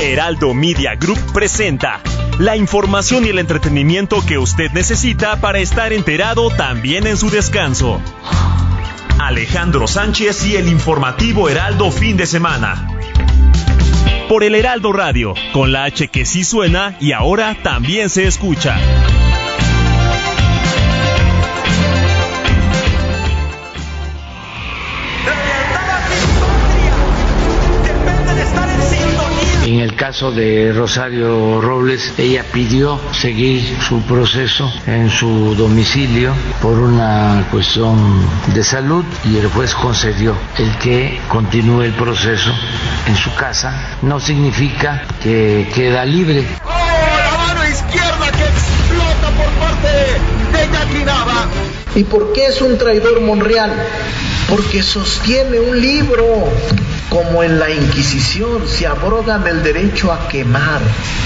Heraldo Media Group presenta la información y el entretenimiento que usted necesita para estar enterado también en su descanso. Alejandro Sánchez y el informativo Heraldo fin de semana. Por el Heraldo Radio, con la H que sí suena y ahora también se escucha. Caso de Rosario Robles, ella pidió seguir su proceso en su domicilio por una cuestión de salud y el juez concedió el que continúe el proceso en su casa. No significa que queda libre. ¡Oh, la mano izquierda que explota por parte de Yaquinaba! ¿Y por qué es un traidor Monreal? Porque sostiene un libro como en la Inquisición, se abrogan el derecho a quemar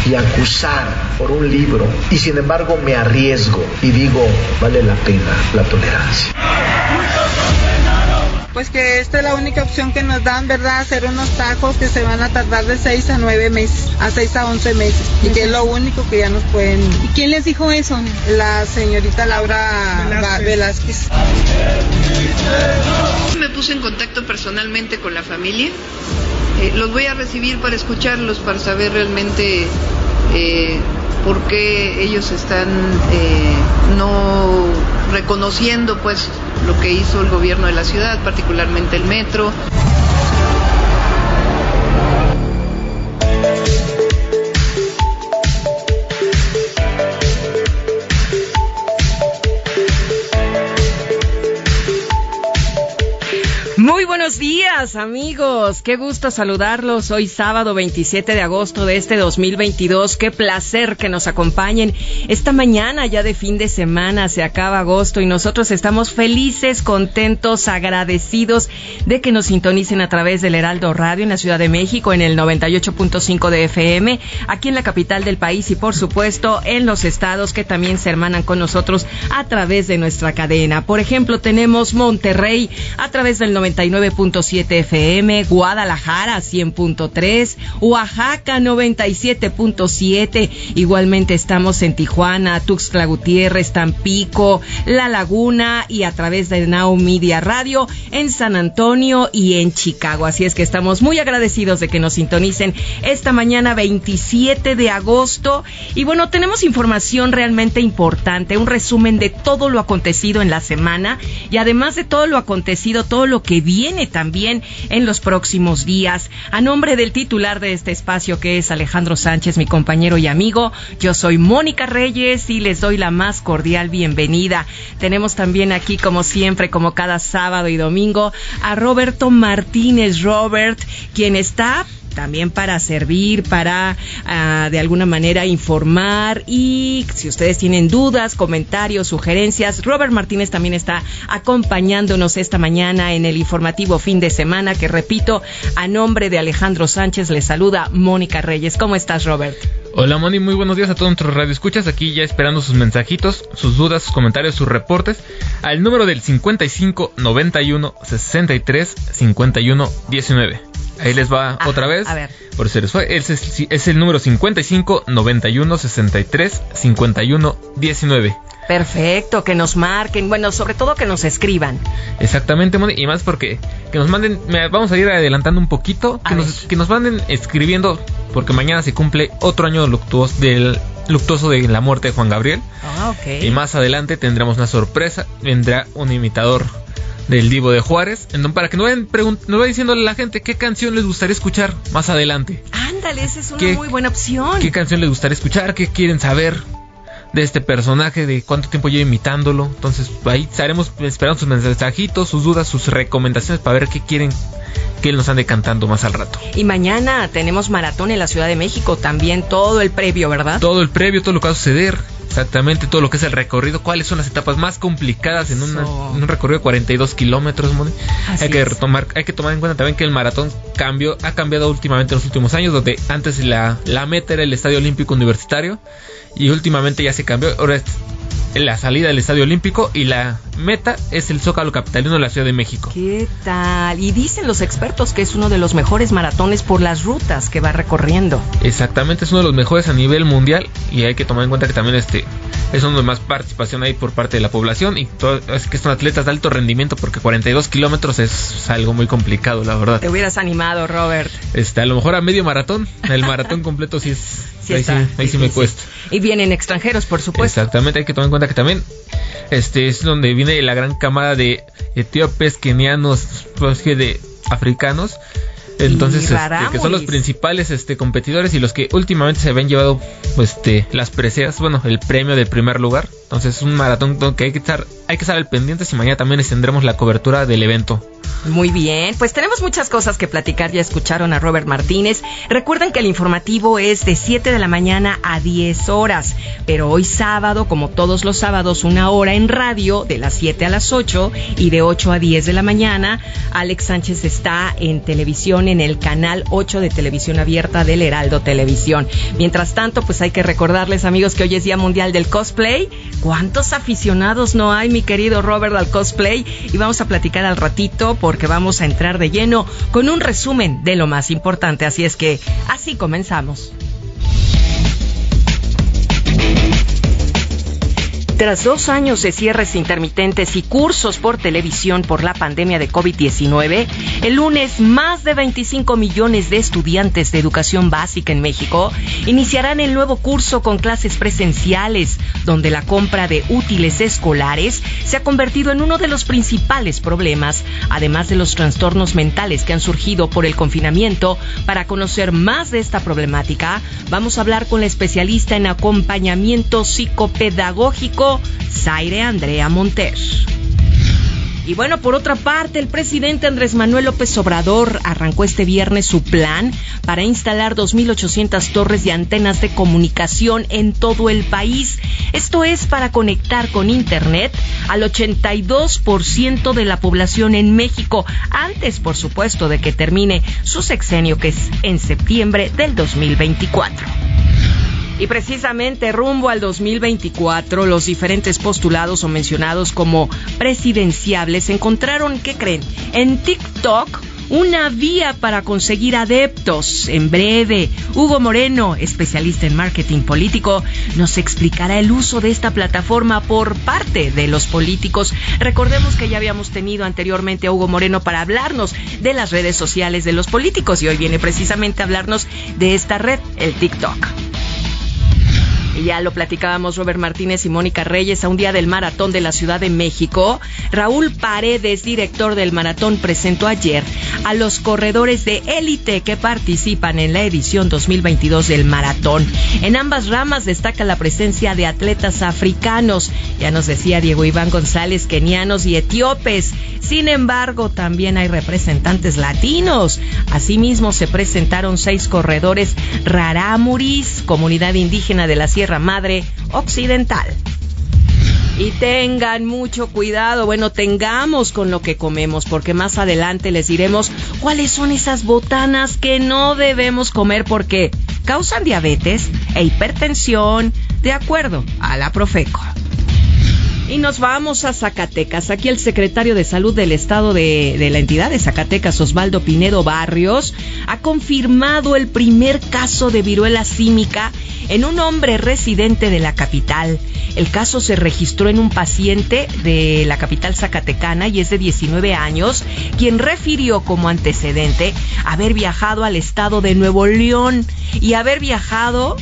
y acusar por un libro. Y sin embargo me arriesgo y digo, vale la pena la tolerancia. Pues que esta es la única opción que nos dan, ¿verdad? Hacer unos tajos que se van a tardar de 6 a 9 meses, a 6 a 11 meses. Y que es lo único que ya nos pueden... ¿Y quién les dijo eso? La señorita Laura Velázquez. Velázquez. Me puse en contacto personalmente con la familia. Eh, los voy a recibir para escucharlos, para saber realmente eh, por qué ellos están eh, no reconociendo pues lo que hizo el gobierno de la ciudad, particularmente el metro. Muy buenos días, amigos. Qué gusto saludarlos. Hoy sábado 27 de agosto de este 2022. Qué placer que nos acompañen. Esta mañana ya de fin de semana se acaba agosto y nosotros estamos felices, contentos, agradecidos de que nos sintonicen a través del Heraldo Radio en la Ciudad de México en el 98.5 de FM, aquí en la capital del país y por supuesto en los estados que también se hermanan con nosotros a través de nuestra cadena. Por ejemplo, tenemos Monterrey a través del 99.7 FM, Guadalajara 100.3, Oaxaca 97.7, igualmente estamos en Tijuana, Tuxtla Gutiérrez, Tampico, La Laguna y a través de Now Media Radio en San Antonio y en Chicago. Así es que estamos muy agradecidos de que nos sintonicen esta mañana 27 de agosto. Y bueno, tenemos información realmente importante, un resumen de todo lo acontecido en la semana y además de todo lo acontecido, todo lo que viene también en los próximos días. A nombre del titular de este espacio, que es Alejandro Sánchez, mi compañero y amigo, yo soy Mónica Reyes y les doy la más cordial bienvenida. Tenemos también aquí, como siempre, como cada sábado y domingo, a Roberto Martínez Robert, quien está también para servir, para uh, de alguna manera informar y si ustedes tienen dudas, comentarios, sugerencias, Robert Martínez también está acompañándonos esta mañana en el informativo fin de semana que repito, a nombre de Alejandro Sánchez le saluda Mónica Reyes. ¿Cómo estás, Robert? Hola Moni, muy buenos días a todos nuestros radioescuchas, aquí ya esperando sus mensajitos, sus dudas, sus comentarios, sus reportes, al número del 55 91 63 51 19. Ahí les va Ajá, otra vez. a ver. Por si les fue. Es, es- es el número 55 91 63 51 19. Perfecto, que nos marquen, bueno, sobre todo que nos escriban. Exactamente, Moni. Y más porque que nos manden. vamos a ir adelantando un poquito. Nos, que nos manden escribiendo. Porque mañana se cumple otro año luctuoso, del, luctuoso de la muerte de Juan Gabriel. Ah, ok. Y más adelante tendremos una sorpresa. Vendrá un imitador del Divo de Juárez. Para que nos vayan, vayan diciendo a la gente qué canción les gustaría escuchar más adelante. Ándale, esa es una ¿Qué- muy buena opción. ¿Qué canción les gustaría escuchar? ¿Qué quieren saber? de este personaje, de cuánto tiempo llevo imitándolo. Entonces ahí estaremos esperando sus mensajitos, sus dudas, sus recomendaciones para ver qué quieren que él nos ande cantando más al rato. Y mañana tenemos maratón en la Ciudad de México, también todo el previo, ¿verdad? Todo el previo, todo lo que va a suceder, exactamente todo lo que es el recorrido, cuáles son las etapas más complicadas en, un recorrido de 42 kilómetros. Hay que retomar, hay que tomar en cuenta también que el maratón cambió, ha cambiado últimamente en los últimos años, donde antes la, la meta era el Estadio Olímpico Universitario y últimamente ya se cambió, ahora la salida del Estadio Olímpico y la meta es el Zócalo Capitalino de la Ciudad de México. ¿Qué tal? Y dicen los expertos que es uno de los mejores maratones por las rutas que va recorriendo. Exactamente, es uno de los mejores a nivel mundial y hay que tomar en cuenta que también este es uno de más participación ahí por parte de la población y todo, es que son atletas de alto rendimiento porque 42 kilómetros es algo muy complicado, la verdad. Te hubieras animado, Robert. Este, a lo mejor a medio maratón, el maratón completo sí es ahí, sí, ahí sí me cuesta. Y vienen extranjeros, por supuesto. Exactamente, hay que tomar en cuenta que también este es donde viene la gran camada de etíopes, kenianos, pues, de africanos. Entonces, este, que son los principales este, competidores y los que últimamente se habían llevado este, las preseas, bueno, el premio del primer lugar. Entonces, es un maratón que hay que estar, hay que estar al pendiente y mañana también tendremos la cobertura del evento. Muy bien, pues tenemos muchas cosas que platicar. Ya escucharon a Robert Martínez. Recuerden que el informativo es de 7 de la mañana a 10 horas, pero hoy sábado, como todos los sábados, una hora en radio de las 7 a las 8 y de 8 a 10 de la mañana. Alex Sánchez está en televisión en el canal 8 de televisión abierta del Heraldo Televisión. Mientras tanto, pues hay que recordarles, amigos, que hoy es Día Mundial del Cosplay. ¿Cuántos aficionados no hay, mi querido Robert, al cosplay? Y vamos a platicar al ratito porque vamos a entrar de lleno con un resumen de lo más importante. Así es que así comenzamos. Tras dos años de cierres intermitentes y cursos por televisión por la pandemia de COVID-19, el lunes más de 25 millones de estudiantes de educación básica en México iniciarán el nuevo curso con clases presenciales, donde la compra de útiles escolares se ha convertido en uno de los principales problemas, además de los trastornos mentales que han surgido por el confinamiento. Para conocer más de esta problemática, vamos a hablar con la especialista en acompañamiento psicopedagógico Zaire Andrea Monter. Y bueno, por otra parte, el presidente Andrés Manuel López Obrador arrancó este viernes su plan para instalar 2.800 torres de antenas de comunicación en todo el país. Esto es para conectar con Internet al 82% de la población en México, antes, por supuesto, de que termine su sexenio, que es en septiembre del 2024. Y precisamente rumbo al 2024, los diferentes postulados o mencionados como presidenciables encontraron, ¿qué creen? En TikTok una vía para conseguir adeptos. En breve, Hugo Moreno, especialista en marketing político, nos explicará el uso de esta plataforma por parte de los políticos. Recordemos que ya habíamos tenido anteriormente a Hugo Moreno para hablarnos de las redes sociales de los políticos y hoy viene precisamente a hablarnos de esta red, el TikTok. Ya lo platicábamos Robert Martínez y Mónica Reyes a un día del maratón de la Ciudad de México. Raúl Paredes, director del maratón, presentó ayer a los corredores de élite que participan en la edición 2022 del maratón. En ambas ramas destaca la presencia de atletas africanos, ya nos decía Diego Iván González, kenianos y etíopes. Sin embargo, también hay representantes latinos. Asimismo, se presentaron seis corredores rarámuris, comunidad indígena de la Sierra Sierra Madre Occidental. Y tengan mucho cuidado, bueno, tengamos con lo que comemos, porque más adelante les diremos cuáles son esas botanas que no debemos comer porque causan diabetes e hipertensión, de acuerdo a la Profeco. Y nos vamos a Zacatecas. Aquí el secretario de Salud del Estado de, la entidad de Zacatecas, Osvaldo Pinedo Barrios, ha confirmado el primer caso de viruela símica en un hombre residente de la capital. El caso se registró en un paciente de la capital zacatecana y es de 19 años, quien refirió como antecedente haber viajado al estado de Nuevo León y haber viajado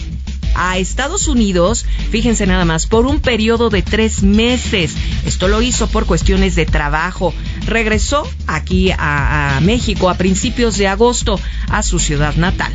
a Estados Unidos, fíjense nada más, por un periodo de tres meses. Esto lo hizo por cuestiones de trabajo. Regresó aquí a, a México a principios de agosto a su ciudad natal.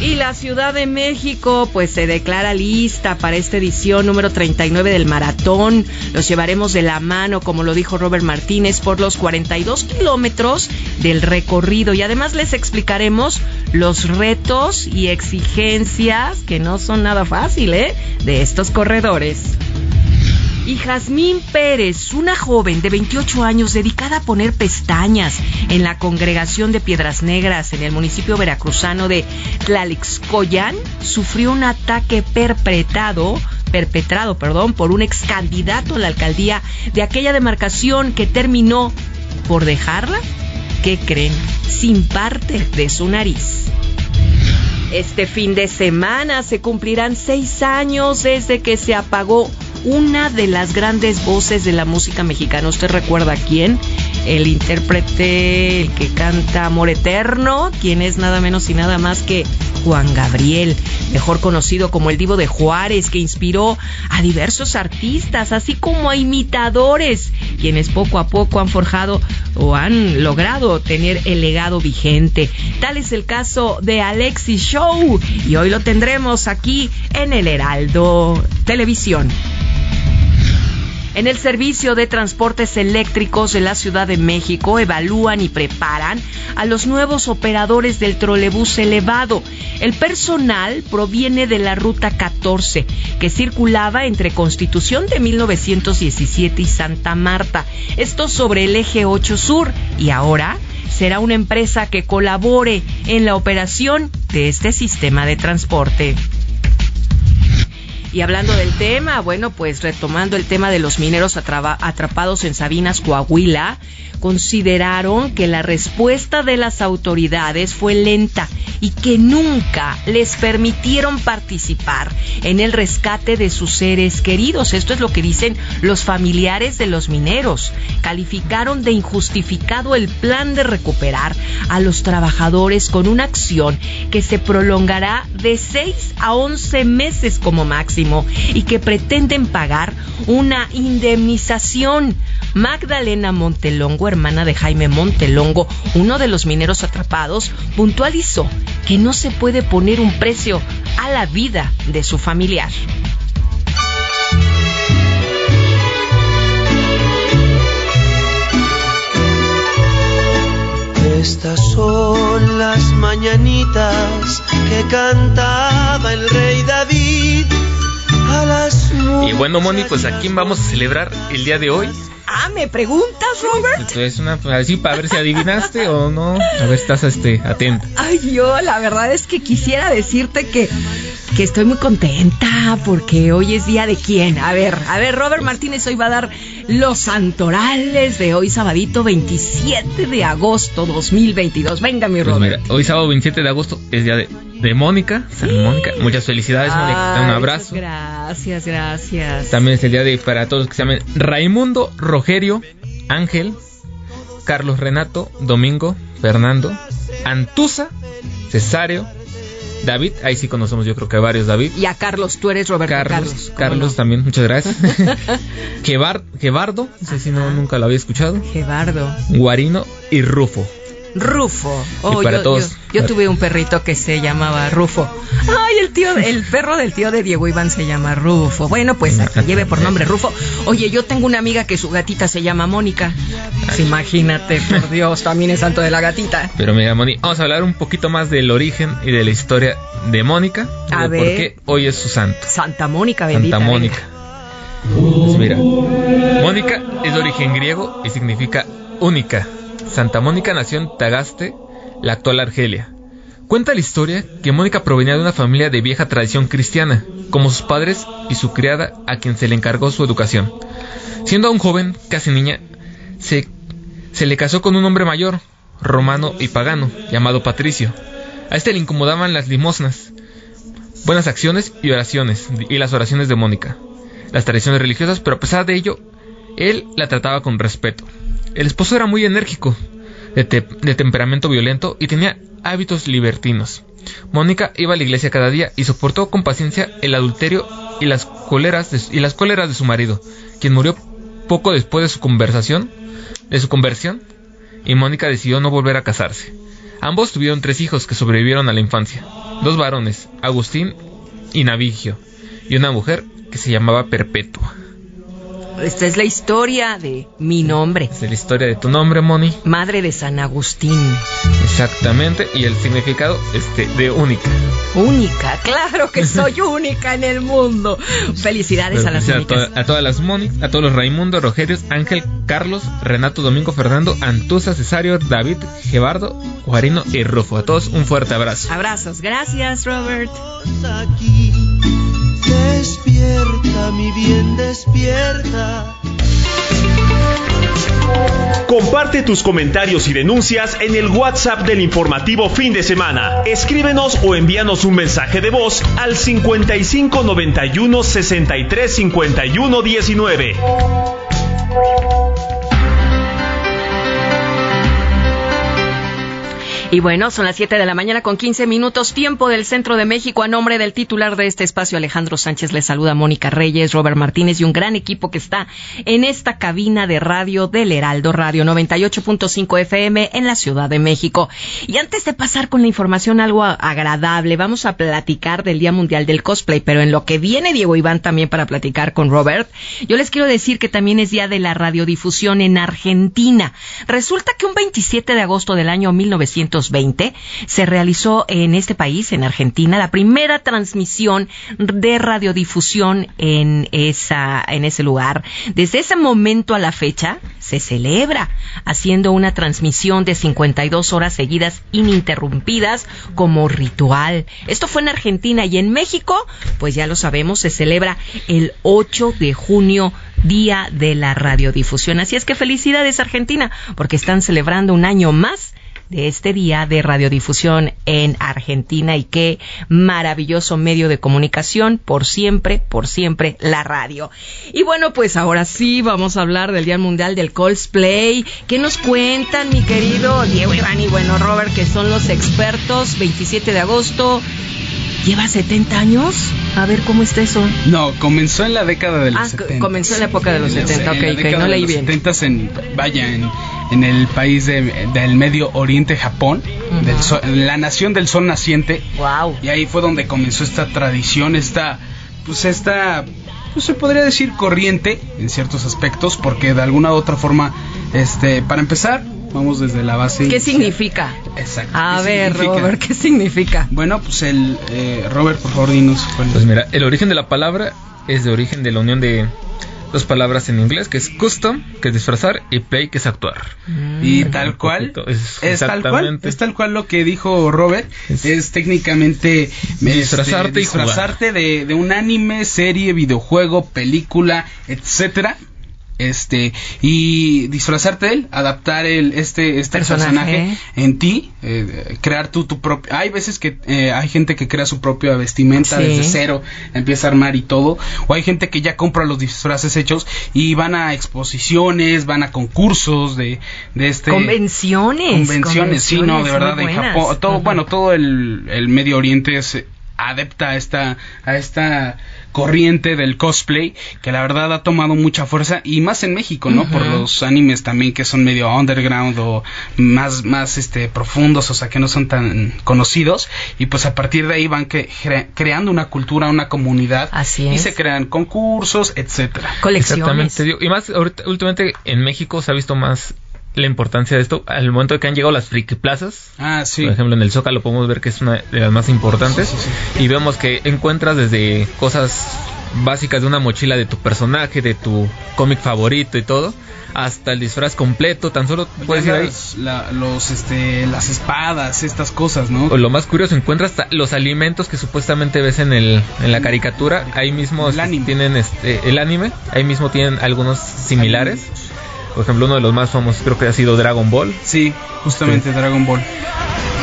Y la Ciudad de México pues se declara lista para esta edición número 39 del maratón. Los llevaremos de la mano, como lo dijo Robert Martínez, por los 42 kilómetros del recorrido. Y además les explicaremos los retos y exigencias, que no son nada fácil, ¿eh? De estos corredores. Y Jazmín Pérez, una joven de 28 años dedicada a poner pestañas en la congregación de Piedras Negras en el municipio veracruzano de Tlalixcoyan, sufrió un ataque perpetrado perpetrado, perdón, por un ex candidato a la alcaldía de aquella demarcación que terminó por dejarla, ¿qué creen? Sin parte de su nariz. Este fin de semana se cumplirán seis años desde que se apagó una de las grandes voces de la música mexicana. ¿Usted recuerda quién? El intérprete, el que canta Amor Eterno, quien es nada menos y nada más que Juan Gabriel, mejor conocido como el Divo de Juárez, que inspiró a diversos artistas, así como a imitadores, quienes poco a poco han forjado o han logrado tener el legado vigente. Tal es el caso de Alexis Show y hoy lo tendremos aquí en el Heraldo Televisión. En el servicio de transportes eléctricos de la Ciudad de México evalúan y preparan a los nuevos operadores del trolebús elevado. El personal proviene de la Ruta 14, que circulaba entre Constitución de 1917 y Santa Marta, esto sobre el eje 8 Sur, y ahora será una empresa que colabore en la operación de este sistema de transporte. Y hablando del tema, bueno, pues retomando el tema de los mineros atrapados en Sabinas, Coahuila, consideraron que la respuesta de las autoridades fue lenta y que nunca les permitieron participar en el rescate de sus seres queridos. Esto es lo que dicen los familiares de los mineros. Calificaron de injustificado el plan de recuperar a los trabajadores con una acción que se prolongará de 6 a 11 meses como máximo y que pretenden pagar una indemnización Magdalena Montelongo, hermana de Jaime Montelongo, uno de los mineros atrapados, puntualizó que no se puede poner un precio a la vida de su familiar. Estas son las mañanitas que cantaba el rey David Y bueno, Moni, pues a quién vamos a celebrar el día de hoy. Ah, ¿me preguntas, Robert? Es una, así para ver si adivinaste o no. A ver, estás este, atento. Ay, yo la verdad es que quisiera decirte que, que estoy muy contenta porque hoy es día de quién. A ver, a ver, Robert Martínez hoy va a dar los santorales de hoy, sabadito 27 de agosto 2022. Venga, mi Pues Robert. mira, hoy sábado 27 de agosto es día de, de Mónica, San Mónica. Muchas felicidades, Mónica. Un abrazo. Gracias, gracias. También es el día de para todos los que se llamen Raimundo, Rogerio, Ángel, Carlos Renato, Domingo, Fernando, Antusa, Cesario, David, ahí sí conocemos yo creo que varios David. Y a Carlos, tú eres Roberto Carlos. Carlos, ¿cómo Carlos no? también, muchas gracias. Gebar, Gebardo, no sé si no, nunca lo había escuchado. Gebardo. Guarino y Rufo. Rufo. Oh, para yo, todos. yo- yo tuve un perrito que se llamaba Rufo. Ay, el tío, el perro del tío de Diego Iván se llama Rufo. Bueno, pues a lleve por nombre Rufo. Oye, yo tengo una amiga que su gatita se llama Mónica. Pues imagínate, por Dios, también es santo de la gatita. Pero mira, Moni, vamos a hablar un poquito más del origen y de la historia de Mónica. y A de por ver. qué hoy es su santo. Santa Mónica, bendita. Santa Mónica. Pues mira, Mónica es de origen griego y significa única. Santa Mónica nació en Tagaste, la actual Argelia. Cuenta la historia que Mónica provenía de una familia de vieja tradición cristiana, como sus padres y su criada a quien se le encargó su educación. Siendo aún joven, casi niña, se, se le casó con un hombre mayor, romano y pagano, llamado Patricio. A este le incomodaban las limosnas, buenas acciones y oraciones, y las oraciones de Mónica, las tradiciones religiosas, pero a pesar de ello, él la trataba con respeto. El esposo era muy enérgico, de, te- de temperamento violento y tenía hábitos libertinos. Mónica iba a la iglesia cada día y soportó con paciencia el adulterio y las cóleras de, y las cóleras de su marido, quien murió poco después de su conversación, de su conversión, y Mónica decidió no volver a casarse. Ambos tuvieron tres hijos que sobrevivieron a la infancia. dos varones, Agustín y Navigio, y una mujer que se llamaba Perpetua. Esta es la historia de mi nombre. Es la historia de tu nombre, Moni. Madre de San Agustín. Exactamente, y el significado este, de única. Única, claro que soy única en el mundo. Felicidades a las a, únicas. a todas las Moni, a todos los Raimundo, Rogerios, Ángel, Carlos, Renato, Domingo, Fernando, Antusa, Cesario, David, Gebardo, Juarino y Rufo. A todos un fuerte abrazo. Abrazos, gracias Robert. Despierta, mi bien, despierta. Comparte tus comentarios y denuncias en el WhatsApp del informativo fin de semana. Escríbenos o envíanos un mensaje de voz al 55 91 63 51 19. Y bueno, son las 7 de la mañana con 15 minutos, tiempo del centro de México. A nombre del titular de este espacio, Alejandro Sánchez, les saluda Mónica Reyes, Robert Martínez y un gran equipo que está en esta cabina de radio del Heraldo Radio 98.5 FM en la Ciudad de México. Y antes de pasar con la información algo agradable, vamos a platicar del Día Mundial del Cosplay, pero en lo que viene Diego Iván también para platicar con Robert, yo les quiero decir que también es Día de la Radiodifusión en Argentina. Resulta que un 27 de agosto del año 1900 2020 se realizó en este país, en Argentina, la primera transmisión de radiodifusión en esa en ese lugar. Desde ese momento a la fecha se celebra haciendo una transmisión de 52 horas seguidas ininterrumpidas como ritual. Esto fue en Argentina y en México, pues ya lo sabemos, se celebra el 8 de junio Día de la Radiodifusión. Así es que felicidades Argentina, porque están celebrando un año más de este día de radiodifusión en Argentina y qué maravilloso medio de comunicación por siempre, por siempre la radio. Y bueno, pues ahora sí vamos a hablar del Día Mundial del Cosplay. ¿Qué nos cuentan, mi querido Diego Iván y bueno, Robert, que son los expertos? 27 de agosto. ¿Lleva 70 años? A ver, ¿cómo está eso? No, comenzó en la década de los ah, 70. comenzó en la época de los 70, ok, en la que no leí bien. 70 en, vaya, en, en el país de, del Medio Oriente, Japón, uh -huh. del sol, la nación del sol naciente. Wow. Y ahí fue donde comenzó esta tradición, esta, pues esta, pues se podría decir corriente en ciertos aspectos, porque de alguna u otra forma, este, para empezar, vamos desde la base. ¿Qué significa? Exacto. A ver, significa? Robert, ¿qué significa? Bueno, pues el eh, Robert, por favor, dinos. Pues mira, el origen de la palabra es de origen de la unión de dos palabras en inglés, que es custom, que es disfrazar, y play, que es actuar. Mm. Y tal cual, es, es tal cual, es tal cual lo que dijo Robert, es, es técnicamente disfrazarte, este, disfrazarte de, de un anime, serie, videojuego, película, etcétera este y disfrazarte de él adaptar el este este personaje, personaje en ti eh, crear tu tu propio hay veces que eh, hay gente que crea su propia vestimenta sí. desde cero empieza a armar y todo o hay gente que ya compra los disfraces hechos y van a exposiciones van a concursos de, de este convenciones convenciones, convenciones sí no de verdad en Japón todo uh -huh. bueno todo el, el Medio Oriente es adepta a esta a esta corriente del cosplay que la verdad ha tomado mucha fuerza y más en México, ¿no? Uh -huh. Por los animes también que son medio underground o más más este profundos, o sea, que no son tan conocidos y pues a partir de ahí van que, cre creando una cultura, una comunidad Así y es. se crean concursos, etcétera. Colecciones. Exactamente. Y más ahorita, últimamente en México se ha visto más la importancia de esto al momento de que han llegado las friki plazas. Ah, sí. Por ejemplo, en el Zócalo podemos ver que es una de las más importantes. Sí, sí, sí. Y vemos que encuentras desde cosas básicas de una mochila de tu personaje, de tu cómic favorito y todo, hasta el disfraz completo, tan solo puedes ir ahí. La, los, este, las espadas, estas cosas, ¿no? O lo más curioso, encuentras hasta los alimentos que supuestamente ves en el en la caricatura, ahí mismo el tienen este el anime, ahí mismo tienen algunos similares. Por ejemplo, uno de los más famosos creo que ha sido Dragon Ball. Sí, justamente sí. Dragon Ball.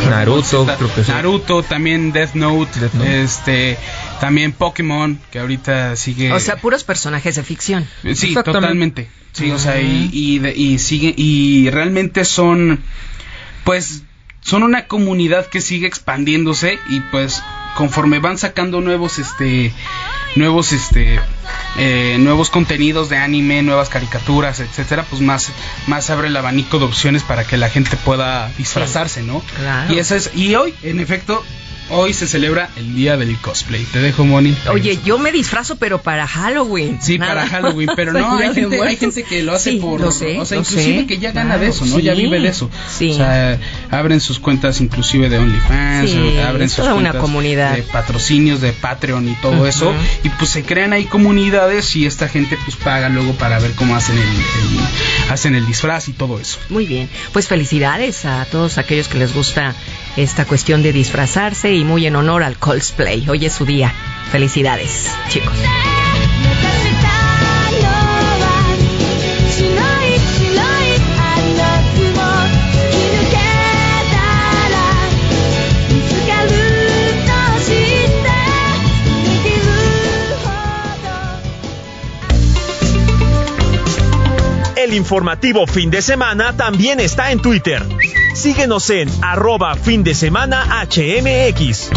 Naruto, creo que sí. Naruto, también Death Note, Death Note, este, también Pokémon, que ahorita sigue. O sea, puros personajes de ficción. Sí, totalmente. Sí, uh -huh. o sea, y, y, de, y sigue, y realmente son, pues, son una comunidad que sigue expandiéndose y pues conforme van sacando nuevos, este, nuevos este eh, nuevos contenidos de anime, nuevas caricaturas, etcétera, pues más más abre el abanico de opciones para que la gente pueda disfrazarse, ¿no? Claro. Y eso es y hoy, en efecto, hoy se celebra el día del cosplay. Te dejo, Moni. Oye, yo me disfrazo, pero para Halloween. Sí, para Halloween, pero no, hay gente, hay gente que lo hace por. o sea, inclusive que ya gana de eso, ¿no? Ya vive de eso. Sí. O sea, abren sus cuentas inclusive de OnlyFans, abren sus toda cuentas una comunidad. de patrocinios de Patreon y todo eso. Y pues se crean ahí comunidades y esta gente pues paga luego para ver cómo hacen el, hacen el disfraz y todo eso. Muy bien. Pues felicidades a todos aquellos que les gusta esta cuestión de disfrazarse y muy en honor al cosplay. Hoy es su día. Felicidades, chicos. El informativo fin de semana también está en Twitter. Síguenos en arroba fin de semana HMX.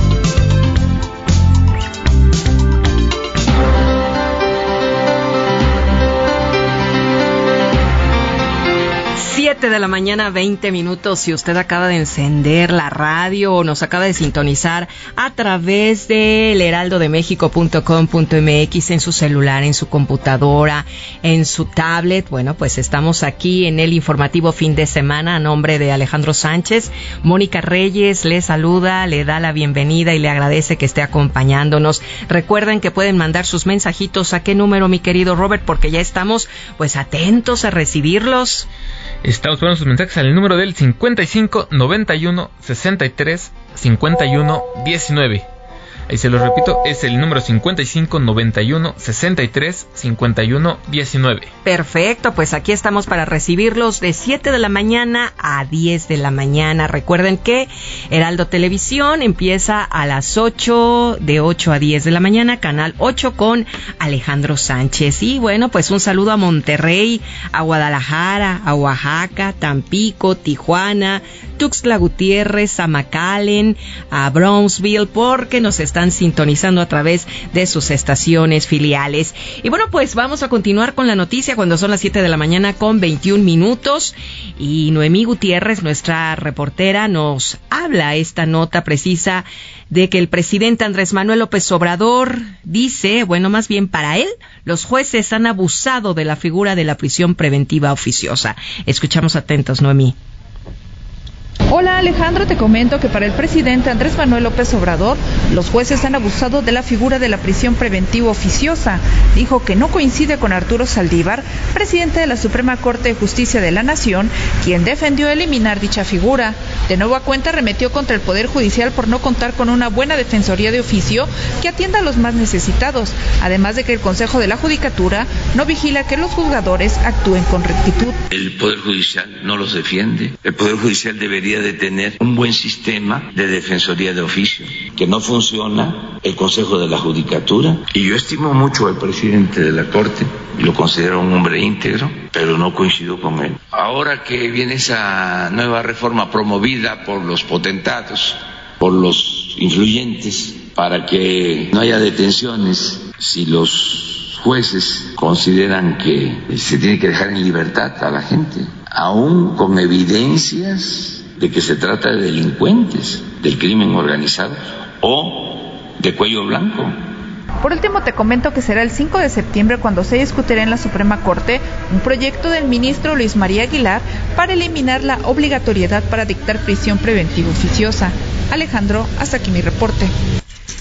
7 de la mañana, 20 minutos. Si usted acaba de encender la radio o nos acaba de sintonizar a través de heraldodemexico.com.mx en su celular, en su computadora, en su tablet, bueno, pues estamos aquí en el informativo fin de semana a nombre de Alejandro Sánchez. Mónica Reyes le saluda, le da la bienvenida y le agradece que esté acompañándonos. Recuerden que pueden mandar sus mensajitos a qué número, mi querido Robert, porque ya estamos pues atentos a recibirlos. Estamos poniendo sus mensajes al número del 55 91 63 51 19. Ahí se lo repito, es el número 55 91 63 51 19. Perfecto, pues aquí estamos para recibirlos de 7 de la mañana a 10 de la mañana. Recuerden que Heraldo Televisión empieza a las 8, de 8 a 10 de la mañana, canal 8 con Alejandro Sánchez. Y bueno, pues un saludo a Monterrey, a Guadalajara, a Oaxaca, Tampico, Tijuana, Tuxtla Gutiérrez, a McAllen, a Brownsville, porque nos están sintonizando a través de sus estaciones filiales. Y bueno, pues vamos a continuar con la noticia cuando son las 7 de la mañana con 21 minutos. Y Noemí Gutiérrez, nuestra reportera, nos habla esta nota precisa de que el presidente Andrés Manuel López Obrador dice, bueno, más bien para él, los jueces han abusado de la figura de la prisión preventiva oficiosa. Escuchamos atentos, Noemí. Hola Alejandro, te comento que para el presidente Andrés Manuel López Obrador, los jueces han abusado de la figura de la prisión preventiva oficiosa. Dijo que no coincide con Arturo Saldívar, presidente de la Suprema Corte de Justicia de la Nación, quien defendió eliminar dicha figura. De nueva cuenta remetió contra el Poder Judicial por no contar con una buena defensoría de oficio que atienda a los más necesitados, además de que el Consejo de la Judicatura no vigila que los juzgadores actúen con rectitud. El Poder Judicial no los defiende. El Poder Judicial debería de tener un buen sistema de defensoría de oficio, que no funciona el Consejo de la Judicatura. Y yo estimo mucho al presidente de la Corte, lo considero un hombre íntegro, pero no coincido con él. Ahora que viene esa nueva reforma promovida por los potentados, por los influyentes, para que no haya detenciones si los jueces consideran que se tiene que dejar en libertad a la gente, aún con evidencias de que se trata de delincuentes del crimen organizado o de cuello blanco. Por último, te comento que será el 5 de septiembre cuando se discutirá en la Suprema Corte un proyecto del ministro Luis María Aguilar para eliminar la obligatoriedad para dictar prisión preventiva oficiosa. Alejandro, hasta aquí mi reporte.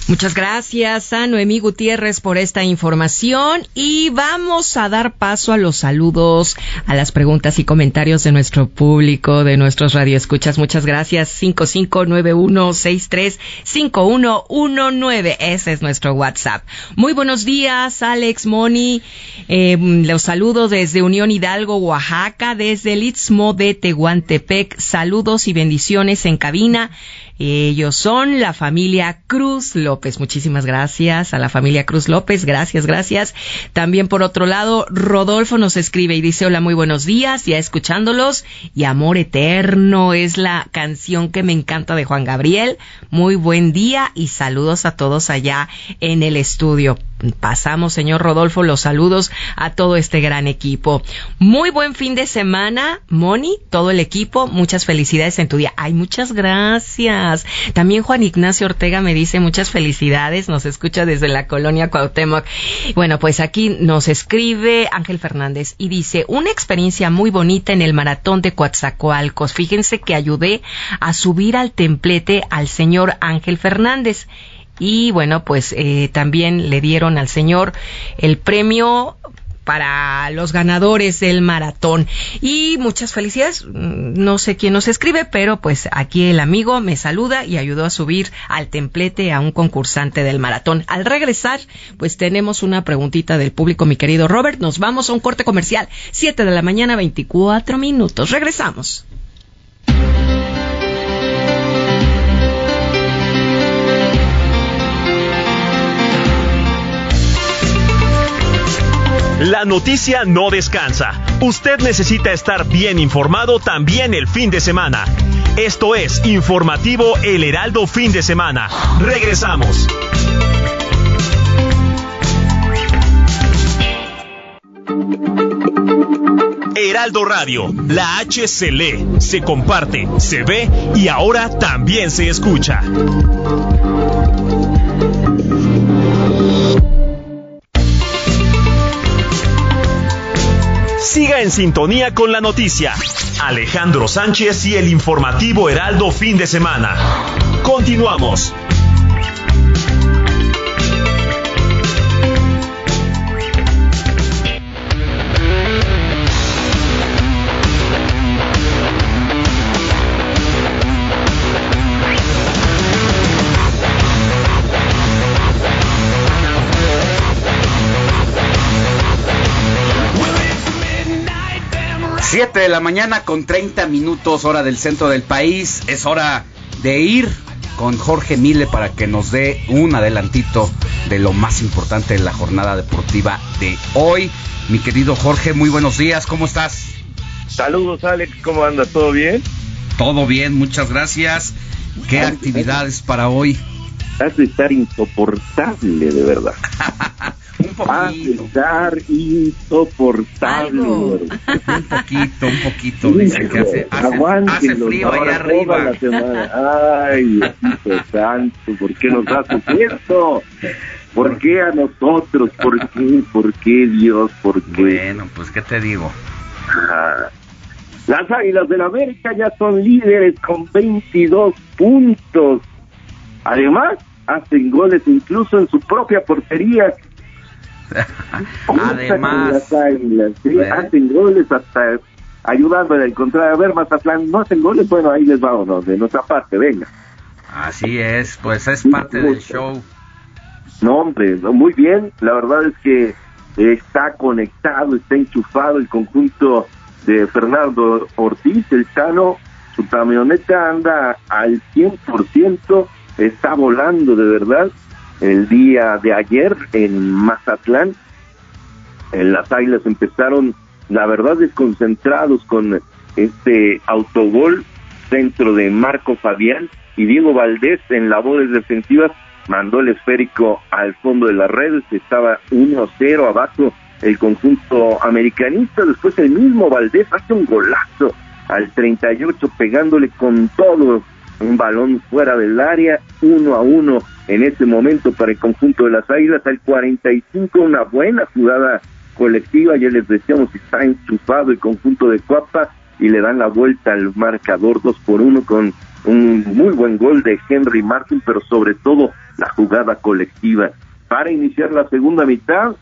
Muchas gracias a Noemí Gutiérrez por esta información y vamos a dar paso a los saludos, a las preguntas y comentarios de nuestro público, de nuestros radioescuchas. Muchas gracias. 5591635119. Ese es nuestro WhatsApp. Muy buenos días, Alex, Moni. Eh, los saludo desde Unión Hidalgo, Oaxaca, desde el Istmo de Tehuantepec. Saludos y bendiciones en cabina. Ellos son la familia Cruz López. Muchísimas gracias a la familia Cruz López. Gracias, gracias. También por otro lado, Rodolfo nos escribe y dice, hola, muy buenos días, ya escuchándolos. Y Amor Eterno es la canción que me encanta de Juan Gabriel. Muy buen día y saludos a todos allá en el estudio. Pasamos, señor Rodolfo, los saludos a todo este gran equipo. Muy buen fin de semana, Moni, todo el equipo, muchas felicidades en tu día. Ay, muchas gracias. También Juan Ignacio Ortega me dice muchas felicidades, nos escucha desde la colonia Cuauhtémoc. Bueno, pues aquí nos escribe Ángel Fernández y dice, una experiencia muy bonita en el maratón de Coatzacoalcos. Fíjense que ayudé a subir al templete al señor Ángel Fernández y bueno, pues eh, también le dieron al señor el premio para los ganadores del maratón. Y muchas felicidades. Mm, no sé quién nos escribe, pero pues aquí el amigo me saluda y ayudó a subir al templete a un concursante del maratón. Al regresar, pues tenemos una preguntita del público, mi querido Robert. Nos vamos a un corte comercial. Siete de la mañana, 24 minutos. Regresamos. La noticia no descansa. Usted necesita estar bien informado también el fin de semana. Esto es Informativo El Heraldo Fin de Semana. Regresamos. Heraldo Radio, la H se lee, se comparte, se ve y ahora también se escucha. Siga en sintonía con la noticia. Alejandro Sánchez y el informativo Heraldo fin de semana. Continuamos. Siete de la mañana con 30 minutos hora del centro del país. Es hora de ir con Jorge Mile para que nos dé un adelantito de lo más importante de la jornada deportiva de hoy. Mi querido Jorge, muy buenos días, ¿cómo estás? Saludos Alex, ¿cómo andas? ¿Todo bien? Todo bien, muchas gracias. ¿Qué actividades para hoy? Has de estar insoportable, de verdad. un poquito. estar insoportable. un poquito, un poquito. Dice que hace, hace, hace frío allá arriba. Ay, Dios santo, ¿por qué nos haces esto? ¿Por qué a nosotros? ¿Por qué? ¿Por qué Dios? ¿Por qué? Bueno, pues ¿qué te digo? Ah, las Águilas del América ya son líderes con 22 puntos. Además, hacen goles incluso en su propia portería. Además, las águilas, ¿sí? hacen goles hasta ayudando en el contrario. A ver, Mazatlán, no hacen goles, bueno, ahí les vamos, de nuestra parte, venga. Así es, pues es parte del show. No, hombre, muy bien. La verdad es que está conectado, está enchufado el conjunto de Fernando Ortiz, el Chano. Su camioneta anda al 100%, está volando de verdad. El día de ayer en Mazatlán, en las Águilas empezaron, la verdad, desconcentrados con este autogol, centro de Marco Fabián y Diego Valdés en labores defensivas. Mandó el esférico al fondo de las redes, estaba 1-0 abajo el conjunto americanista, después el mismo Valdés hace un golazo al 38 pegándole con todo un balón fuera del área, uno a uno en ese momento para el conjunto de las Águilas, al 45 una buena jugada colectiva, ya les decíamos está enchufado el conjunto de Cuapa y le dan la vuelta al marcador 2 por 1 con un muy buen gol de Henry Martin, pero sobre todo la jugada colectiva. Para iniciar la segunda mitad,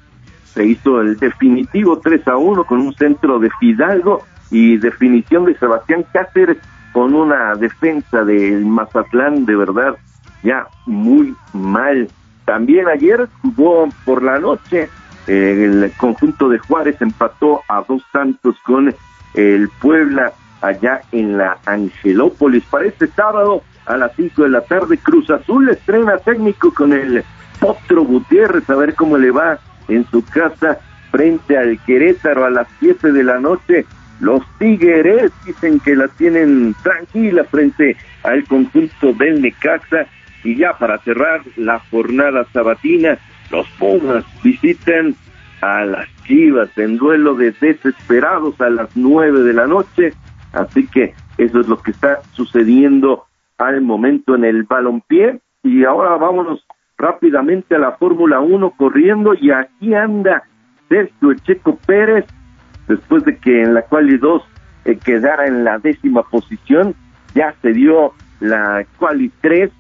se hizo el definitivo 3 a 1 con un centro de Fidalgo y definición de Sebastián Cáceres con una defensa del Mazatlán de verdad ya muy mal. También ayer jugó por la noche eh, el conjunto de Juárez empató a dos tantos con el Puebla allá en la Angelópolis. Para este sábado a las 5 de la tarde, Cruz Azul estrena técnico con el Potro Gutiérrez, a ver cómo le va en su casa frente al Querétaro a las 7 de la noche. Los Tigres dicen que la tienen tranquila frente al conjunto del Necaxa. Y ya para cerrar la jornada sabatina, los Pumas visitan a las Chivas en duelo de desesperados a las nueve de la noche. Así que eso es lo que está sucediendo al momento en el balompié. Y ahora vámonos rápidamente a la Fórmula 1 corriendo y aquí anda Sergio Checo Pérez después de que en la quali 2 eh, quedara en la décima posición, ya se dio la quali 3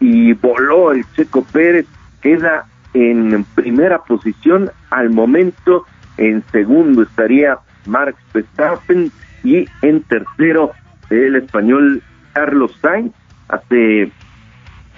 y voló el Checo Pérez, queda en primera posición al momento, en segundo estaría Marx Verstappen y en tercero el español Carlos Sainz. Hace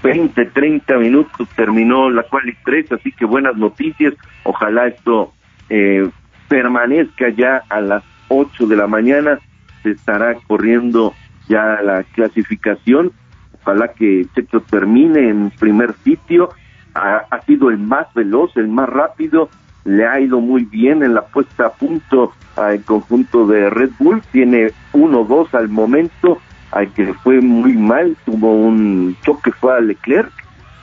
20, 30 minutos terminó la quali 3, así que buenas noticias. Ojalá esto eh, permanezca ya a las 8 de la mañana. Se estará corriendo ya la clasificación. Ojalá que Checo termine en primer sitio. Ha, ha sido el más veloz, el más rápido. Le ha ido muy bien en la puesta a punto al conjunto de Red Bull. Tiene 1-2 al momento al que fue muy mal, tuvo un choque fue a Leclerc,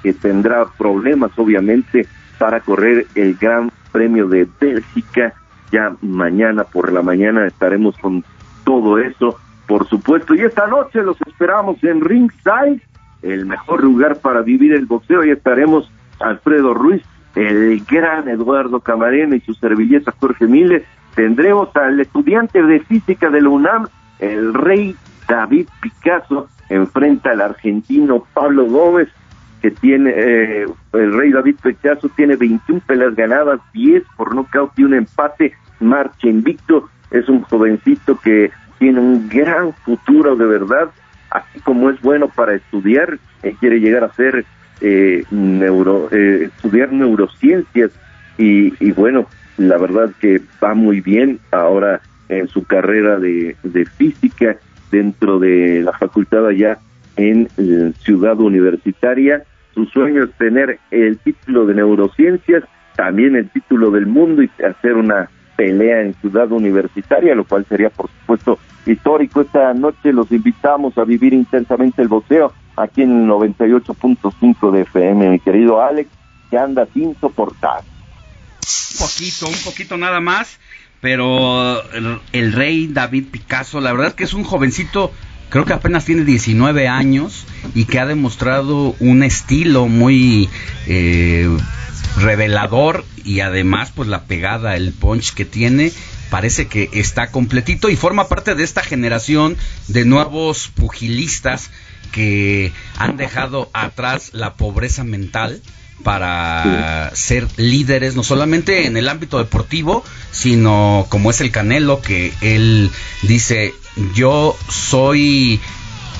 que tendrá problemas obviamente para correr el Gran Premio de Bélgica. Ya mañana por la mañana estaremos con todo eso, por supuesto. Y esta noche los esperamos en Ringside, el mejor lugar para vivir el boxeo. Y estaremos Alfredo Ruiz, el gran Eduardo Camarena y su servilleta Jorge Miles. Tendremos al estudiante de física de la UNAM, el rey David Picasso enfrenta al argentino Pablo Gómez, que tiene, eh, el rey David Picasso tiene 21 peleas ganadas, 10 por nocaut y un empate, marcha invicto, es un jovencito que tiene un gran futuro de verdad, así como es bueno para estudiar, él quiere llegar a ser eh, neuro, eh, estudiar neurociencias y, y bueno, la verdad que va muy bien ahora en su carrera de, de física dentro de la facultad allá en eh, Ciudad Universitaria. Su sueño es tener el título de neurociencias, también el título del mundo y hacer una pelea en Ciudad Universitaria, lo cual sería por supuesto histórico. Esta noche los invitamos a vivir intensamente el boxeo aquí en 98.5 de FM, mi querido Alex, que anda sin soportar. Un poquito, un poquito nada más pero el, el, rey David Picasso, la verdad que es un jovencito, creo que apenas tiene 19 años y que ha demostrado un estilo muy eh, revelador y además pues la pegada, el punch que tiene parece que está completito y forma parte de esta generación de nuevos pugilistas que han dejado atrás la pobreza mental para ser líderes, no solamente en el ámbito deportivo, sino como es el Canelo, que él dice, yo soy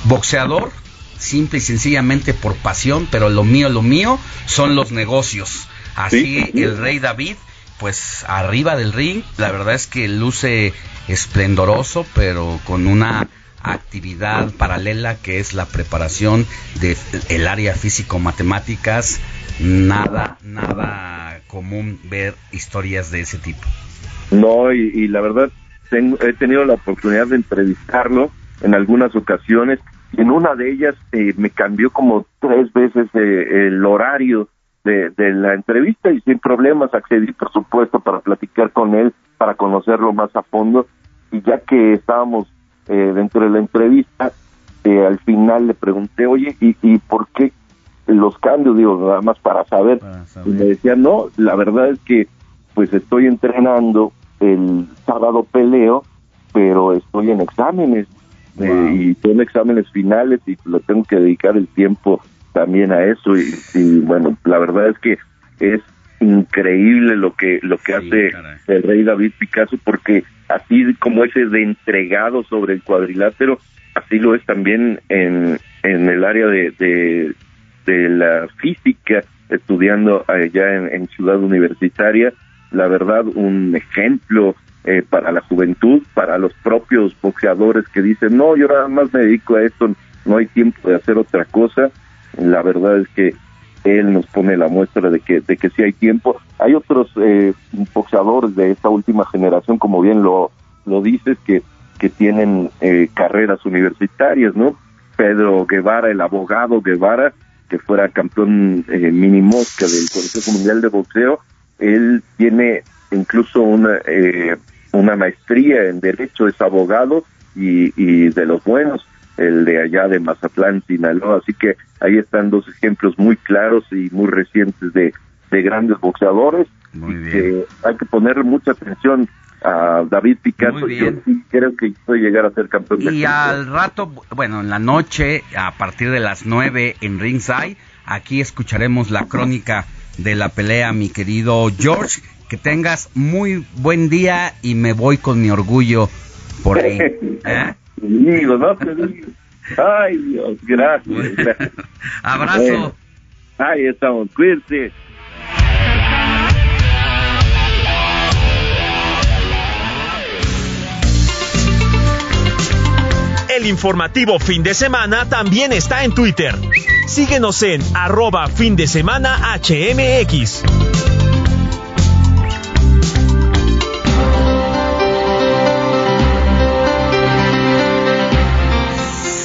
boxeador, simple y sencillamente por pasión, pero lo mío, lo mío son los negocios. Así el rey David, pues arriba del ring, la verdad es que luce esplendoroso, pero con una actividad paralela que es la preparación del el área físico-matemáticas nada, nada común ver historias de ese tipo. No, y, la verdad, tengo, he tenido la oportunidad de entrevistarlo en algunas ocasiones y en una de ellas eh, me cambió como tres veces eh, el horario de, de, la entrevista y sin problemas accedí, por supuesto, para platicar con él, para conocerlo más a fondo. Y ya que estábamos eh, dentro de la entrevista, al final le pregunté, oye, ¿y, ¿y por qué los cambios, digo, nada más para saber. Y me decía, no, la verdad es que pues estoy entrenando, el sábado peleo, pero estoy en exámenes eh, y son exámenes finales y lo tengo que dedicar el tiempo también a eso y, y, bueno, la verdad es que es increíble lo que lo que hace el rey David Picasso porque así como ese de entregado sobre el cuadrilátero así lo es también en, en el área de, de, de la física estudiando allá en, Ciudad Universitaria. La verdad, un ejemplo eh, para la juventud, para los propios boxeadores que dicen, no, yo nada más me dedico a esto, no hay tiempo de hacer otra cosa. La verdad es que él nos pone la muestra de que, de que sí hay tiempo. Hay otros eh, boxeadores de esta última generación, como bien lo, lo dices, que, que tienen eh, carreras universitarias, ¿no? Pedro Guevara, el abogado Guevara, que fuera campeón eh, mini mosca del Consejo Mundial de Boxeo, él tiene incluso una, eh, una maestría en Derecho, es abogado y, y de los buenos, el de allá de Mazatlán, Sinaloa. Así que ahí están dos ejemplos muy claros y muy recientes de, de grandes boxeadores. Que hay que poner mucha atención a David Picasso. Yo sí creo que puede llegar a ser campeón. Y al rato, bueno, en la noche, a partir de las nueve en Ringside, aquí escucharemos la crónica de la pelea, mi querido George. Que tengas muy buen día y me voy con mi orgullo por ahí. ¿eh? Digo, no te digo. Ay, Dios, gracias. Abrazo. Ahí estamos, cuídense. El informativo fin de semana también está en Twitter. Síguenos en arroba fin de semana HMX.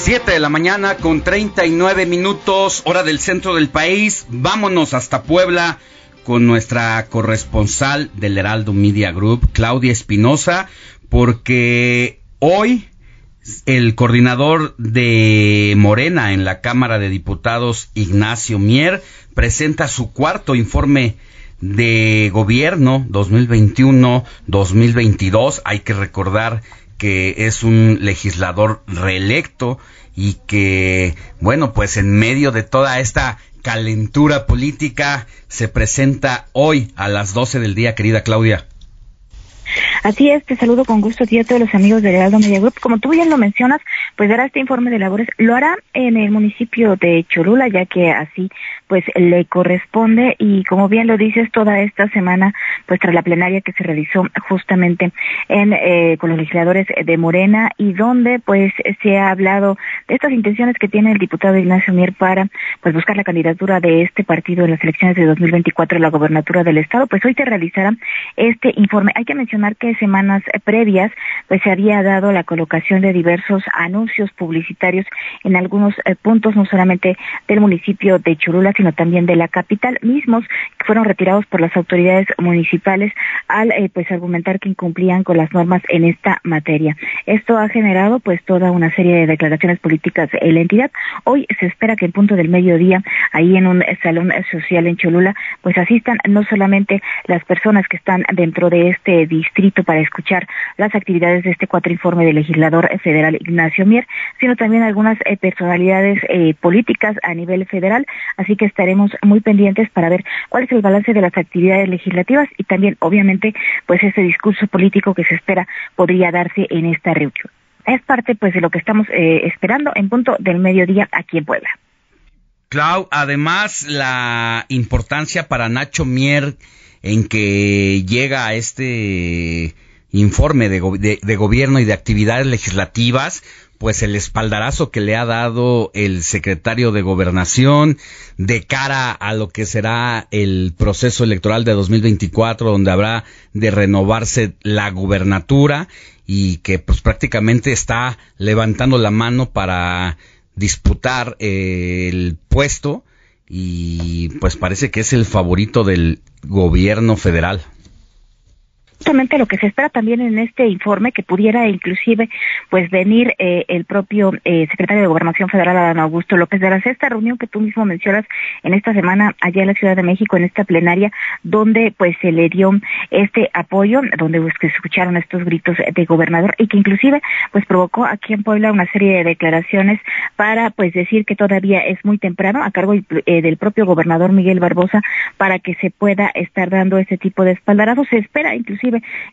7 de la mañana con 39 minutos, hora del centro del país. Vámonos hasta Puebla con nuestra corresponsal del Heraldo Media Group, Claudia Espinosa, porque hoy el coordinador de Morena en la Cámara de Diputados, Ignacio Mier, presenta su cuarto informe de gobierno 2021-2022. Hay que recordar que es un legislador reelecto y que, bueno, pues en medio de toda esta calentura política se presenta hoy a las 12 del día, querida Claudia. Así es, te saludo con gusto a a todos los amigos de Heraldo Media Group. Como tú bien lo mencionas, pues dará este informe de labores. Lo hará en el municipio de Cholula, ya que así pues le corresponde y como bien lo dices, toda esta semana, pues tras la plenaria que se realizó justamente en eh, con los legisladores de Morena y donde pues se ha hablado de estas intenciones que tiene el diputado Ignacio Mier para pues buscar la candidatura de este partido en las elecciones de 2024 a la gobernatura del estado, pues hoy se realizará este informe. Hay que mencionar que semanas previas pues se había dado la colocación de diversos anuncios publicitarios en algunos eh, puntos, no solamente del municipio de Cholula, sino también de la capital, mismos que fueron retirados por las autoridades municipales al eh, pues argumentar que incumplían con las normas en esta materia. Esto ha generado pues toda una serie de declaraciones políticas en la entidad. Hoy se espera que en punto del mediodía, ahí en un salón social en Cholula, pues asistan no solamente las personas que están dentro de este distrito para escuchar las actividades de este cuatro informe del legislador federal Ignacio Mier, sino también algunas eh, personalidades eh, políticas a nivel federal, así que estaremos muy pendientes para ver cuál es el balance de las actividades legislativas y también, obviamente, pues ese discurso político que se espera podría darse en esta reunión. Es parte, pues, de lo que estamos eh, esperando en punto del mediodía aquí en Puebla. Clau, además la importancia para Nacho Mier en que llega a este informe de, gobierno y de actividades legislativas, pues el espaldarazo que le ha dado el secretario de gobernación de cara a lo que será el proceso electoral de 2024 donde habrá de renovarse la gubernatura y que pues prácticamente está levantando la mano para disputar eh, el puesto y pues parece que es el favorito del gobierno federal justamente lo que se espera también en este informe que pudiera inclusive pues venir eh, el propio eh, secretario de Gobernación Federal Adán Augusto López de la esta reunión que tú mismo mencionas en esta semana allá en la Ciudad de México en esta plenaria donde pues se le dio este apoyo donde pues, se escucharon estos gritos de gobernador y que inclusive pues provocó aquí en Puebla una serie de declaraciones para pues decir que todavía es muy temprano a cargo eh, del propio gobernador Miguel Barbosa para que se pueda estar dando ese tipo de espaldarazos se espera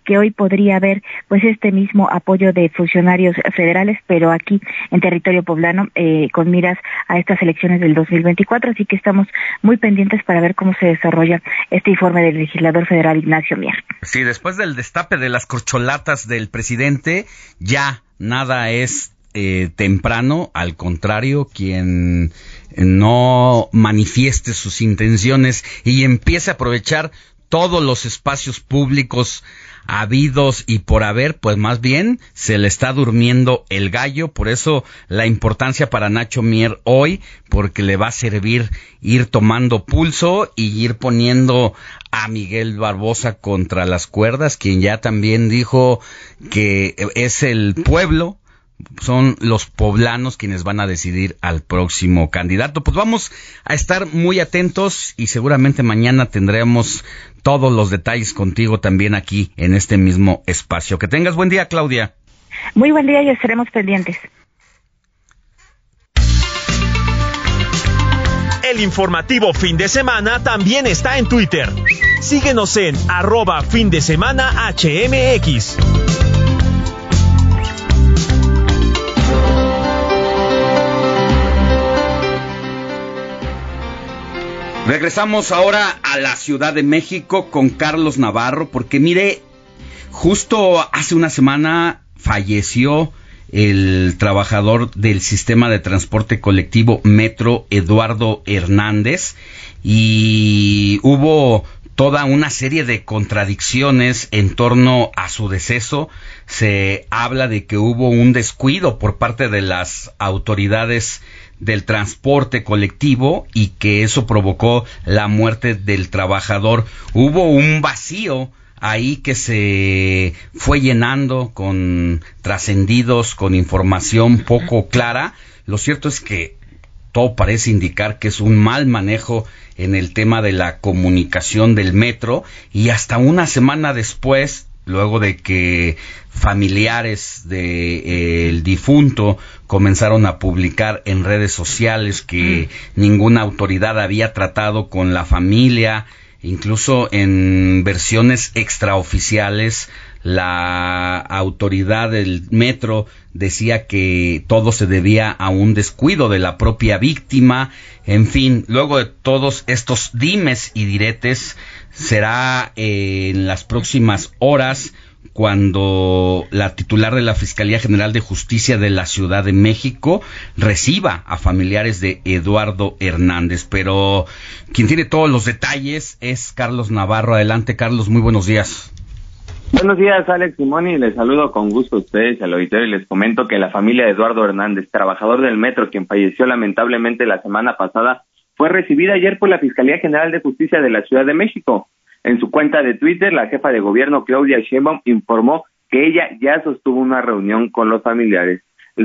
que hoy podría haber pues este mismo apoyo de funcionarios federales, pero aquí en territorio poblano eh, con miras a estas elecciones del 2024, así que estamos muy pendientes para ver cómo se desarrolla este informe del legislador federal Ignacio Mier. Sí, después del destape de las corcholatas del presidente, ya nada es eh, temprano, al contrario, quien no manifieste sus intenciones y empiece a aprovechar todos los espacios públicos habidos y por haber, pues más bien se le está durmiendo el gallo, por eso la importancia para Nacho Mier hoy, porque le va a servir ir tomando pulso y ir poniendo a Miguel Barbosa contra las cuerdas, quien ya también dijo que es el pueblo son los poblanos quienes van a decidir al próximo candidato. Pues vamos a estar muy atentos y seguramente mañana tendremos todos los detalles contigo también aquí en este mismo espacio. Que tengas buen día, Claudia. Muy buen día y estaremos pendientes. El informativo fin de semana también está en Twitter. Síguenos en arroba fin de semana HMX. Regresamos ahora a la Ciudad de México con Carlos Navarro, porque mire, justo hace una semana falleció el trabajador del sistema de transporte colectivo Metro, Eduardo Hernández, y hubo toda una serie de contradicciones en torno a su deceso. Se habla de que hubo un descuido por parte de las autoridades del transporte colectivo y que eso provocó la muerte del trabajador. Hubo un vacío ahí que se fue llenando con trascendidos, con información poco clara. Lo cierto es que todo parece indicar que es un mal manejo en el tema de la comunicación del metro y hasta una semana después luego de que familiares del de, eh, difunto comenzaron a publicar en redes sociales que mm. ninguna autoridad había tratado con la familia, incluso en versiones extraoficiales la autoridad del metro decía que todo se debía a un descuido de la propia víctima. En fin, luego de todos estos dimes y diretes, será eh, en las próximas horas cuando la titular de la Fiscalía General de Justicia de la Ciudad de México reciba a familiares de Eduardo Hernández. Pero quien tiene todos los detalles es Carlos Navarro. Adelante, Carlos, muy buenos días. Buenos días, Alex Simoni. Les saludo con gusto a ustedes al auditorio y les comento que la familia de Eduardo Hernández, trabajador del metro, quien falleció lamentablemente la semana pasada, fue recibida ayer por la Fiscalía General de Justicia de la Ciudad de México. En su cuenta de Twitter, la jefa de gobierno Claudia Sheinbaum informó que ella ya sostuvo una reunión con los familiares.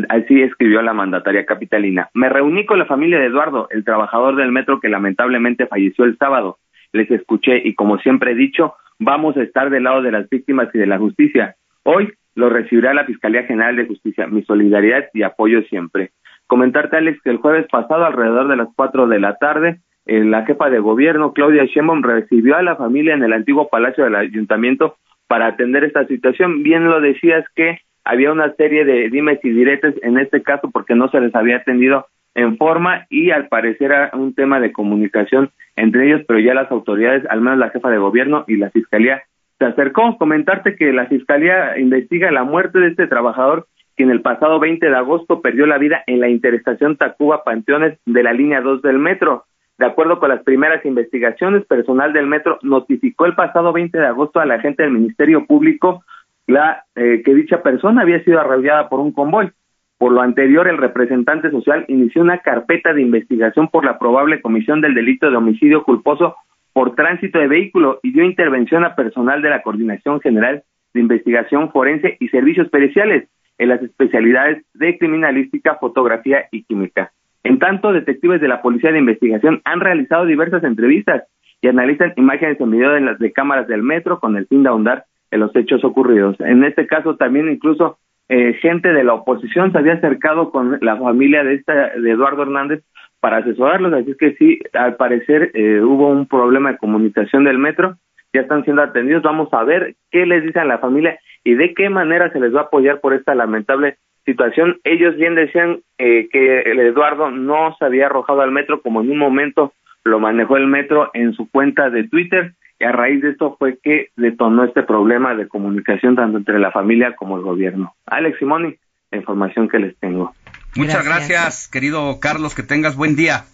Así escribió la mandataria capitalina. Me reuní con la familia de Eduardo, el trabajador del metro que lamentablemente falleció el sábado. Les escuché y como siempre he dicho, vamos a estar del lado de las víctimas y de la justicia. Hoy lo recibirá la Fiscalía General de Justicia. Mi solidaridad y apoyo siempre. Comentarte, Alex, que el jueves pasado, alrededor de las cuatro de la tarde, eh, la jefa de gobierno, Claudia Sheinbaum, recibió a la familia en el antiguo palacio del ayuntamiento para atender esta situación. Bien lo decías que había una serie de dimes y diretes en este caso porque no se les había atendido en forma y al parecer era un tema de comunicación entre ellos, pero ya las autoridades, al menos la jefa de gobierno y la fiscalía, se acercó. Comentarte que la fiscalía investiga la muerte de este trabajador quien el pasado 20 de agosto perdió la vida en la interestación Tacuba Panteones de la línea 2 del metro. De acuerdo con las primeras investigaciones, personal del metro notificó el pasado 20 de agosto a la gente del Ministerio Público la, eh, que dicha persona había sido arrollada por un convoy. Por lo anterior, el representante social inició una carpeta de investigación por la probable comisión del delito de homicidio culposo por tránsito de vehículo y dio intervención a personal de la Coordinación General de Investigación Forense y Servicios Periciales en las especialidades de criminalística, fotografía y química. En tanto, detectives de la Policía de Investigación han realizado diversas entrevistas y analizan imágenes en video de las de cámaras del metro con el fin de ahondar en los hechos ocurridos. En este caso también incluso eh, gente de la oposición se había acercado con la familia de esta de Eduardo Hernández para asesorarlos, así que sí, al parecer eh, hubo un problema de comunicación del metro, ya están siendo atendidos, vamos a ver qué les dicen a la familia y de qué manera se les va a apoyar por esta lamentable situación. Ellos bien decían eh, que el Eduardo no se había arrojado al metro como en un momento lo manejó el metro en su cuenta de Twitter y a raíz de esto fue que detonó este problema de comunicación tanto entre la familia como el gobierno. Alex Simoni, la información que les tengo. Muchas gracias. gracias, querido Carlos, que tengas buen día.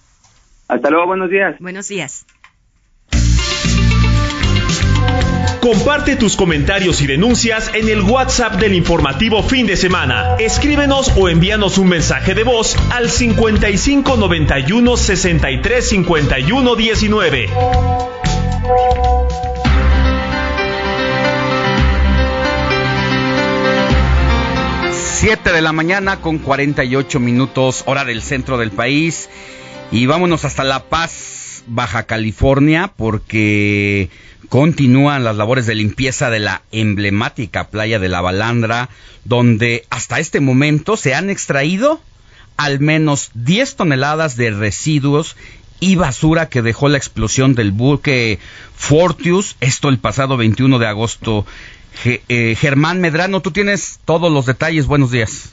Hasta luego, buenos días. Buenos días. Comparte tus comentarios y denuncias en el WhatsApp del informativo fin de semana. Escríbenos o envíanos un mensaje de voz al 55 91 63 51 19. 7 de la mañana con 48 minutos hora del centro del país y vámonos hasta La Paz, Baja California porque continúan las labores de limpieza de la emblemática playa de la Balandra donde hasta este momento se han extraído al menos 10 toneladas de residuos y basura que dejó la explosión del buque Fortius, esto el pasado 21 de agosto eh, Germán Medrano, tú tienes todos los detalles. Buenos días.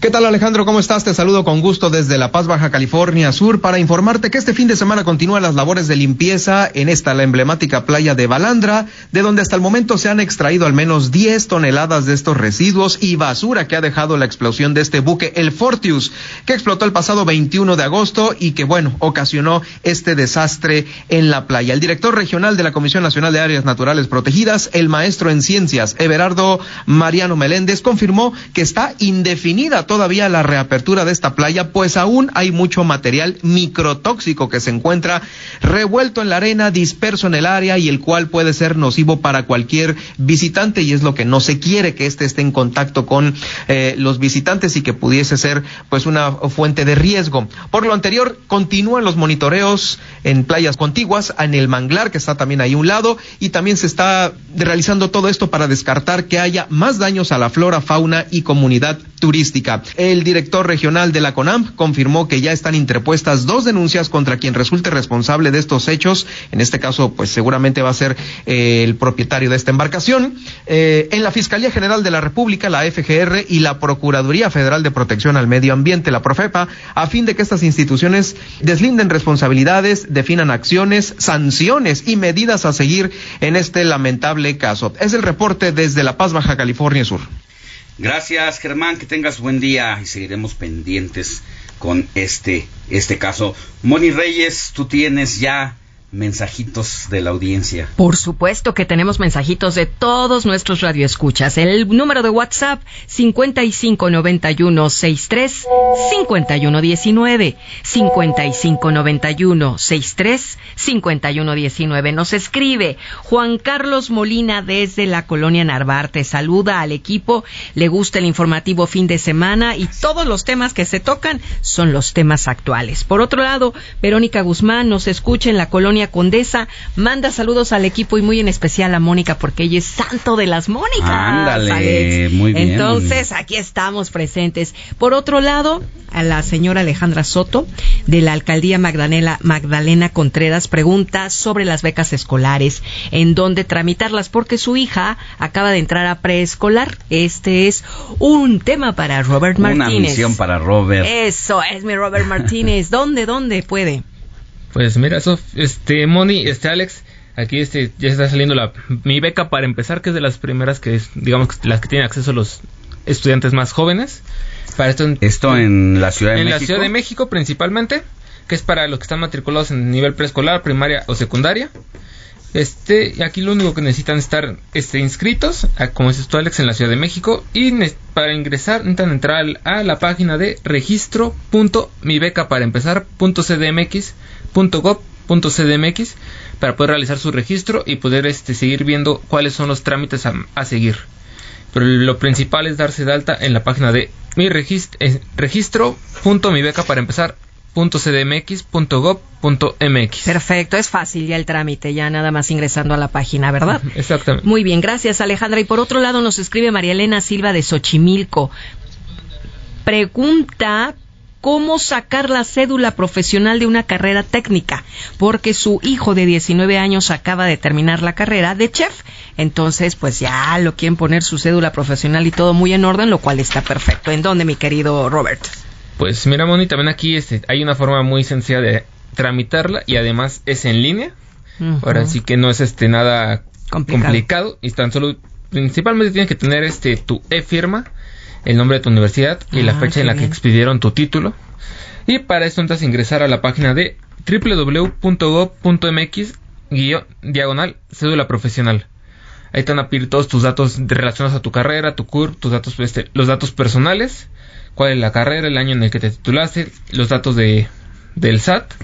¿Qué tal Alejandro? ¿Cómo estás? Te saludo con gusto desde La Paz, Baja California Sur, para informarte que este fin de semana continúan las labores de limpieza en esta, emblemática playa de Balandra, de donde hasta el momento se han extraído al menos 10 toneladas de estos residuos y basura que ha dejado la explosión de este buque, el Fortius, que explotó el pasado 21 de agosto y que, bueno, ocasionó este desastre en la playa. El director regional de la Comisión Nacional de Áreas Naturales Protegidas, el maestro en ciencias, Everardo Mariano Meléndez, confirmó que está indefinida todavía la reapertura de esta playa, pues aún hay mucho material microtóxico que se encuentra revuelto en la arena, disperso en el área y el cual puede ser nocivo para cualquier visitante y es lo que no se quiere que éste esté en contacto con eh, los visitantes y que pudiese ser pues una fuente de riesgo. Por lo anterior, continúan los monitoreos en playas contiguas, en el manglar que está también ahí a un lado y también se está realizando todo esto para descartar que haya más daños a la flora, fauna y comunidad turística. El director regional de la CONAMP confirmó que ya están interpuestas dos denuncias contra quien resulte responsable de estos hechos. En este caso, pues seguramente va a ser eh, el propietario de esta embarcación. Eh, en la Fiscalía General de la República, la FGR y la Procuraduría Federal de Protección al Medio Ambiente, la Profepa, a fin de que estas instituciones deslinden responsabilidades, definan acciones, sanciones y medidas a seguir en este lamentable caso. Es el reporte desde La Paz, Baja California Sur. Gracias, Germán, que tengas buen día y seguiremos pendientes con este, este caso. Moni Reyes, tú tienes ya mensajitos de la audiencia. Por supuesto que tenemos mensajitos de todos nuestros radioescuchas. El número de WhatsApp 559163 5119 559163 5119. Nos escribe Juan Carlos Molina desde la colonia Narvarte. Saluda al equipo, le gusta el informativo fin de semana y todos los temas que se tocan son los temas actuales. Por otro lado, Verónica Guzmán nos escucha en la colonia Condesa. Manda saludos al equipo y muy en especial a Mónica porque ella es santo de las Mónicas. Ándale, muy bien. Entonces, aquí estamos presentes. Por otro lado, a la señora Alejandra Soto de la alcaldía Magdalena, Magdalena Contreras pregunta sobre las becas escolares, en dónde tramitarlas, porque su hija acaba de entrar a preescolar. Este es un tema para Robert Martínez. Una misión para Robert. Eso es mi Robert Martínez. ¿Dónde, dónde puede? Pues mira, eso, este, Moni, este, Alex, aquí este, ya está saliendo la, mi beca para empezar, que es de las primeras que es, digamos, las que tienen acceso los estudiantes más jóvenes. Para esto, en, esto en la Ciudad de en México. la Ciudad de México principalmente, que es para los que están matriculados en nivel preescolar, primaria o secundaria. Este, aquí lo único que necesitan es estar este, inscritos, a, como dices tú Alex, en la Ciudad de México. Y para ingresar necesitan entrar a la página de registro.mibecaparempezar.cdmx.gov.cdmx para poder realizar su registro y poder este, seguir viendo cuáles son los trámites a, a seguir. Pero lo principal es darse de alta en la página de mi regist- eh, registro.mibecaparempezar.cdmx.gov.mx. Perfecto, es fácil ya el trámite, ya nada más ingresando a la página, ¿verdad? Exactamente. Muy bien, gracias Alejandra. Y por otro lado nos escribe María Elena Silva de Xochimilco. Pregunta cómo sacar la cédula profesional de una carrera técnica, porque su hijo de 19 años acaba de terminar la carrera de chef. Entonces, pues ya lo quieren poner su cédula profesional y todo muy en orden, lo cual está perfecto. ¿En dónde, mi querido Robert? Pues mira, Moni, también aquí este, hay una forma muy sencilla de tramitarla y además es en línea. Ahora sí que no es este nada Complicado. complicado, y tan solo principalmente tienes que tener este tu e-firma, el nombre de tu universidad y la Ah, fecha en la bien. que expidieron tu título. Y para esto entras a ingresar a la página de www.gov.mx guión- diagonal cédula profesional. Ahí te van a pedir todos tus datos relacionados a tu carrera, tu CURP, tus datos, este, los datos personales, cuál es la carrera, el año en el que te titulaste, los datos de, del SAT.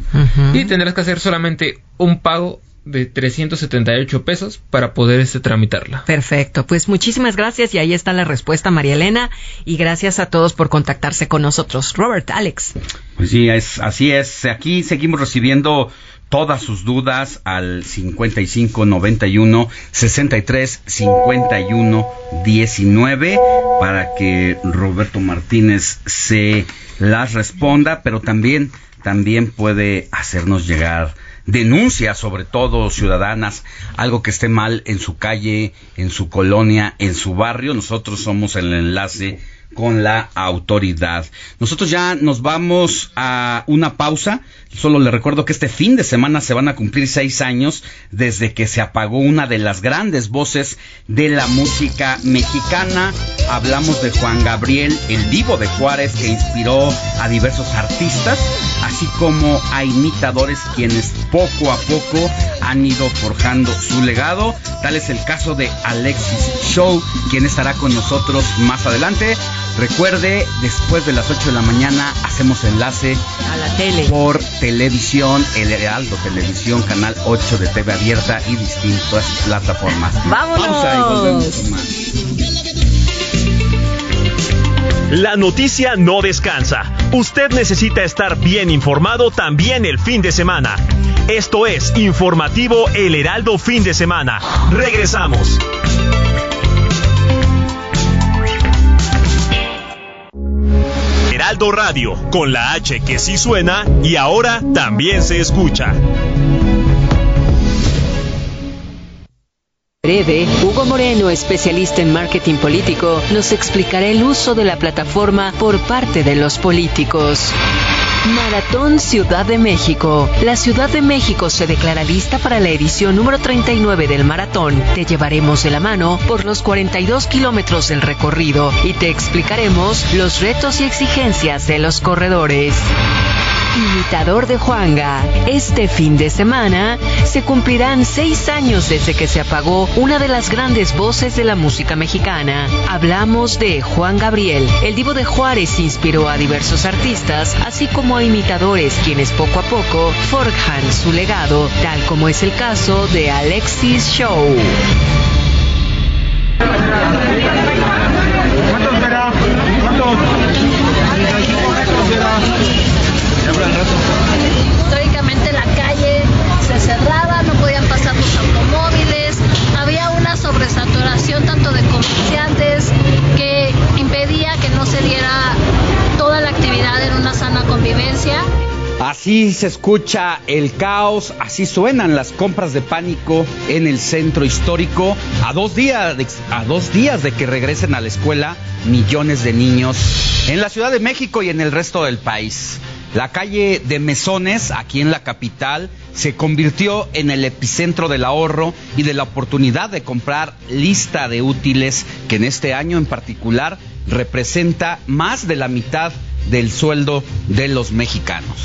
Y tendrás que hacer solamente un pago de 378 pesos para poder este, tramitarla. Perfecto, pues muchísimas gracias y ahí está la respuesta María Elena y gracias a todos por contactarse con nosotros. Robert, Alex. Pues sí, es, así es. Aquí seguimos recibiendo todas sus dudas al 55 91 63 51 19 para que Roberto Martínez se las responda, pero también también puede hacernos llegar denuncias, sobre todo ciudadanas, algo que esté mal en su calle, en su colonia, en su barrio. Nosotros somos el enlace con la autoridad. Nosotros ya nos vamos a una pausa. Solo le recuerdo que este fin de semana se van a cumplir seis años desde que se apagó una de las grandes voces de la música mexicana. Hablamos de Juan Gabriel, el vivo de Juárez, que inspiró a diversos artistas, así como a imitadores quienes poco a poco han ido forjando su legado. Tal es el caso de Alexis Show, quien estará con nosotros más adelante. Recuerde, después de las 8 de la mañana hacemos enlace a la tele por televisión, El Heraldo Televisión, Canal 8 de TV Abierta y distintas plataformas. ¡Vámonos! Pausa y volvemos con más. La noticia no descansa. Usted necesita estar bien informado también el fin de semana. Esto es Informativo El Heraldo Fin de Semana. Regresamos. Heraldo Radio, con la H que sí suena y ahora también se escucha. Breve, Hugo Moreno, especialista en marketing político, nos explicará el uso de la plataforma por parte de los políticos. Maratón Ciudad de México. La Ciudad de México se declara lista para la edición número 39 del maratón. Te llevaremos de la mano por los 42 kilómetros del recorrido y te explicaremos los retos y exigencias de los corredores. Imitador de Juanga. Este fin de semana se cumplirán seis años desde que se apagó una de las grandes voces de la música mexicana. Hablamos de Juan Gabriel. El divo de Juárez inspiró a diversos artistas, así como a imitadores quienes poco a poco forjan su legado, tal como es el caso de Alexis Show. Históricamente la calle se cerraba, no podían pasar los automóviles, había una sobresaturación tanto de comerciantes que impedía que no se diera toda la actividad en una sana convivencia. Así se escucha el caos, así suenan las compras de pánico en el centro histórico. A dos días de, a dos días de que regresen a la escuela millones de niños en la Ciudad de México y en el resto del país. La calle de Mesones, aquí en la capital, se convirtió en el epicentro del ahorro y de la oportunidad de comprar lista de útiles que en este año en particular representa más de la mitad del sueldo de los mexicanos.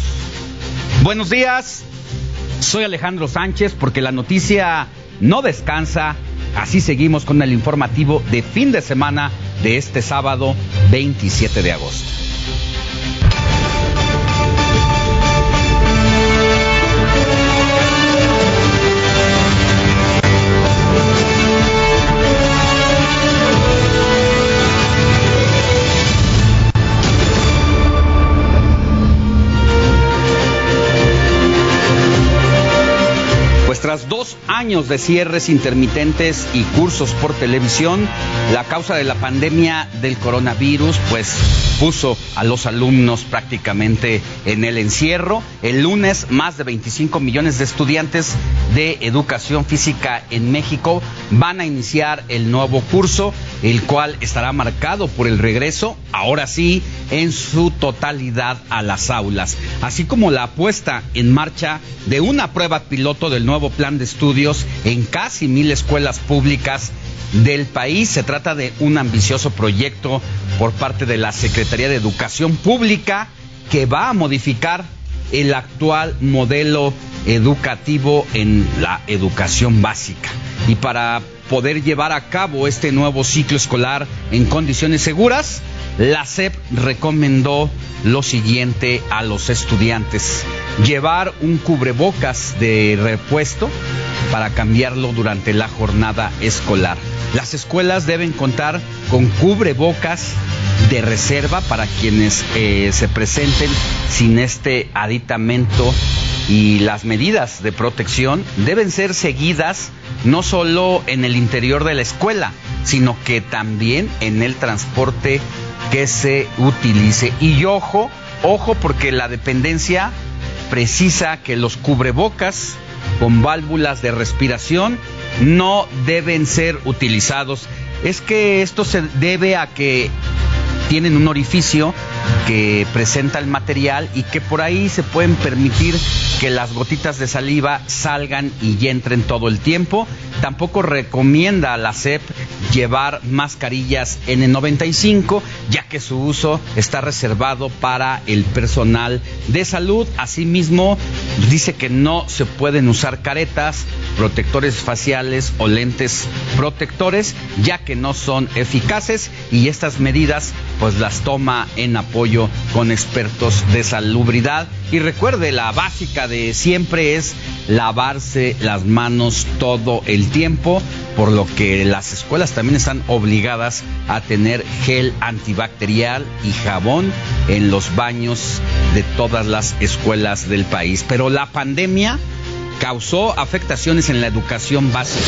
Buenos días, soy Alejandro Sánchez porque la noticia no descansa. Así seguimos con el informativo de fin de semana de este sábado 27 de agosto. Pues tras dos años de cierres intermitentes y cursos por televisión, la causa de la pandemia del coronavirus pues puso a los alumnos prácticamente en el encierro. El lunes más de 25 millones de estudiantes de educación física en México van a iniciar el nuevo curso, el cual estará marcado por el regreso, ahora sí, en su totalidad a las aulas, así como la puesta en marcha de una prueba piloto del nuevo plan de estudios en casi mil escuelas públicas del país. Se trata de un ambicioso proyecto por parte de la Secretaría de Educación Pública que va a modificar el actual modelo educativo en la educación básica. Y para poder llevar a cabo este nuevo ciclo escolar en condiciones seguras, la SEP recomendó lo siguiente a los estudiantes. Llevar un cubrebocas de repuesto para cambiarlo durante la jornada escolar. Las escuelas deben contar con cubrebocas de reserva para quienes eh, se presenten sin este aditamento y las medidas de protección deben ser seguidas no solo en el interior de la escuela, sino que también en el transporte que se utilice. Y ojo, ojo porque la dependencia precisa que los cubrebocas con válvulas de respiración no deben ser utilizados. Es que esto se debe a que tienen un orificio que presenta el material y que por ahí se pueden permitir que las gotitas de saliva salgan y entren todo el tiempo. Tampoco recomienda a la CEP llevar mascarillas N95, ya que su uso está reservado para el personal de salud. Asimismo, dice que no se pueden usar caretas, protectores faciales o lentes protectores, ya que no son eficaces y estas medidas pues las toma en apoyo con expertos de salubridad. Y recuerde, la básica de siempre es lavarse las manos todo el tiempo, por lo que las escuelas también están obligadas a tener gel antibacterial y jabón en los baños de todas las escuelas del país. Pero la pandemia causó afectaciones en la educación básica.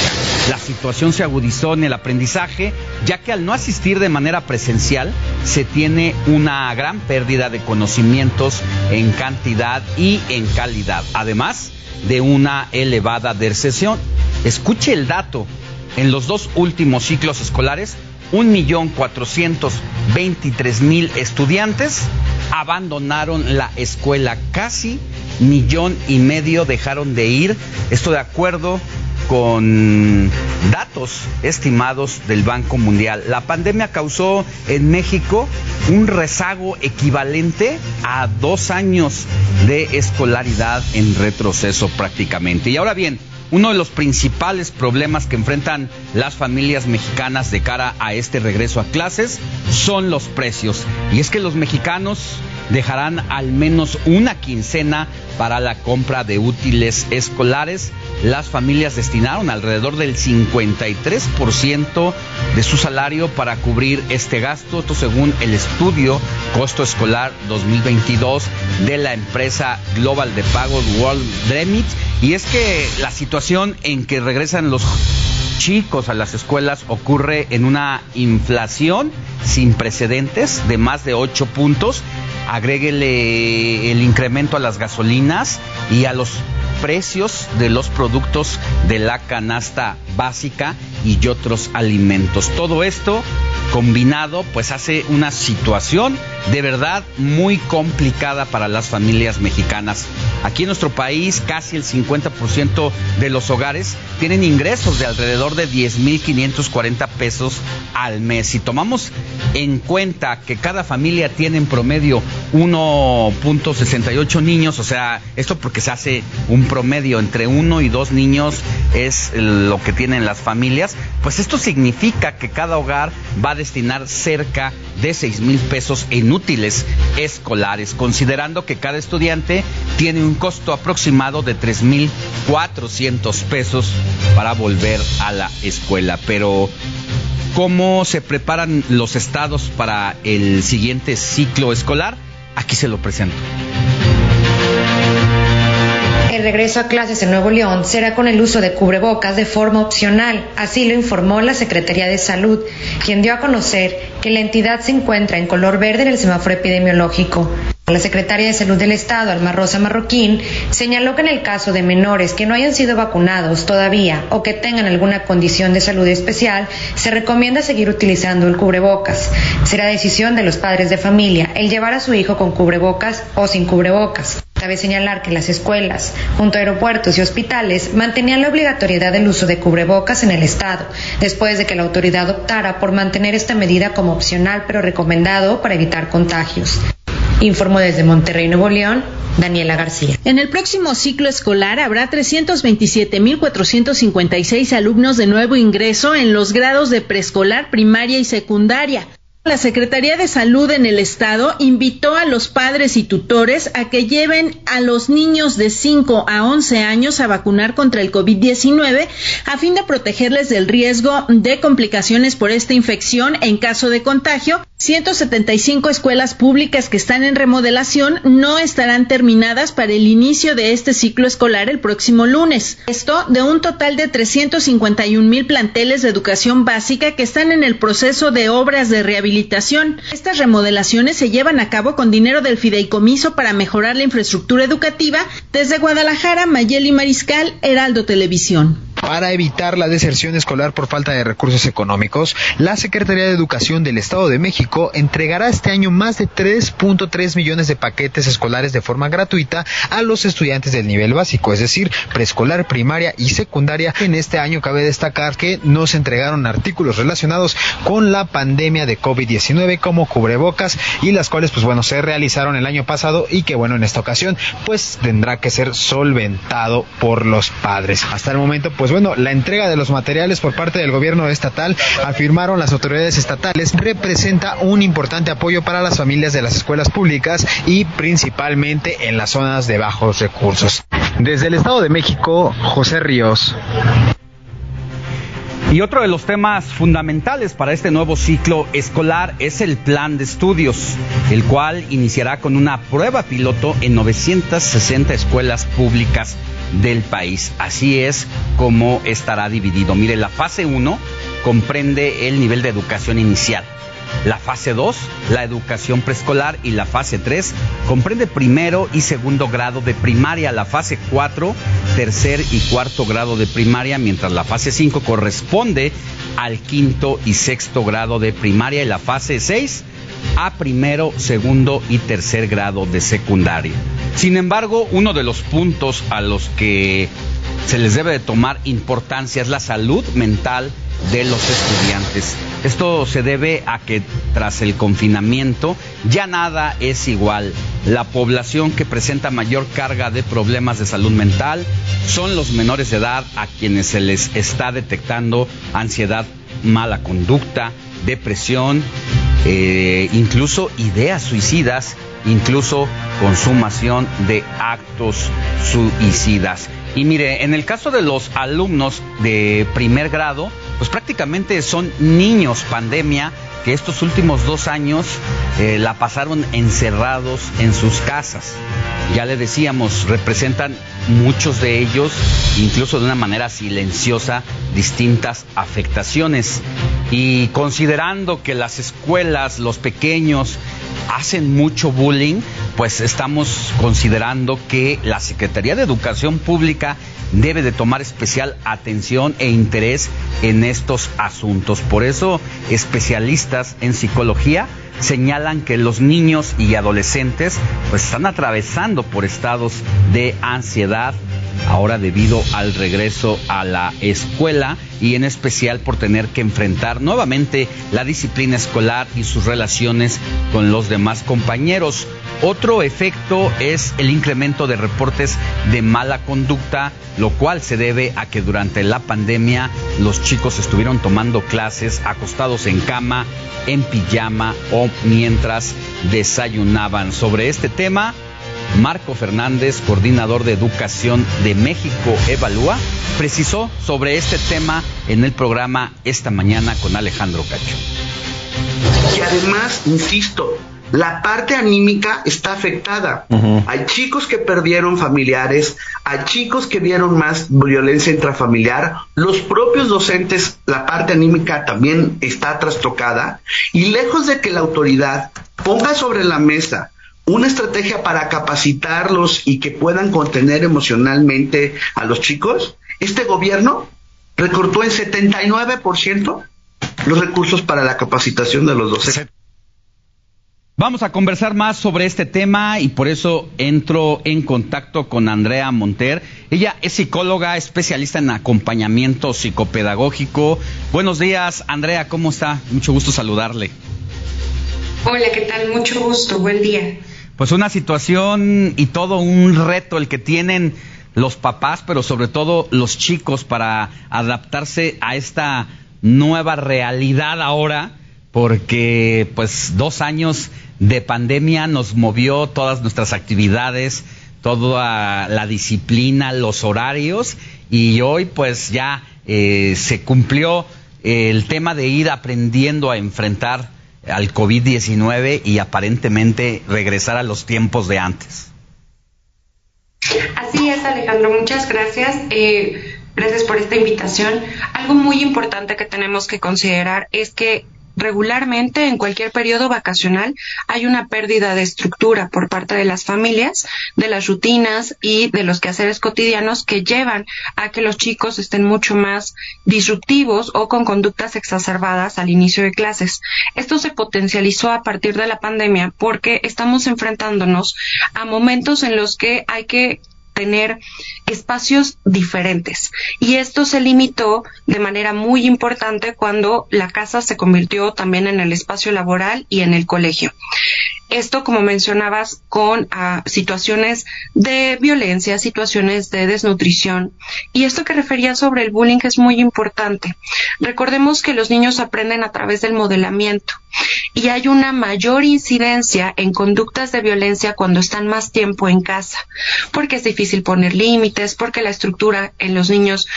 La situación se agudizó en el aprendizaje, ya que al no asistir de manera presencial se tiene una gran pérdida de conocimientos en cantidad y en calidad, además de una elevada deserción. Escuche el dato, en los dos últimos ciclos escolares, 1.423.000 estudiantes abandonaron la escuela casi millón y medio dejaron de ir. Esto de acuerdo con datos estimados del Banco Mundial. La pandemia causó en México un rezago equivalente a dos años de escolaridad en retroceso prácticamente. Y ahora bien, uno de los principales problemas que enfrentan las familias mexicanas de cara a este regreso a clases son los precios. Y es que los mexicanos dejarán al menos una quincena para la compra de útiles escolares. Las familias destinaron alrededor del 53% de su salario para cubrir este gasto, esto según el estudio Costo Escolar 2022 de la empresa global de pagos World Remit. Y es que la situación en que regresan los chicos a las escuelas ocurre en una inflación sin precedentes de más de 8 puntos agréguele el incremento a las gasolinas y a los precios de los productos de la canasta básica y otros alimentos. Todo esto combinado pues hace una situación de verdad muy complicada para las familias mexicanas. Aquí en nuestro país casi el 50% de los hogares tienen ingresos de alrededor de 10.540 pesos al mes. Si tomamos en cuenta que cada familia tiene en promedio 1.68 niños, o sea, esto porque se hace un promedio entre uno y dos niños es lo que tienen las familias, pues esto significa que cada hogar va a destinar cerca de 6 mil pesos en útiles escolares, considerando que cada estudiante tiene un costo aproximado de 3 mil 400 pesos para volver a la escuela. Pero, ¿cómo se preparan los estados para el siguiente ciclo escolar? Aquí se lo presento. El regreso a clases en Nuevo León será con el uso de cubrebocas de forma opcional, así lo informó la Secretaría de Salud, quien dio a conocer que la entidad se encuentra en color verde en el semáforo epidemiológico. La secretaria de Salud del Estado, Alma Rosa Marroquín, señaló que en el caso de menores que no hayan sido vacunados todavía o que tengan alguna condición de salud especial, se recomienda seguir utilizando el cubrebocas. Será decisión de los padres de familia el llevar a su hijo con cubrebocas o sin cubrebocas. Cabe señalar que las escuelas, junto a aeropuertos y hospitales, mantenían la obligatoriedad del uso de cubrebocas en el Estado, después de que la autoridad optara por mantener esta medida como opcional pero recomendado para evitar contagios. Informó desde Monterrey, Nuevo León, Daniela García. En el próximo ciclo escolar habrá 327.456 alumnos de nuevo ingreso en los grados de preescolar, primaria y secundaria. La Secretaría de Salud en el Estado invitó a los padres y tutores a que lleven a los niños de 5 a 11 años a vacunar contra el COVID-19 a fin de protegerles del riesgo de complicaciones por esta infección en caso de contagio 175 escuelas públicas que están en remodelación no estarán terminadas para el inicio de este ciclo escolar el próximo lunes. Esto de un total de 351 mil planteles de educación básica que están en el proceso de obras de rehabilitación. Estas remodelaciones se llevan a cabo con dinero del fideicomiso para mejorar la infraestructura educativa. Desde Guadalajara, Mayeli Mariscal, Heraldo Televisión. Para evitar la deserción escolar por falta de recursos económicos, la Secretaría de Educación del Estado de México entregará este año más de 3.3 millones de paquetes escolares de forma gratuita a los estudiantes del nivel básico, es decir, preescolar, primaria y secundaria. En este año cabe destacar que no se entregaron artículos relacionados con la pandemia de COVID-19 como cubrebocas y las cuales pues bueno se realizaron el año pasado y que bueno en esta ocasión pues tendrá que ser solventado por los padres. Hasta el momento pues pues bueno, la entrega de los materiales por parte del gobierno estatal, afirmaron las autoridades estatales, representa un importante apoyo para las familias de las escuelas públicas y principalmente en las zonas de bajos recursos. Desde el Estado de México, José Ríos. Y otro de los temas fundamentales para este nuevo ciclo escolar es el plan de estudios, el cual iniciará con una prueba piloto en 960 escuelas públicas del país. Así es como estará dividido. Mire, la fase 1 comprende el nivel de educación inicial. La fase 2, la educación preescolar y la fase 3 comprende primero y segundo grado de primaria, la fase 4, tercer y cuarto grado de primaria, mientras la fase 5 corresponde al quinto y sexto grado de primaria y la fase 6 a primero, segundo y tercer grado de secundaria. Sin embargo, uno de los puntos a los que se les debe de tomar importancia es la salud mental de los estudiantes. Esto se debe a que tras el confinamiento ya nada es igual. La población que presenta mayor carga de problemas de salud mental son los menores de edad a quienes se les está detectando ansiedad, mala conducta, depresión, eh, incluso ideas suicidas incluso consumación de actos suicidas. Y mire, en el caso de los alumnos de primer grado, pues prácticamente son niños pandemia que estos últimos dos años eh, la pasaron encerrados en sus casas. Ya le decíamos, representan muchos de ellos, incluso de una manera silenciosa, distintas afectaciones. Y considerando que las escuelas, los pequeños, hacen mucho bullying, pues estamos considerando que la Secretaría de Educación Pública debe de tomar especial atención e interés en estos asuntos. Por eso, especialistas en psicología señalan que los niños y adolescentes pues están atravesando por estados de ansiedad ahora debido al regreso a la escuela y en especial por tener que enfrentar nuevamente la disciplina escolar y sus relaciones con los demás compañeros. Otro efecto es el incremento de reportes de mala conducta, lo cual se debe a que durante la pandemia los chicos estuvieron tomando clases acostados en cama, en pijama o mientras desayunaban. Sobre este tema, Marco Fernández, coordinador de educación de México Evalúa, precisó sobre este tema en el programa esta mañana con Alejandro Cacho. Y además, insisto, la parte anímica está afectada. Hay chicos que perdieron familiares, hay chicos que vieron más violencia intrafamiliar, los propios docentes, la parte anímica también está trastocada y lejos de que la autoridad ponga sobre la mesa una estrategia para capacitarlos y que puedan contener emocionalmente a los chicos, este gobierno recortó en 79% los recursos para la capacitación de los docentes. Vamos a conversar más sobre este tema y por eso entro en contacto con Andrea Monter. Ella es psicóloga, especialista en acompañamiento psicopedagógico. Buenos días, Andrea, ¿cómo está? Mucho gusto saludarle. Hola, ¿qué tal? Mucho gusto, buen día. Pues una situación y todo un reto el que tienen los papás, pero sobre todo los chicos para adaptarse a esta nueva realidad ahora, porque pues dos años de pandemia nos movió todas nuestras actividades, toda la disciplina, los horarios, y hoy pues ya eh, se cumplió el tema de ir aprendiendo a enfrentar al COVID-19 y aparentemente regresar a los tiempos de antes. Así es, Alejandro, muchas gracias. Eh, gracias por esta invitación. Algo muy importante que tenemos que considerar es que regularmente en cualquier periodo vacacional hay una pérdida de estructura por parte de las familias, de las rutinas y de los quehaceres cotidianos que llevan a que los chicos estén mucho más disruptivos o con conductas exacerbadas al inicio de clases. Esto se potencializó a partir de la pandemia porque estamos enfrentándonos a momentos en los que hay que tener espacios diferentes. Y esto se limitó de manera muy importante cuando la casa se convirtió también en el espacio laboral y en el colegio. Esto, como mencionabas, con ah, situaciones de violencia, situaciones de desnutrición. Y esto que refería sobre el bullying es muy importante. Recordemos que los niños aprenden a través del modelamiento y hay una mayor incidencia en conductas de violencia cuando están más tiempo en casa, porque es difícil poner límites, porque la estructura en los niños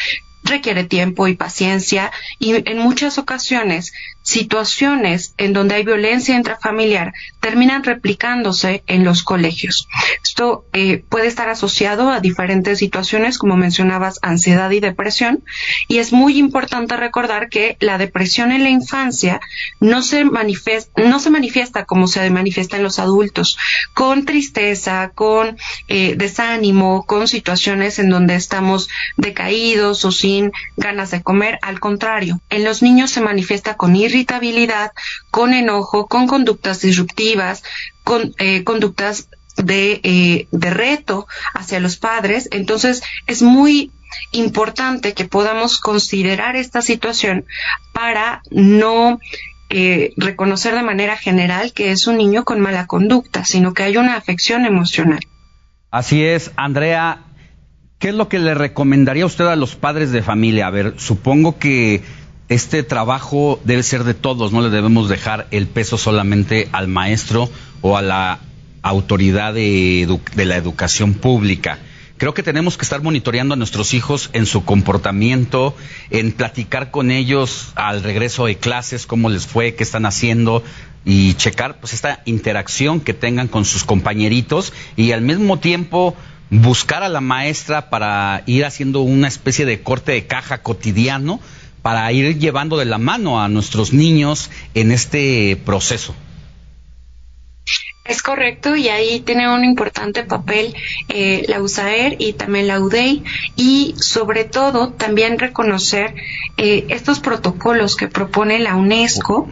requiere tiempo y paciencia y en muchas ocasiones situaciones en donde hay violencia intrafamiliar terminan replicándose en los colegios. Esto eh, puede estar asociado a diferentes situaciones, como mencionabas, ansiedad y depresión, y es muy importante recordar que la depresión en la infancia no se manifiesta, no se manifiesta como se manifiesta en los adultos, con tristeza, con eh, desánimo, con situaciones en donde estamos decaídos o sin ganas de comer. Al contrario, en los niños se manifiesta con irritabilidad, con enojo, con conductas disruptivas, con eh, conductas de, eh, de reto hacia los padres. Entonces es muy importante que podamos considerar esta situación para no eh, reconocer de manera general que es un niño con mala conducta, sino que hay una afección emocional. Así es, Andrea. ¿Qué es lo que le recomendaría usted a los padres de familia? A ver, supongo que este trabajo debe ser de todos, no le debemos dejar el peso solamente al maestro o a la autoridad de, la educación pública. Creo que tenemos que estar monitoreando a nuestros hijos en su comportamiento, en platicar con ellos al regreso de clases, cómo les fue, qué están haciendo y checar pues esta interacción que tengan con sus compañeritos y al mismo tiempo buscar a la maestra para ir haciendo una especie de corte de caja cotidiano para ir llevando de la mano a nuestros niños en este proceso. Es correcto y ahí tiene un importante papel eh, la USAER y también la UDEI y sobre todo también reconocer eh, estos protocolos que propone la UNESCO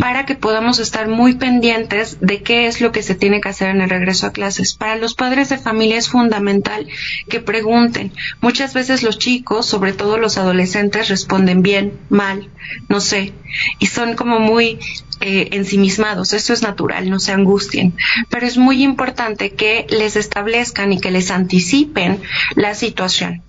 para que podamos estar muy pendientes de qué es lo que se tiene que hacer en el regreso a clases. Para los padres de familia es fundamental que pregunten. Muchas veces los chicos, sobre todo los adolescentes, responden bien, mal, no sé, y son como muy eh, ensimismados. Esto es natural, no se angustien. Pero es muy importante que les establezcan y que les anticipen la situación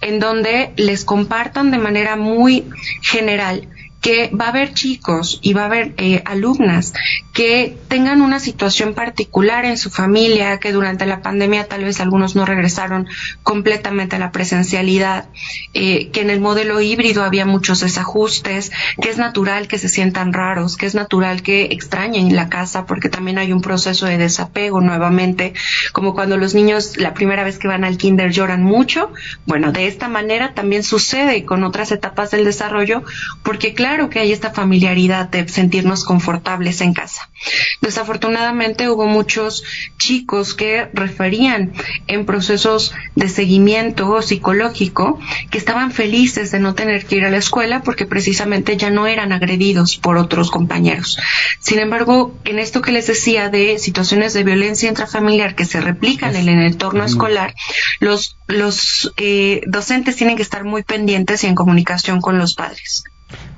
en donde les compartan de manera muy general que va a haber chicos y va a haber eh, alumnas que tengan una situación particular en su familia, que durante la pandemia tal vez algunos no regresaron completamente a la presencialidad, eh, que en el modelo híbrido había muchos desajustes, que es natural que se sientan raros, que es natural que extrañen la casa porque también hay un proceso de desapego nuevamente, como cuando los niños la primera vez que van al kinder lloran mucho. Bueno, de esta manera también sucede con otras etapas del desarrollo porque claro, claro que hay esta familiaridad de sentirnos confortables en casa. Desafortunadamente hubo muchos chicos que referían en procesos de seguimiento psicológico que estaban felices de no tener que ir a la escuela porque precisamente ya no eran agredidos por otros compañeros. Sin embargo, en esto que les decía de situaciones de violencia intrafamiliar que se replican en el entorno escolar, los, los eh, docentes tienen que estar muy pendientes y en comunicación con los padres.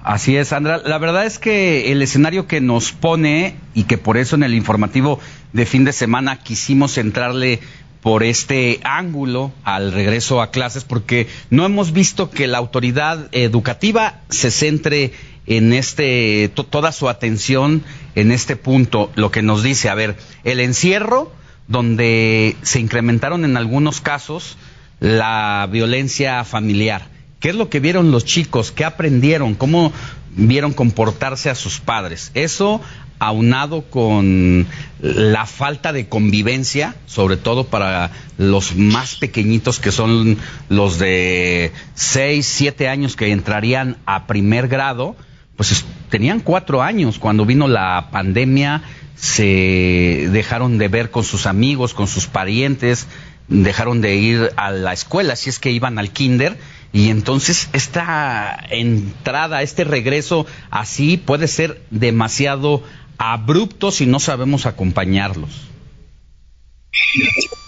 Así es, Sandra. La verdad es que el escenario que nos pone y que por eso en el informativo de fin de semana quisimos entrarle por este ángulo al regreso a clases porque no hemos visto que la autoridad educativa se centre en este toda su atención en este punto lo que nos dice a ver el encierro donde se incrementaron en algunos casos la violencia familiar qué es lo que vieron los chicos qué aprendieron cómo vieron comportarse a sus padres eso aunado con la falta de convivencia, sobre todo para los más pequeñitos que son los de 6, 7 años que entrarían a primer grado, pues tenían cuatro años cuando vino la pandemia, se dejaron de ver con sus amigos, con sus parientes, dejaron de ir a la escuela, si es que iban al kinder, y entonces esta entrada, este regreso así puede ser demasiado abrupto si no sabemos acompañarlos.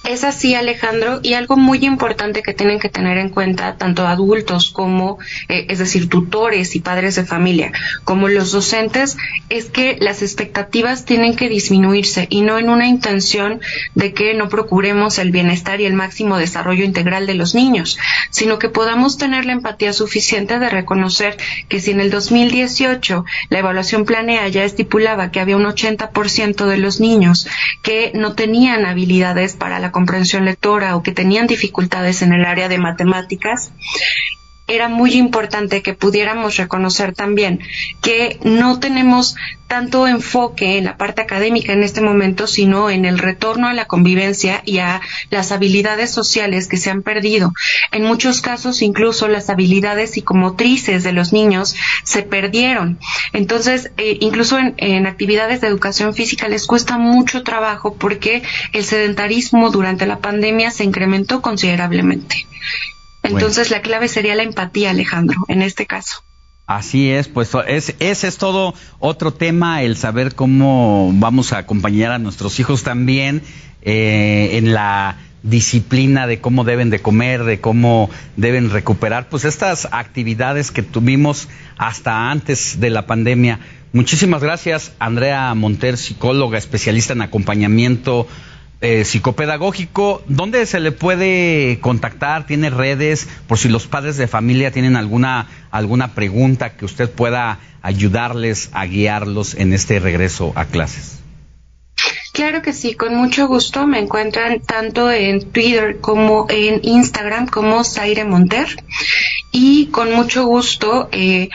Es así, Alejandro, y algo muy importante que tienen que tener en cuenta tanto adultos como, eh, es decir, tutores y padres de familia, como los docentes, es que las expectativas tienen que disminuirse y no en una intención de que no procuremos el bienestar y el máximo desarrollo integral de los niños, sino que podamos tener la empatía suficiente de reconocer que si en el 2018 la evaluación planea ya estipulaba que había un 80% de los niños que no tenían habilidades para la comprensión lectora o que tenían dificultades en el área de matemáticas, era muy importante que pudiéramos reconocer también que no tenemos tanto enfoque en la parte académica en este momento, sino en el retorno a la convivencia y a las habilidades sociales que se han perdido. En muchos casos, incluso las habilidades psicomotrices de los niños se perdieron. Entonces, eh, incluso en, en actividades de educación física les cuesta mucho trabajo porque el sedentarismo durante la pandemia se incrementó considerablemente. Entonces la clave sería la empatía, Alejandro, en este caso. Así es, pues es, ese es todo otro tema, el saber cómo vamos a acompañar a nuestros hijos también eh, en la disciplina de cómo deben de comer, de cómo deben recuperar, pues estas actividades que tuvimos hasta antes de la pandemia. Muchísimas gracias, Andrea Monter, psicóloga, especialista en acompañamiento eh, psicopedagógico, ¿dónde se le puede contactar? ¿Tiene redes? Por si los padres de familia tienen alguna, alguna pregunta que usted pueda ayudarles a guiarlos en este regreso a clases. Claro que sí, con mucho gusto. Me encuentran tanto en Twitter como en Instagram como Zaire Monter. Y con mucho gusto eh,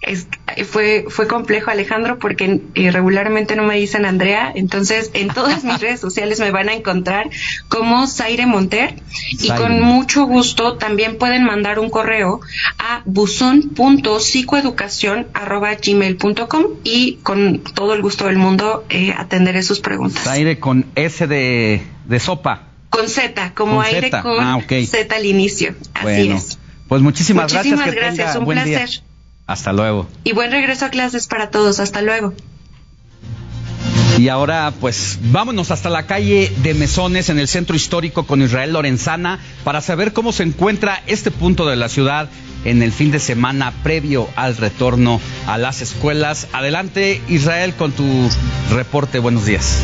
es, fue, fue complejo, Alejandro, porque eh, regularmente no me dicen Andrea, entonces en todas mis redes sociales me van a encontrar como Zaire Monter y con mucho gusto también pueden mandar un correo a buzón.psicoeducación.gmail.com y con todo el gusto del mundo eh, atenderé sus preguntas. Zaire con S de, de sopa. Con Z, como aire con ah, Z al inicio. Así es. Pues muchísimas, muchísimas gracias. un placer. Hasta luego. Y buen regreso a clases para todos. Hasta luego. Y ahora, pues, vámonos hasta la calle de Mesones en el centro histórico con Israel Lorenzana para saber cómo se encuentra este punto de la ciudad en el fin de semana previo al retorno a las escuelas. Adelante, Israel, con tu reporte. Buenos días.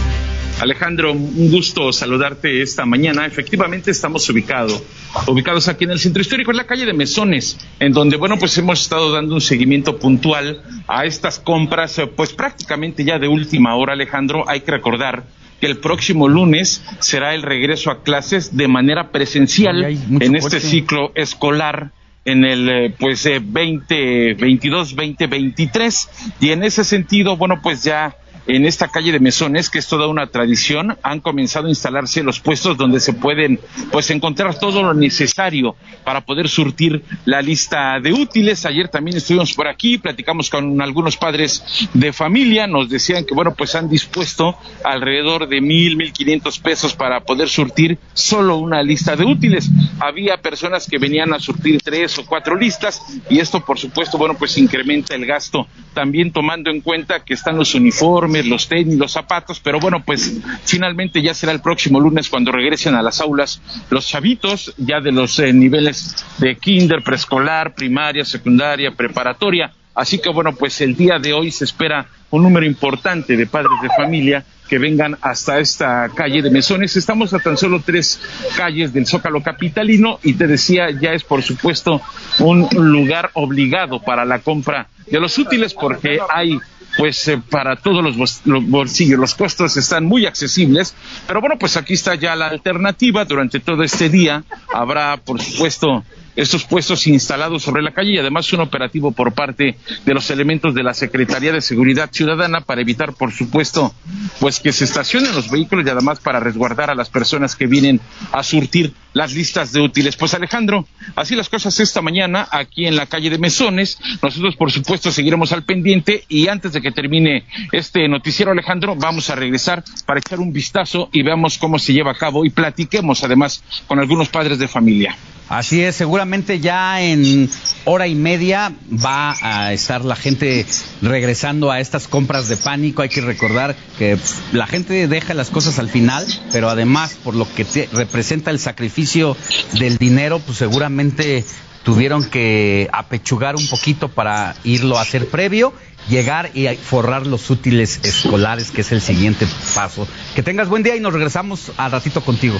Alejandro, un gusto saludarte esta mañana. Efectivamente estamos ubicados, ubicados aquí en el centro histórico, en la calle de Mesones, en donde, bueno, pues hemos estado dando un seguimiento puntual a estas compras, eh, pues prácticamente ya de última hora, Alejandro. Hay que recordar que el próximo lunes será el regreso a clases de manera presencial en este ciclo escolar en el eh, pues 2022 2023 y en ese sentido bueno pues ya en esta calle de Mesones, que es toda una tradición, han comenzado a instalarse los puestos donde se pueden pues encontrar todo lo necesario para poder surtir la lista de útiles. Ayer también estuvimos por aquí, platicamos con algunos padres de familia, nos decían que bueno, pues han dispuesto alrededor de mil, mil quinientos pesos para poder surtir solo una lista de útiles. Había personas que venían a surtir tres o cuatro listas y esto por supuesto, bueno, pues incrementa el gasto, también tomando en cuenta que están los uniformes, los tenis, los zapatos, pero bueno, pues finalmente ya será el próximo lunes cuando regresen a las aulas los chavitos, ya de los eh, niveles de kinder, preescolar, primaria, secundaria, preparatoria Así que bueno, pues el día de hoy se espera un número importante de padres de familia que vengan hasta esta calle de Mesones. Estamos a tan solo tres calles del Zócalo Capitalino y te decía, ya es por supuesto un lugar obligado para la compra de los útiles porque hay pues eh, para todos los, bolsillos los costos están muy accesibles, pero bueno, pues aquí está ya la alternativa durante todo este día. Habrá, por supuesto, estos puestos instalados sobre la calle y además un operativo por parte de los elementos de la Secretaría de Seguridad Ciudadana para evitar, por supuesto, pues que se estacionen los vehículos y además para resguardar a las personas que vienen a surtir las listas de útiles. Pues Alejandro, así las cosas esta mañana aquí en la calle de Mesones. Nosotros, por supuesto, seguiremos al pendiente y antes de que termine este noticiero, Alejandro, vamos a regresar para echar un vistazo y veamos cómo se lleva a cabo y platiquemos además con algunos padres de familia. Así es, seguramente ya en hora y media va a estar la gente regresando a estas compras de pánico. Hay que recordar que la gente deja las cosas al final, pero además por lo que representa el sacrificio del dinero, pues seguramente tuvieron que apechugar un poquito para irlo a hacer previo llegar y forrar los útiles escolares, que es el siguiente paso. Que tengas buen día y nos regresamos al ratito contigo.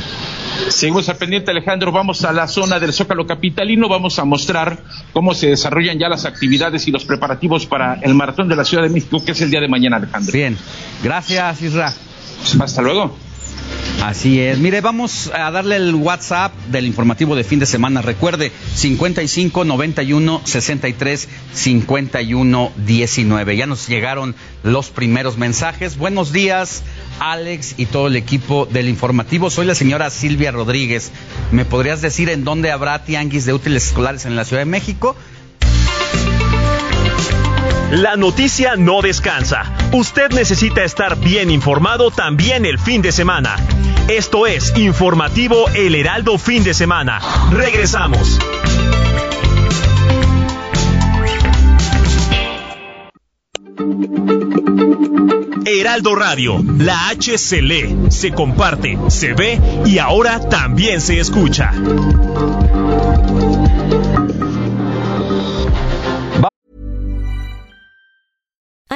Seguimos al pendiente, Alejandro. Vamos a la zona del Zócalo Capitalino. Vamos a mostrar cómo se desarrollan ya las actividades y los preparativos para el maratón de la Ciudad de México, que es el día de mañana, Alejandro. Bien. Gracias, Isra. Hasta luego. Así es. Mire, vamos a darle el WhatsApp del informativo de fin de semana. Recuerde, 55 91 63 51 19. Ya nos llegaron los primeros mensajes. Buenos días, Alex y todo el equipo del informativo. Soy la señora Silvia Rodríguez. ¿Me podrías decir en dónde habrá tianguis de útiles escolares en la Ciudad de México? La noticia no descansa. Usted necesita estar bien informado también el fin de semana. Esto es Informativo El Heraldo Fin de Semana. Regresamos. Heraldo Radio, la H se lee, se comparte, se ve y ahora también se escucha.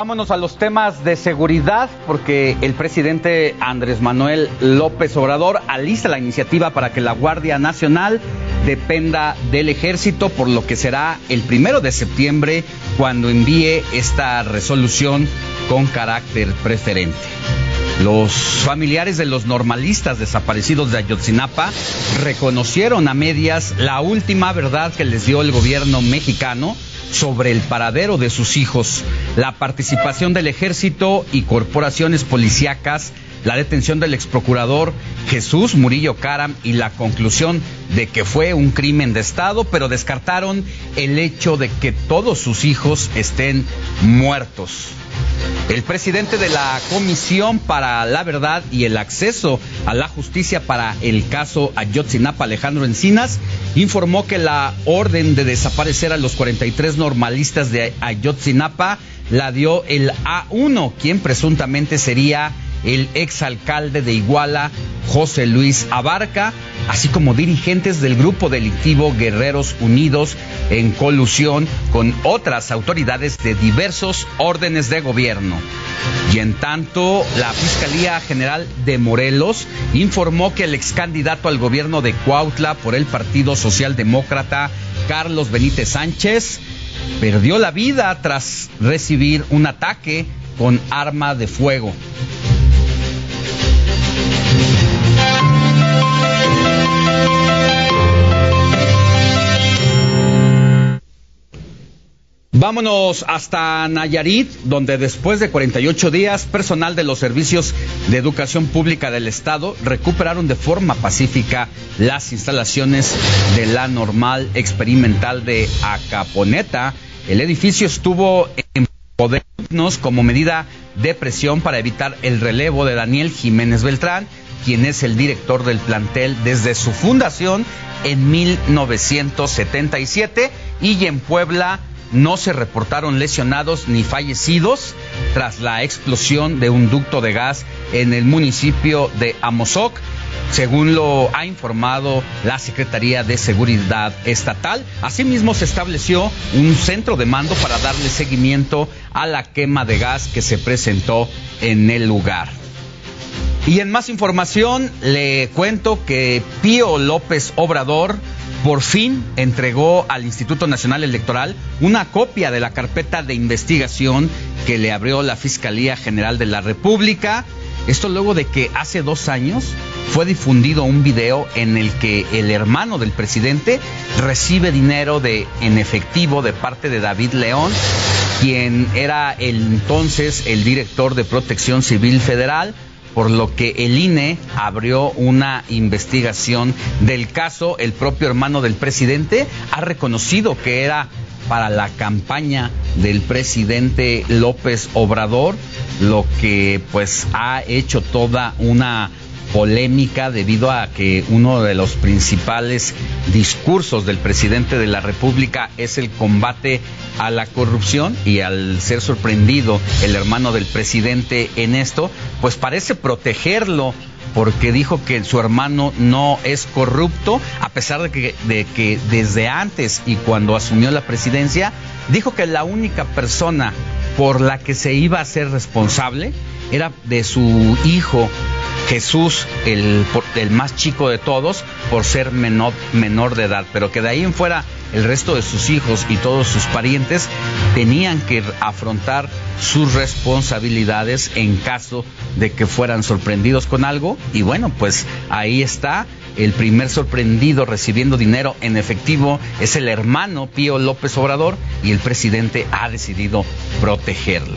Vámonos a los temas de seguridad porque el presidente Andrés Manuel López Obrador alista la iniciativa para que la Guardia Nacional dependa del ejército, por lo que será el primero de septiembre cuando envíe esta resolución con carácter preferente. Los familiares de los normalistas desaparecidos de Ayotzinapa reconocieron a medias la última verdad que les dio el gobierno mexicano sobre el paradero de sus hijos, la participación del ejército y corporaciones policíacas, la detención del exprocurador Jesús Murillo Caram y la conclusión de que fue un crimen de Estado, pero descartaron el hecho de que todos sus hijos estén muertos. El presidente de la Comisión para la Verdad y el Acceso a la Justicia para el caso Ayotzinapa, Alejandro Encinas, informó que la orden de desaparecer a los 43 normalistas de Ayotzinapa la dio el A1, quien presuntamente sería el exalcalde de Iguala, José Luis Abarca, así como dirigentes del grupo delictivo Guerreros Unidos en colusión con otras autoridades de diversos órdenes de gobierno. Y en tanto, la Fiscalía General de Morelos informó que el ex candidato al gobierno de Cuautla por el Partido Socialdemócrata, Carlos Benítez Sánchez, perdió la vida tras recibir un ataque con arma de fuego. Vámonos hasta Nayarit, donde después de 48 días, personal de los servicios de Educación Pública del Estado recuperaron de forma pacífica las instalaciones de la normal experimental de Acaponeta. El edificio estuvo en podernos como medida de presión para evitar el relevo de Daniel Jiménez Beltrán, quien es el director del plantel desde su fundación en 1977 y en Puebla no se reportaron lesionados ni fallecidos tras la explosión de un ducto de gas en el municipio de Amozoc, según lo ha informado la Secretaría de Seguridad Estatal. Asimismo, se estableció un centro de mando para darle seguimiento a la quema de gas que se presentó en el lugar. Y en más información, le cuento que Pío López Obrador por fin entregó al Instituto Nacional Electoral una copia de la carpeta de investigación que le abrió la Fiscalía General de la República. Esto luego de que hace dos años fue difundido un video en el que el hermano del presidente recibe dinero en efectivo de parte de David León, quien era entonces el director de Protección Civil Federal por lo que el INE abrió una investigación del caso. El propio hermano del presidente ha reconocido que era para la campaña del presidente López Obrador, lo que pues ha hecho toda una polémica debido a que uno de los principales discursos del presidente de la República es el combate a la corrupción y al ser sorprendido el hermano del presidente en esto, pues parece protegerlo porque dijo que su hermano no es corrupto, a pesar de que, de que desde antes y cuando asumió la presidencia, dijo que la única persona por la que se iba a ser responsable era de su hijo Jesús, el, más chico de todos, por ser menor, menor de edad, pero que de ahí en fuera el resto de sus hijos y todos sus parientes tenían que afrontar sus responsabilidades en caso de que fueran sorprendidos con algo. Y bueno, pues ahí está. El primer sorprendido recibiendo dinero en efectivo es el hermano Pío López Obrador y el presidente ha decidido protegerlo.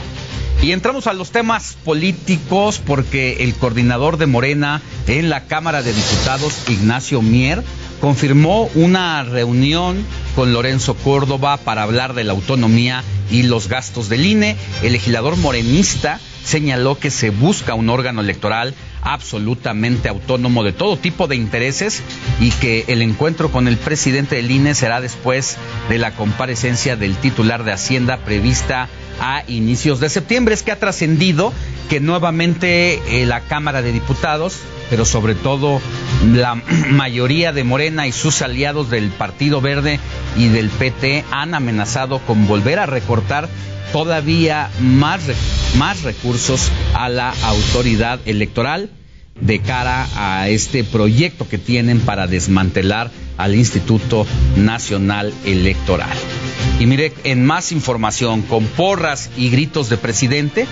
Y entramos a los temas políticos porque el coordinador de Morena en la Cámara de Diputados, Ignacio Mier, confirmó una reunión con Lorenzo Córdoba para hablar de la autonomía y los gastos del INE. El legislador morenista señaló que se busca un órgano electoral absolutamente autónomo de todo tipo de intereses y que el encuentro con el presidente del INE será después de la comparecencia del titular de Hacienda prevista a inicios de septiembre. Es que ha trascendido que nuevamente eh, la Cámara de Diputados, pero sobre todo la mayoría de Morena y sus aliados del Partido Verde y del PT han amenazado con volver a recortar todavía más, más recursos a la autoridad electoral de cara a este proyecto que tienen para desmantelar al Instituto Nacional Electoral. Y mire, en más información, con porras y gritos de presidente,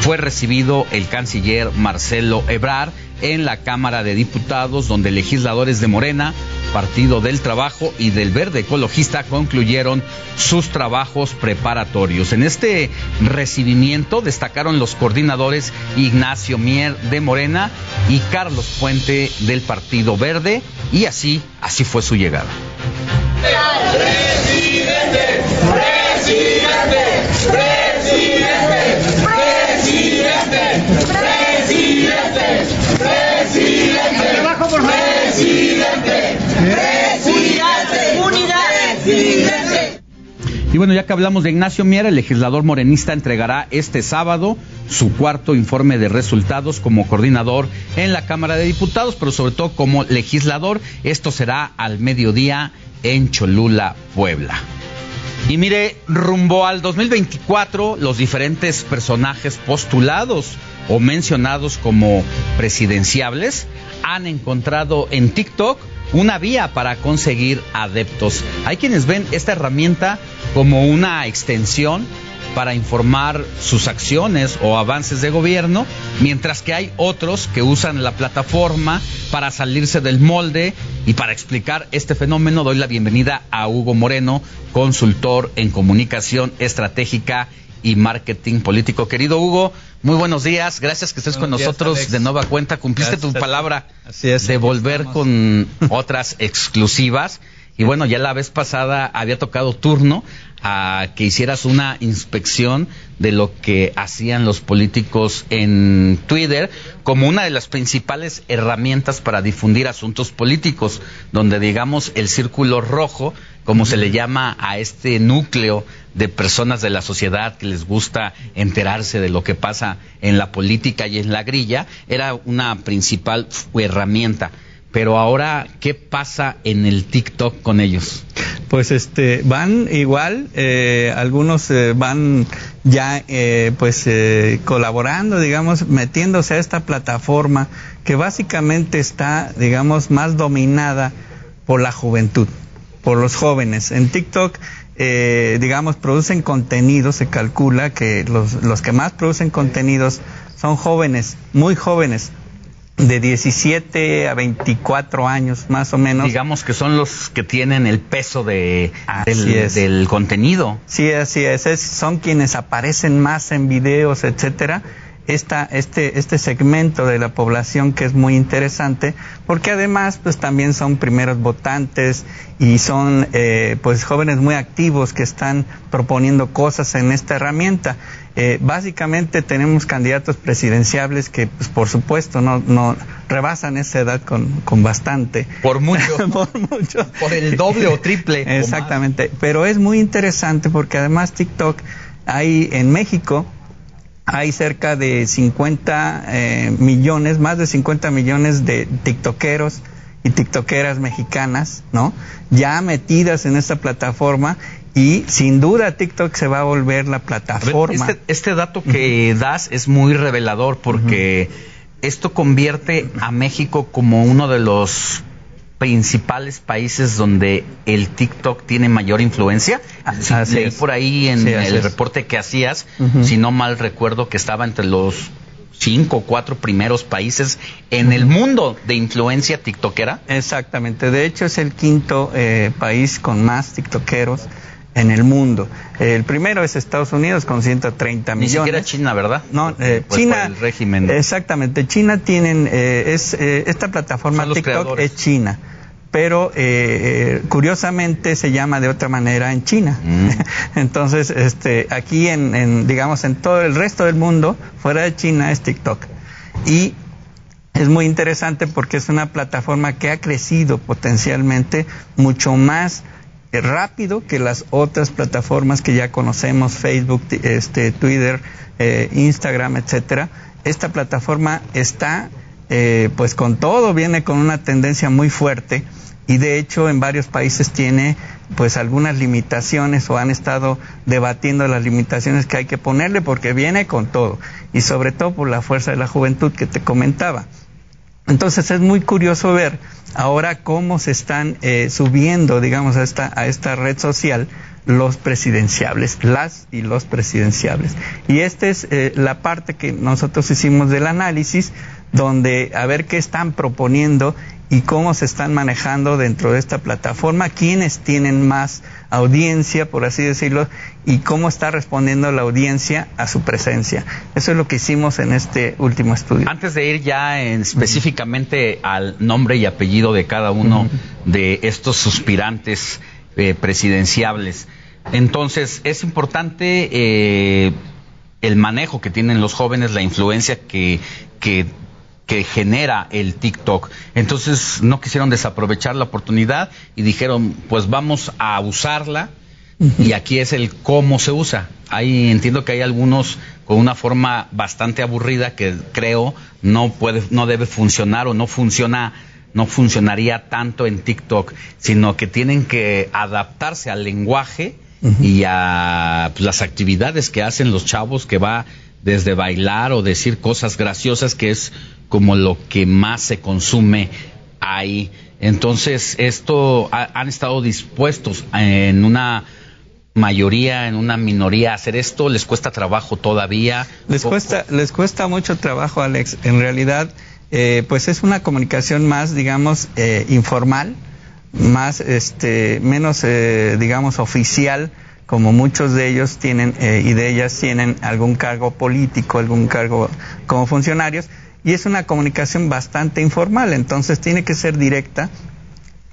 fue recibido el canciller Marcelo Ebrard en la Cámara de Diputados, donde legisladores de Morena, Partido del Trabajo y del Verde Ecologista concluyeron sus trabajos preparatorios. En este recibimiento destacaron los coordinadores Ignacio Mier de Morena y Carlos Puente del Partido Verde y así, así fue su llegada. Presidente, presidente, presidente, presidente, presidente, presidente, presidente. Y bueno, ya que hablamos de Ignacio Mier, el legislador morenista entregará este sábado su cuarto informe de resultados como coordinador en la Cámara de Diputados, pero sobre todo como legislador. Esto será al mediodía en Cholula, Puebla. Y mire, rumbo al 2024, los diferentes personajes postulados o mencionados como presidenciables han encontrado en TikTok una vía para conseguir adeptos. Hay quienes ven esta herramienta como una extensión para informar sus acciones o avances de gobierno, mientras que hay otros que usan la plataforma para salirse del molde y para explicar este fenómeno doy la bienvenida a Hugo Moreno, consultor en comunicación estratégica y marketing político. Querido Hugo, muy buenos días. Gracias que estés con nosotros de nueva cuenta. Cumpliste tu palabra de volver con otras exclusivas. Y bueno, ya la vez pasada había tocado turno a que hicieras una inspección de lo que hacían los políticos en Twitter como una de las principales herramientas para difundir asuntos políticos, donde digamos el círculo rojo, como se le llama a este núcleo de personas de la sociedad que les gusta enterarse de lo que pasa en la política y en la grilla, era una principal herramienta pero ahora, ¿qué pasa en el TikTok con ellos? Pues este, van igual, eh, algunos eh, van ya eh, pues colaborando, digamos, metiéndose a esta plataforma que básicamente está, digamos, más dominada por la juventud, por los jóvenes. En TikTok digamos, producen contenido, se calcula que los, los que más producen contenidos son jóvenes, muy jóvenes, de 17 a 24 años más o menos. Digamos que son los que tienen el peso de, del, contenido. Sí, así es, son quienes aparecen más en videos, etcétera. Esta, este, este segmento de la población que es muy interesante porque además pues también son primeros votantes y son eh, pues jóvenes muy activos que están proponiendo cosas en esta herramienta eh, básicamente tenemos candidatos presidenciables que, pues, por supuesto, no, no rebasan esa edad con, con bastante. Por mucho. por mucho. Por el doble o triple. Exactamente. Pero es muy interesante porque además TikTok hay en México hay cerca de 50 eh, millones, más de 50 millones de tiktokeros y tiktokeras mexicanas, ¿no? Ya metidas en esta plataforma y sin duda TikTok se va a volver la plataforma. Este, este dato que das es muy revelador porque esto convierte a México como uno de los principales países donde el TikTok tiene mayor influencia. Así por ahí en el reporte que hacías, si no mal recuerdo, que estaba entre los cinco o cuatro primeros países en el mundo de influencia tiktokera. Exactamente, de hecho es el quinto eh, país con más tiktokeros en el mundo. El primero es Estados Unidos con 130 millones. Ni siquiera China, ¿verdad? No, eh, pues China. El régimen. Exactamente. China tienen eh, es eh, esta plataforma TikTok es China, pero curiosamente se llama de otra manera en China. Mm. Entonces, este, aquí en, en, digamos en todo el resto del mundo, fuera de China es TikTok y es muy interesante porque es una plataforma que ha crecido potencialmente mucho más rápido que las otras plataformas que ya conocemos, Facebook, este, Twitter, eh, Instagram, etcétera. Esta plataforma está, eh, pues con todo, viene con una tendencia muy fuerte y de hecho en varios países tiene pues algunas limitaciones o han estado debatiendo las limitaciones que hay que ponerle porque viene con todo y sobre todo por la fuerza de la juventud que te comentaba. Entonces es muy curioso ver ahora cómo se están eh, subiendo, digamos, a esta, a esta red social los presidenciables, las y los presidenciables. Y esta es eh, la parte que nosotros hicimos del análisis, donde a ver qué están proponiendo y cómo se están manejando dentro de esta plataforma, quiénes tienen más audiencia, por así decirlo, y cómo está respondiendo la audiencia a su presencia. Eso es lo que hicimos en este último estudio. Antes de ir ya específicamente al nombre y apellido de cada uno de estos suspirantes eh, presidenciables, entonces es importante eh, el manejo que tienen los jóvenes, la influencia que, que que genera el TikTok. Entonces no quisieron desaprovechar la oportunidad y dijeron, pues vamos a usarla y aquí es el cómo se usa. Ahí entiendo que hay algunos con una forma bastante aburrida que creo no puede no debe funcionar o no funciona no funcionaría tanto en TikTok, sino que tienen que adaptarse al lenguaje y a pues, las actividades que hacen los chavos que va desde bailar o decir cosas graciosas que es como lo que más se consume ahí. Entonces, esto han estado dispuestos en una mayoría, en una minoría a hacer esto, les cuesta trabajo todavía. Les cuesta, les cuesta mucho trabajo, Alex. En realidad, eh, pues es una comunicación más, digamos, eh, informal, más, este, menos, eh, digamos, oficial como muchos de ellos tienen eh, y de ellas tienen algún cargo político, algún cargo como funcionarios, y es una comunicación bastante informal, entonces tiene que ser directa,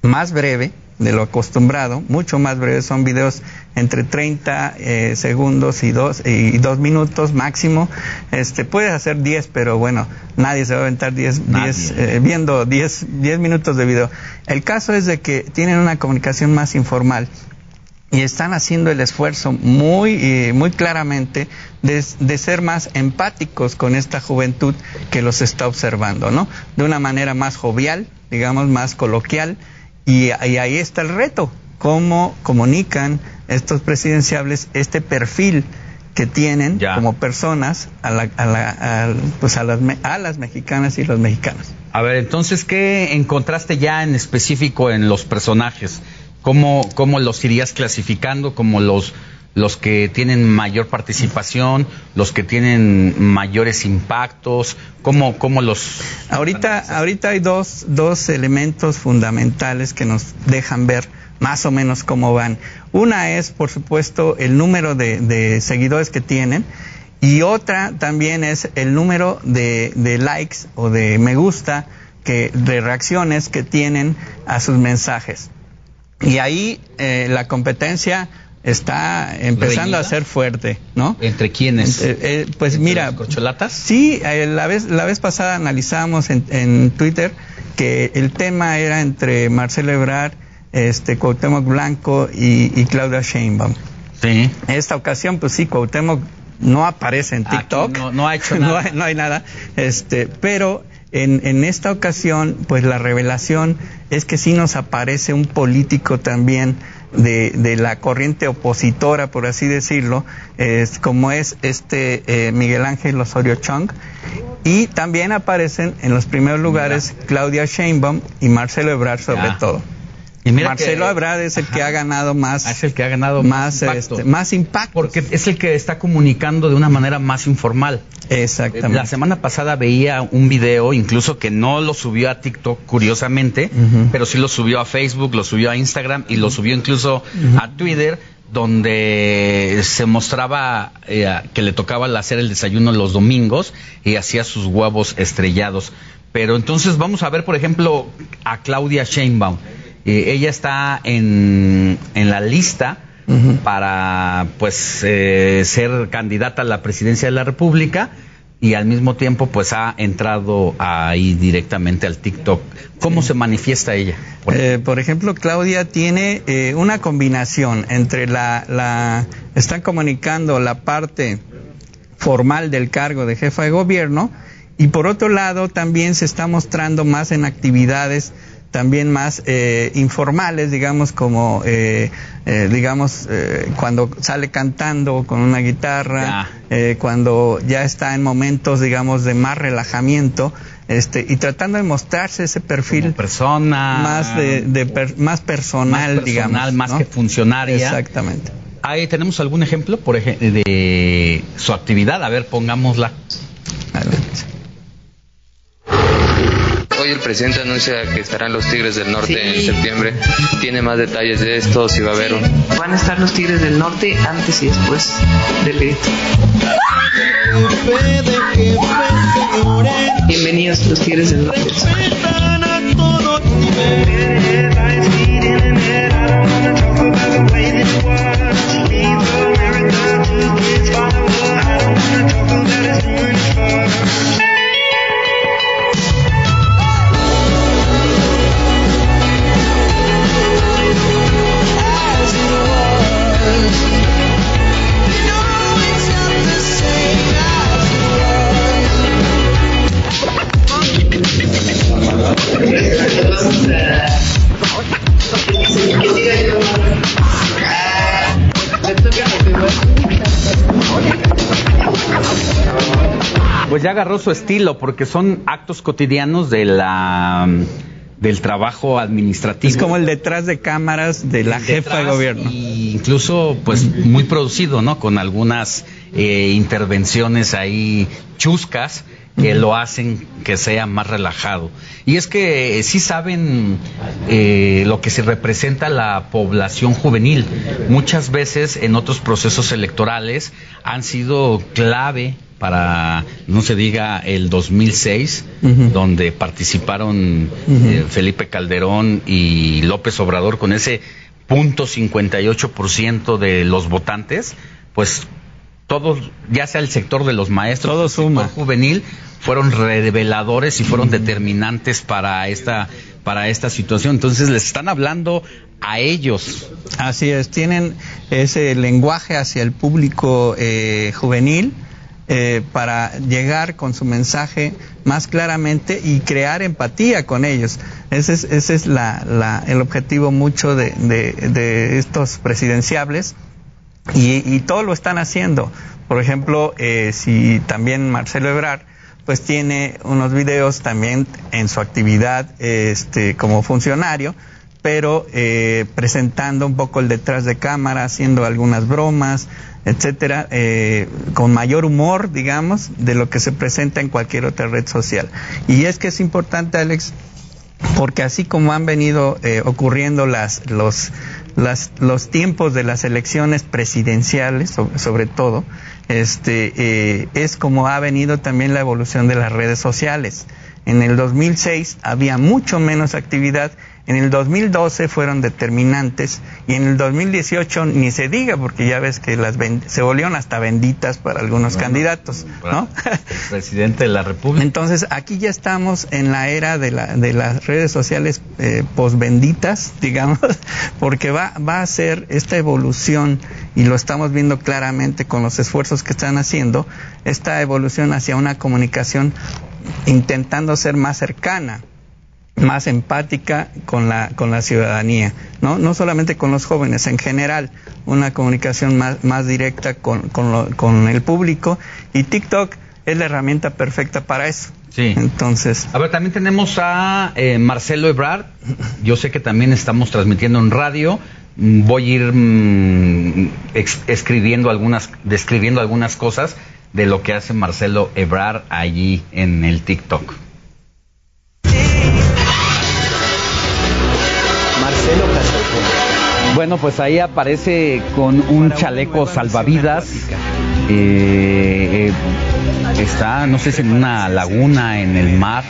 más breve de lo acostumbrado, mucho más breve, son videos entre 30 eh, segundos y dos, y dos minutos máximo, este, puedes hacer 10, pero bueno, nadie se va a aventar 10, eh, viendo 10, 10 minutos de video. El caso es de que tienen una comunicación más informal y están haciendo el esfuerzo muy, eh, muy claramente de, ser más empáticos con esta juventud que los está observando, ¿no? De una manera más jovial, digamos, más coloquial, y, ahí está el reto, cómo comunican estos presidenciables este perfil que tienen como personas a, la, a, la, pues a, las, a las mexicanas y los mexicanos. A ver, entonces, ¿qué encontraste ya en específico en los personajes? ¿Cómo, cómo los irías clasificando como los, que tienen mayor participación, los que tienen mayores impactos? ¿Cómo, cómo los...? Ahorita, ahorita hay dos, dos elementos fundamentales que nos dejan ver más o menos cómo van. Una es, por supuesto, el número de, de seguidores que tienen y otra también es el número de, de likes o de me gusta, que, de reacciones que tienen a sus mensajes. Y ahí eh, la competencia está empezando a ser fuerte, ¿no? ¿Entre quiénes? Eh, pues mira, corcholatas? Sí, eh, la vez la vez pasada analizamos en, en, Twitter que el tema era entre Marcelo Ebrard, este Cuauhtémoc Blanco y, y Claudia Sheinbaum. Sí. Esta ocasión, pues sí, Cuauhtémoc no aparece en TikTok. No, no, ha hecho nada. no, hay, nada. Este, pero en, en, esta ocasión, pues la revelación es que sí nos aparece un político también de, de la corriente opositora, por así decirlo, es, como es este eh, Miguel Ángel Osorio Chong. Y también aparecen en los primeros lugares Claudia Sheinbaum y Marcelo Ebrard sobre todo. Y Marcelo Ebrard es el que ha ganado más. Es el que ha ganado más, impacto. Este, más impacto. Porque es el que está comunicando de una manera más informal. Exactamente. La semana pasada veía un video, incluso que no lo subió a TikTok, curiosamente, pero sí lo subió a Facebook, lo subió a Instagram y lo subió incluso a Twitter, donde se mostraba eh, que le tocaba hacer el desayuno los domingos y hacía sus huevos estrellados. Pero entonces vamos a ver, por ejemplo, a Claudia Sheinbaum eh, ella está en, en la lista para pues eh, ser candidata a la presidencia de la República y al mismo tiempo pues ha entrado ahí directamente al TikTok. ¿Cómo se manifiesta ella? Eh, por ejemplo, Claudia tiene una combinación entre la, la, están comunicando la parte formal del cargo de jefa de gobierno y por otro lado también se está mostrando más en actividades también más eh, informales, digamos, como, eh, eh, digamos, cuando sale cantando con una guitarra, cuando ya está en momentos, digamos, de más relajamiento, este, y tratando de mostrarse ese perfil persona más de, más personal, digamos, más que funcionaria. Exactamente. Ahí tenemos algún ejemplo, por ejemplo, de su actividad. A ver, pongámosla. Adelante. Hoy el presidente anuncia que estarán los Tigres del Norte en septiembre. ¿Tiene más detalles de esto? Si va a haber un... Van a estar los Tigres del Norte antes y después del grito. Bienvenidos los Tigres del Norte. Pues ya agarró su estilo porque son actos cotidianos de la del trabajo administrativo. Es como el detrás de cámaras de la jefa de gobierno. incluso, pues, muy producido, ¿no? Con algunas eh, intervenciones ahí chuscas que lo hacen que sea más relajado. Y es que eh, sí saben eh, lo que se representa la población juvenil. Muchas veces en otros procesos electorales han sido clave para, no se diga, el 2006, donde participaron eh, Felipe Calderón y López Obrador con ese punto 58% de los votantes, pues todos, ya sea el sector de los maestros, todo suma. juvenil, fueron reveladores y fueron determinantes para esta para esta situación. Entonces les están hablando a ellos. Así es, tienen ese lenguaje hacia el público eh, juvenil eh, para llegar con su mensaje más claramente y crear empatía con ellos. Ese es, ese es la, el objetivo mucho de, de, estos presidenciables y, y, todo lo están haciendo. Por ejemplo, eh, si también Marcelo Ebrard pues tiene unos videos también en su actividad este, como funcionario, pero eh, presentando un poco el detrás de cámara, haciendo algunas bromas, etcétera, eh, con mayor humor, digamos, de lo que se presenta en cualquier otra red social. Y es que es importante, Alex, porque así como han venido eh, ocurriendo las, los, las, los tiempos de las elecciones presidenciales, sobre, todo, este, eh, es como ha venido también la evolución de las redes sociales. En el 2006 había mucho menos actividad en el 2012 fueron determinantes y en el 2018 ni se diga porque ya ves que las se volvieron hasta benditas para algunos candidatos, ¿no? presidente de la República. Entonces aquí ya estamos en la era de, la, de las redes sociales eh, posbenditas, digamos, porque va, va a ser esta evolución y lo estamos viendo claramente con los esfuerzos que están haciendo, esta evolución hacia una comunicación intentando ser más cercana más empática con la, con la ciudadanía, ¿no? No solamente con los jóvenes, en general, una comunicación más, más directa con, con, el público y TikTok es la herramienta perfecta para eso. Sí. Entonces. A ver, también tenemos a eh, Marcelo Ebrard. Yo sé que también estamos transmitiendo en radio. Voy a ir mm, escribiendo algunas, describiendo algunas cosas de lo que hace Marcelo Ebrard allí en el TikTok. Bueno, pues ahí aparece con un chaleco salvavidas. Eh, eh, está, no sé si en una laguna, en el mar.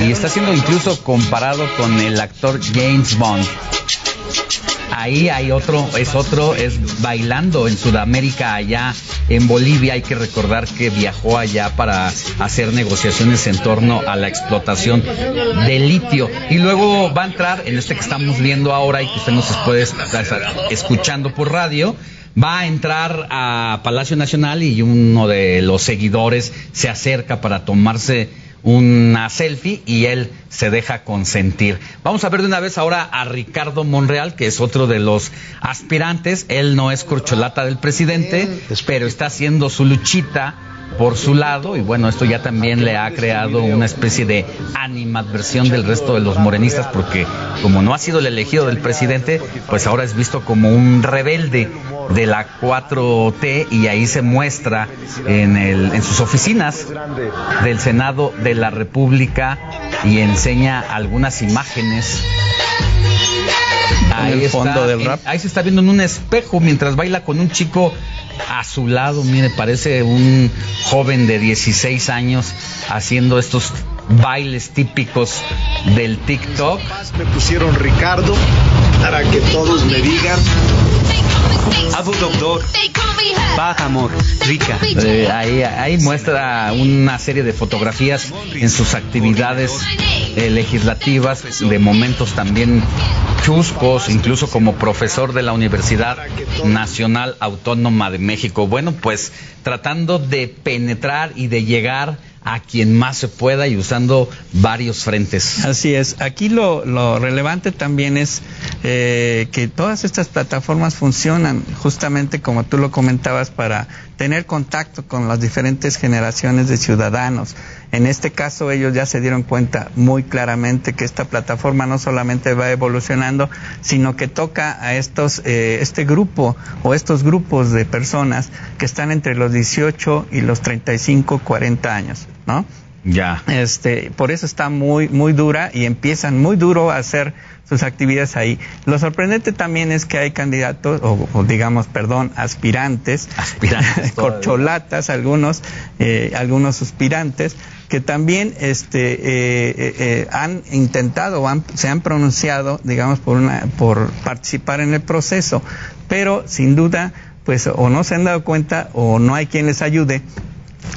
Y está siendo incluso comparado con el actor James Bond. Ahí hay otro, es otro, es bailando en Sudamérica, allá en Bolivia. Hay que recordar que viajó allá para hacer negociaciones en torno a la explotación de litio. Y luego va a entrar en este que estamos viendo ahora y que usted nos puede estar escuchando por radio va a entrar a Palacio Nacional y uno de los seguidores se acerca para tomarse una selfie y él se deja consentir. Vamos a ver de una vez ahora a Ricardo Monreal, que es otro de los aspirantes. Él no es corcholata del presidente, pero está haciendo su luchita por su lado y bueno, esto ya también le ha creado una especie de animadversión del resto de los morenistas porque como no ha sido el elegido del presidente, pues ahora es visto como un rebelde de la 4T y ahí se muestra en, el, en sus oficinas del Senado de la República y enseña algunas imágenes ahí fondo del rap. Ahí se está viendo en un espejo mientras baila con un chico a su lado, mire, parece un joven de 16 años haciendo estos bailes típicos del TikTok. Me pusieron Ricardo para que todos me digan. Hago doctor. Baja amor, rica. Eh, ahí, ahí muestra una serie de fotografías en sus actividades eh, legislativas, de momentos también chuscos, incluso como profesor de la Universidad Nacional Autónoma de México. Bueno, pues tratando de penetrar y de llegar a quien más se pueda y usando varios frentes. Así es. Aquí lo, lo relevante también es eh, que todas estas plataformas funcionan justamente como tú lo comentabas para tener contacto con las diferentes generaciones de ciudadanos. En este caso ellos ya se dieron cuenta muy claramente que esta plataforma no solamente va evolucionando, sino que toca a estos, eh, este grupo o estos grupos de personas que están entre los 18 y los 35, 40 años. ¿No? Ya. Este, por eso está muy, muy dura y empiezan muy duro a hacer sus actividades ahí. Lo sorprendente también es que hay candidatos, o, digamos, perdón, aspirantes, aspirantes corcholatas, algunos, eh, algunos aspirantes, que también este, eh, eh, eh han intentado o se han pronunciado, digamos, por, una, por participar en el proceso, pero sin duda, pues o no se han dado cuenta o no hay quien les ayude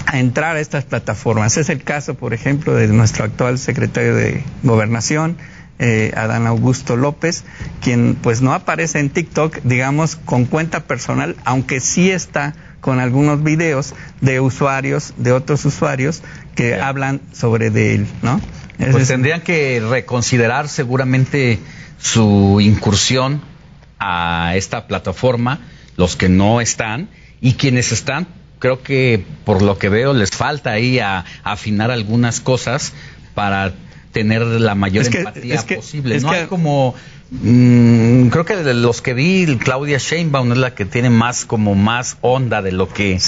a entrar a estas plataformas. Es el caso, por ejemplo, de nuestro actual secretario de Gobernación, eh, Adán Augusto López, quien pues no aparece en TikTok, digamos, con cuenta personal, aunque sí está con algunos videos de usuarios, de otros usuarios que hablan sobre de él, ¿no? pues tendrían que reconsiderar seguramente su incursión a esta plataforma, los que no están, y quienes están, creo que por lo que veo les falta ahí a, afinar algunas cosas para tener la mayor empatía posible. no hay como mm, creo que de los que vi Claudia Sheinbaum es la que tiene más como más onda de lo que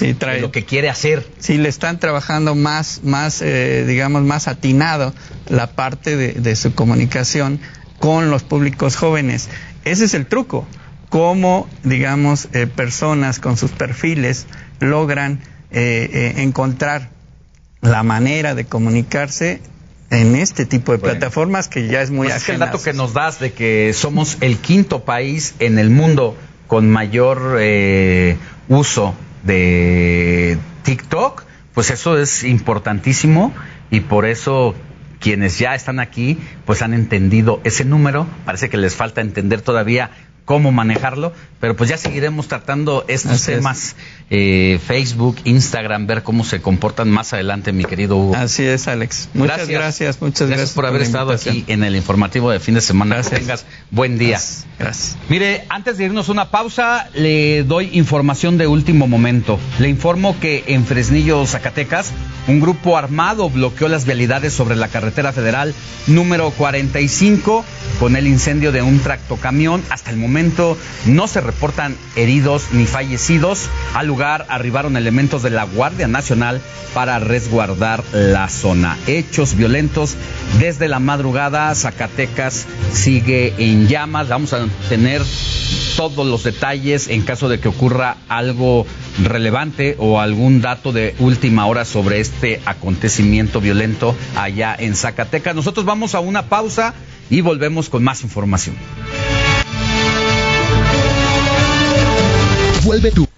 lo que quiere hacer. Sí, le están trabajando más más eh, digamos más atinado la parte de, su comunicación con los públicos jóvenes. Ese es el truco. Cómo digamos eh, personas con sus perfiles logran eh, encontrar la manera de comunicarse en este tipo de plataformas que ya es muy pues Es que el dato que nos das de que somos el quinto país en el mundo con mayor eh, uso de TikTok, pues eso es importantísimo y por eso quienes ya están aquí pues han entendido ese número, parece que les falta entender todavía cómo manejarlo, pero pues ya seguiremos tratando estos temas, eh, Facebook, Instagram, ver cómo se comportan más adelante, mi querido Hugo. Así es, Alex. Muchas gracias, muchas gracias, por haber estado aquí en el informativo de fin de semana. Gracias. Que tengas buen día. Gracias. Mire, antes de irnos una pausa, le doy información de último momento. Le informo que en Fresnillo, Zacatecas, un grupo armado bloqueó las vialidades sobre la carretera federal número 45 con el incendio de un tractocamión. Hasta el momento no se reportan heridos ni fallecidos. Al lugar arribaron elementos de la Guardia Nacional para resguardar la zona. Hechos violentos desde la madrugada. Zacatecas sigue en llamas. Vamos a tener todos los detalles en caso de que ocurra algo relevante o algún dato de última hora sobre este acontecimiento violento allá en Zacatecas. Nosotros vamos a una pausa y volvemos con más información. Vuelve tú.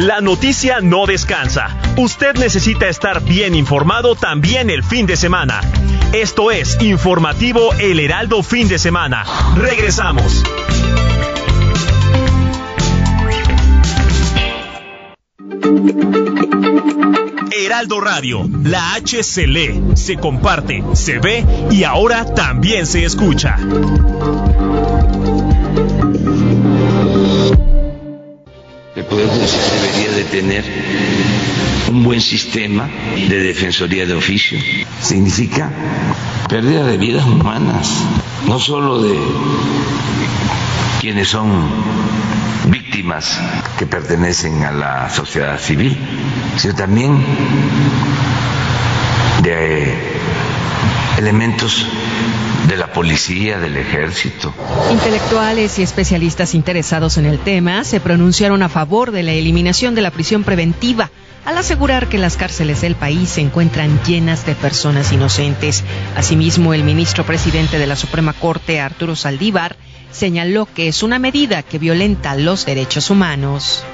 La noticia no descansa. Usted necesita estar bien informado también el fin de semana. Esto es Informativo El Heraldo Fin de Semana. Regresamos. Heraldo Radio, la H se lee, se comparte, se ve y ahora también se escucha. Debería de tener un buen sistema de defensoría de oficio. Significa pérdida de vidas humanas, no solo de quienes son víctimas que pertenecen a la sociedad civil, sino también de elementos de la policía, del ejército. Intelectuales y especialistas interesados en el tema se pronunciaron a favor de la eliminación de la prisión preventiva al asegurar que las cárceles del país se encuentran llenas de personas inocentes. Asimismo, el ministro presidente de la Suprema Corte, Arturo Saldívar, señaló que es una medida que violenta los derechos humanos.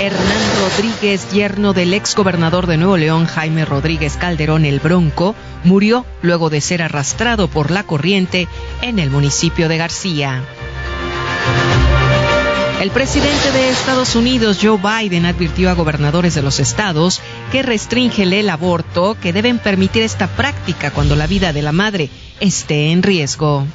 Hernán Rodríguez, yerno del ex gobernador de Nuevo León, Jaime Rodríguez Calderón el Bronco, murió luego de ser arrastrado por la corriente en el municipio de García. El presidente de Estados Unidos, Joe Biden, advirtió a gobernadores de los estados que restringen el aborto, que deben permitir esta práctica cuando la vida de la madre esté en riesgo.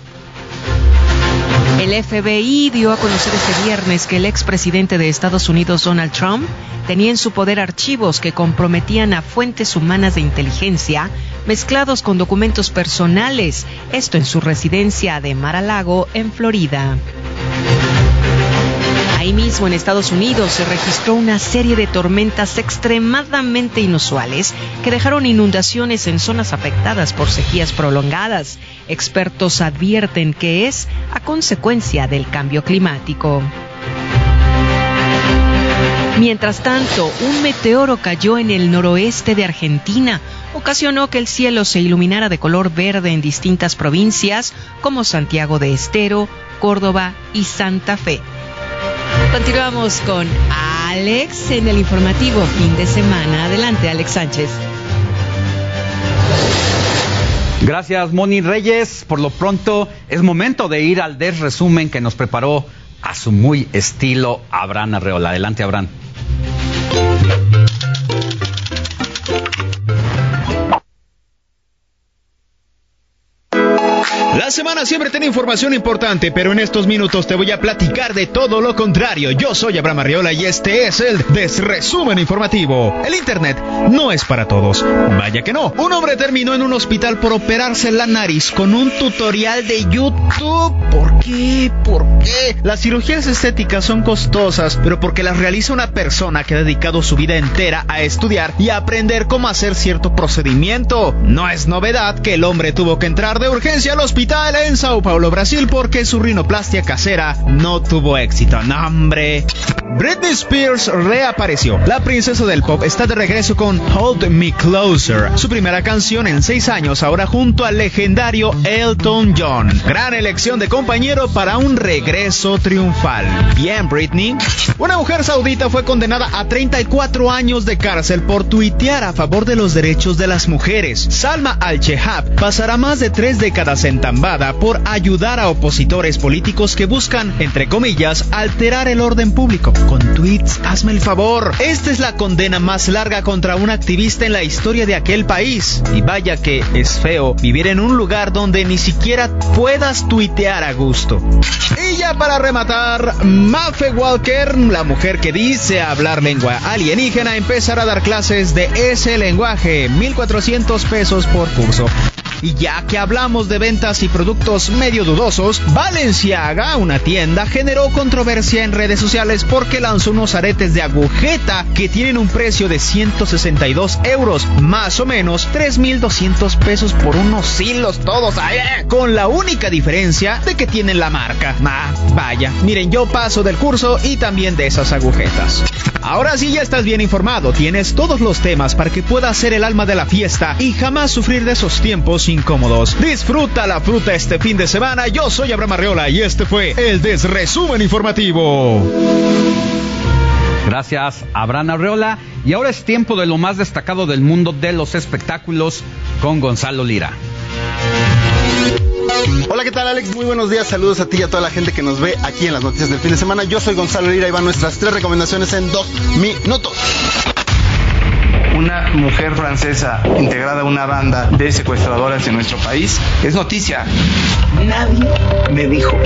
El FBI dio a conocer este viernes que el expresidente de Estados Unidos, Donald Trump, tenía en su poder archivos que comprometían a fuentes humanas de inteligencia mezclados con documentos personales, esto en su residencia de Mar-a-Lago, en Florida. Ahí mismo en Estados Unidos se registró una serie de tormentas extremadamente inusuales que dejaron inundaciones en zonas afectadas por sequías prolongadas. Expertos advierten que es a consecuencia del cambio climático. Mientras tanto, un meteoro cayó en el noroeste de Argentina, ocasionó que el cielo se iluminara de color verde en distintas provincias como Santiago de Estero, Córdoba y Santa Fe. Continuamos con Alex en el informativo fin de semana. Adelante, Alex Sánchez. Gracias, Moni Reyes. Por lo pronto, es momento de ir al des resumen que nos preparó a su muy estilo Abraham Arreola. Adelante, Abraham. La semana siempre tiene información importante, pero en estos minutos te voy a platicar de todo lo contrario. Yo soy Abraham Arriola y este es el Desresumen Informativo. El Internet no es para todos. Vaya que no. Un hombre terminó en un hospital por operarse la nariz con un tutorial de YouTube. ¿Por qué? ¿Por qué? Las cirugías estéticas son costosas, pero porque las realiza una persona que ha dedicado su vida entera a estudiar y a aprender cómo hacer cierto procedimiento. No es novedad que el hombre tuvo que entrar de urgencia al hospital en Sao Paulo, Brasil, porque su rinoplastia casera no tuvo éxito. Britney Spears reapareció. La princesa del pop está de regreso con Hold Me Closer, su primera canción en seis años, ahora junto al legendario Elton John. Gran elección de compañero para un regreso triunfal. Bien, Britney. Una mujer saudita fue condenada a 34 años de cárcel por tuitear a favor de los derechos de las mujeres. Salma Al-Chehab pasará más de tres décadas en por ayudar a opositores políticos que buscan, entre comillas, alterar el orden público. Con tweets, hazme el favor. Esta es la condena más larga contra un activista en la historia de aquel país. Y vaya que es feo vivir en un lugar donde ni siquiera puedas tuitear a gusto. Y ya para rematar, Mafe Walker, la mujer que dice hablar lengua alienígena, empezará a dar clases de ese lenguaje, 1400 pesos por curso. Y ya que hablamos de ventas y productos medio dudosos, Valenciaga, una tienda, generó controversia en redes sociales porque lanzó unos aretes de agujeta que tienen un precio de 162 euros, más o menos 3.200 pesos por unos hilos todos, con la única diferencia de que tienen la marca. Ah, vaya, miren, yo paso del curso y también de esas agujetas. Ahora sí ya estás bien informado, tienes todos los temas para que puedas ser el alma de la fiesta y jamás sufrir de esos tiempos incómodos. Disfruta la fruta este fin de semana. Yo soy Abraham Arreola y este fue el Desresumen Informativo. Gracias, Abraham Arreola. Y ahora es tiempo de lo más destacado del mundo de los espectáculos con Gonzalo Lira. Hola, ¿qué tal Alex? Muy buenos días, saludos a ti y a toda la gente que nos ve aquí en las noticias del fin de semana. Yo soy Gonzalo Lira y van nuestras tres recomendaciones en dos minutos una mujer francesa integrada a una banda de secuestradoras en nuestro país es noticia. Nadie me dijo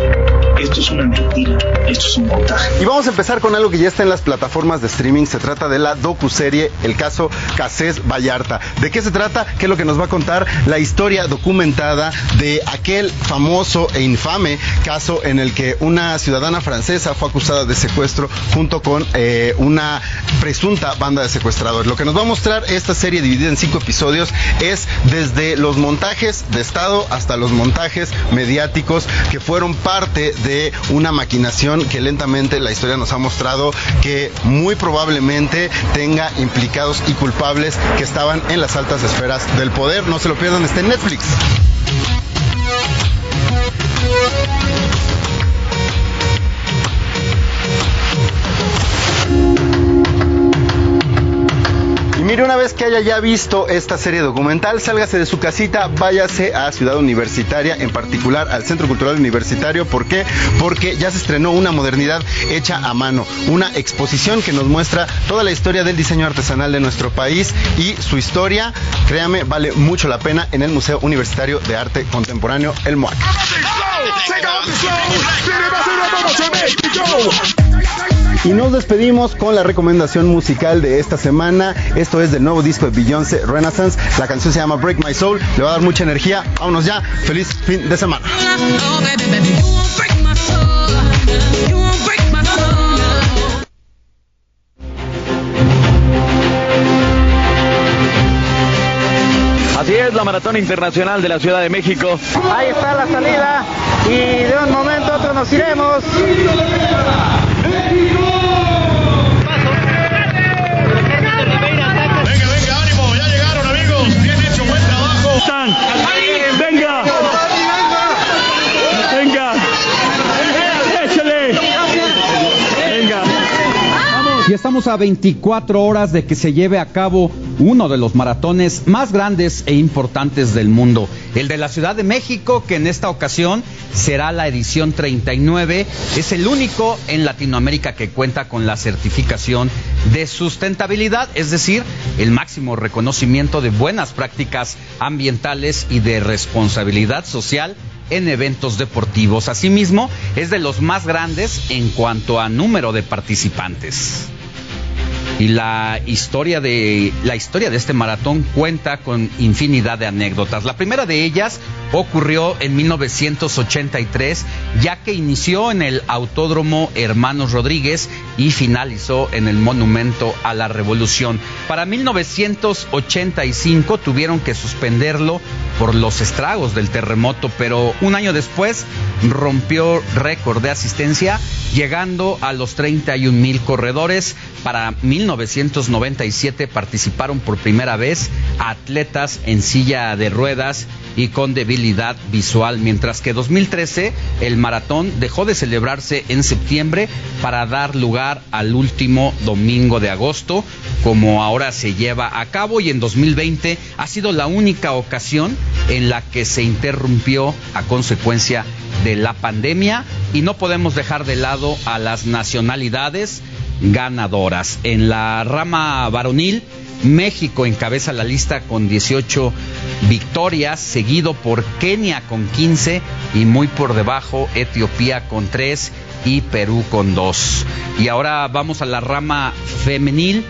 esto es una mentira, esto es un montaje. Y vamos a empezar con algo que ya está en las plataformas de streaming. Se trata de la docu-serie El caso Casés Vallarta. ¿De qué se trata? ¿Qué es lo que nos va a contar? La historia documentada de aquel famoso e infame caso en el que una ciudadana francesa fue acusada de secuestro junto con eh, una presunta banda de secuestradores. Lo que nos va a mostrar esta serie dividida en cinco episodios es desde los montajes de Estado hasta los montajes mediáticos que fueron parte de una maquinación que lentamente la historia nos ha mostrado que muy probablemente tenga implicados y culpables que estaban en las altas esferas del poder. No se lo pierdan, está en Netflix. Mire, una vez que haya ya visto esta serie documental, sálgase de su casita, váyase a Ciudad Universitaria, en particular al Centro Cultural Universitario. ¿Por qué? Porque ya se estrenó una modernidad hecha a mano, una exposición que nos muestra toda la historia del diseño artesanal de nuestro país y su historia, créame, vale mucho la pena en el Museo Universitario de Arte Contemporáneo, el MUAC. Y nos despedimos con la recomendación musical de esta semana. Esto es del nuevo disco de Beyoncé Renaissance. La canción se llama Break My Soul. Le va a dar mucha energía. Vámonos ya. Feliz fin de semana. Así es, la Maratón Internacional de la Ciudad de México. Ahí está la salida y de un momento a otro nos iremos. Venga, estamos a 24 horas de que se lleve a cabo uno de los maratones más grandes e importantes del mundo, el de la Ciudad de México, que en esta ocasión será la edición 39. Es el único en Latinoamérica que cuenta con la certificación de sustentabilidad, es decir, el máximo reconocimiento de buenas prácticas ambientales y de responsabilidad social en eventos deportivos. Asimismo, es de los más grandes en cuanto a número de participantes. Y la historia de la historia de este maratón cuenta con infinidad de anécdotas. La primera de ellas ocurrió en 1983, ya que inició en el Autódromo Hermanos Rodríguez y finalizó en el Monumento a la Revolución. Para 1985 tuvieron que suspenderlo por los estragos del terremoto, pero un año después rompió récord de asistencia, llegando a los 31 mil corredores. Para 1997 participaron por primera vez atletas en silla de ruedas y con debilidad visual, mientras que 2013 el maratón dejó de celebrarse en septiembre para dar lugar al último domingo de agosto, como ahora se lleva a cabo y en 2020 ha sido la única ocasión en la que se interrumpió a consecuencia de la pandemia. Y no podemos dejar de lado a las nacionalidades ganadoras. En la rama varonil, México encabeza la lista con 18 victorias, seguido por Kenia con 15 y muy por debajo Etiopía con 3 y Perú con 2. Y ahora vamos a la rama femenil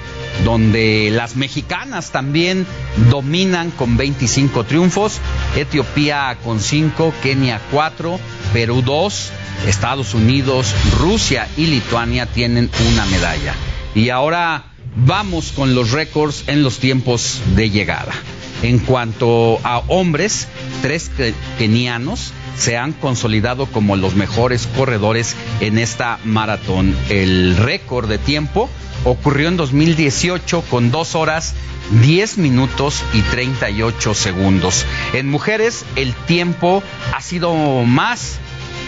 donde las mexicanas también dominan con 25 triunfos, Etiopía con 5, Kenia 4, Perú 2, Estados Unidos, Rusia y Lituania tienen una medalla. Y ahora vamos con los récords en los tiempos de llegada. En cuanto a hombres, tres kenianos se han consolidado como los mejores corredores en esta maratón. El récord de tiempo ocurrió en 2018 con dos horas 10 minutos y 38 segundos. En mujeres el tiempo ha sido más,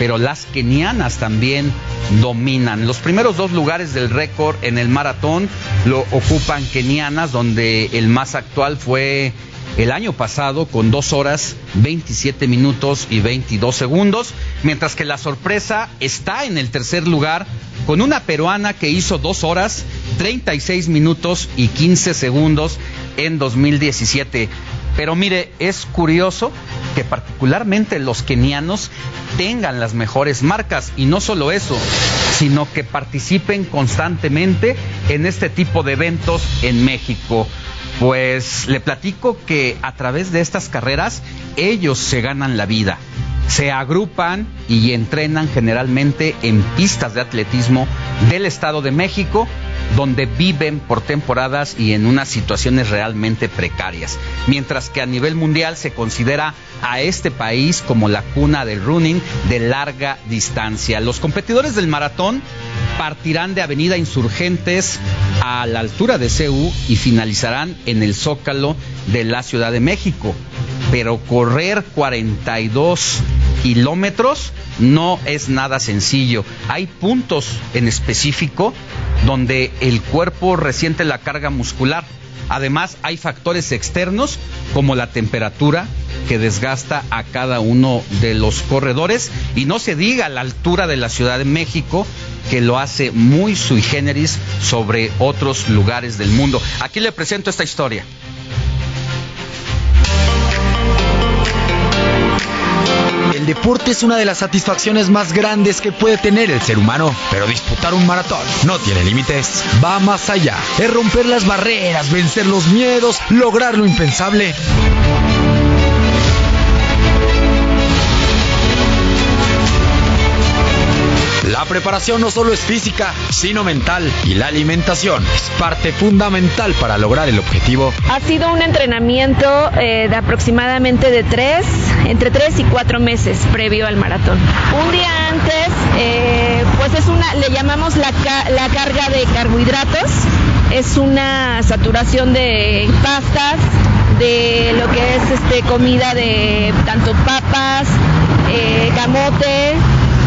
pero las kenianas también dominan. Los primeros dos lugares del récord en el maratón lo ocupan kenianas, donde el más actual fue el año pasado con dos horas 27 minutos y 22 segundos, mientras que la sorpresa está en el tercer lugar con una peruana que hizo dos horas 36 minutos y 15 segundos en 2017. Pero mire, es curioso que particularmente los kenianos tengan las mejores marcas y no solo eso, sino que participen constantemente en este tipo de eventos en México. Pues le platico que a través de estas carreras ellos se ganan la vida. Se agrupan y entrenan generalmente en pistas de atletismo del Estado de México donde viven por temporadas y en unas situaciones realmente precarias. Mientras que a nivel mundial se considera a este país como la cuna del running de larga distancia. Los competidores del maratón partirán de Avenida Insurgentes a la altura de CEU y finalizarán en el Zócalo de la Ciudad de México. Pero correr 42 kilómetros no es nada sencillo. Hay puntos en específico donde el cuerpo resiente la carga muscular. Además, hay factores externos como la temperatura que desgasta a cada uno de los corredores y no se diga la altura de la Ciudad de México que lo hace muy sui generis sobre otros lugares del mundo. Aquí le presento esta historia. Deporte es una de las satisfacciones más grandes que puede tener el ser humano, pero disputar un maratón no tiene límites, va más allá, es romper las barreras, vencer los miedos, lograr lo impensable. La preparación no solo es física, sino mental y la alimentación es parte fundamental para lograr el objetivo. Ha sido un entrenamiento eh, de aproximadamente de tres, entre tres y cuatro meses previo al maratón. Un día antes, eh, pues es una, le llamamos la, la carga de carbohidratos, es una saturación de pastas, de lo que es este comida de tanto papas, eh, camote,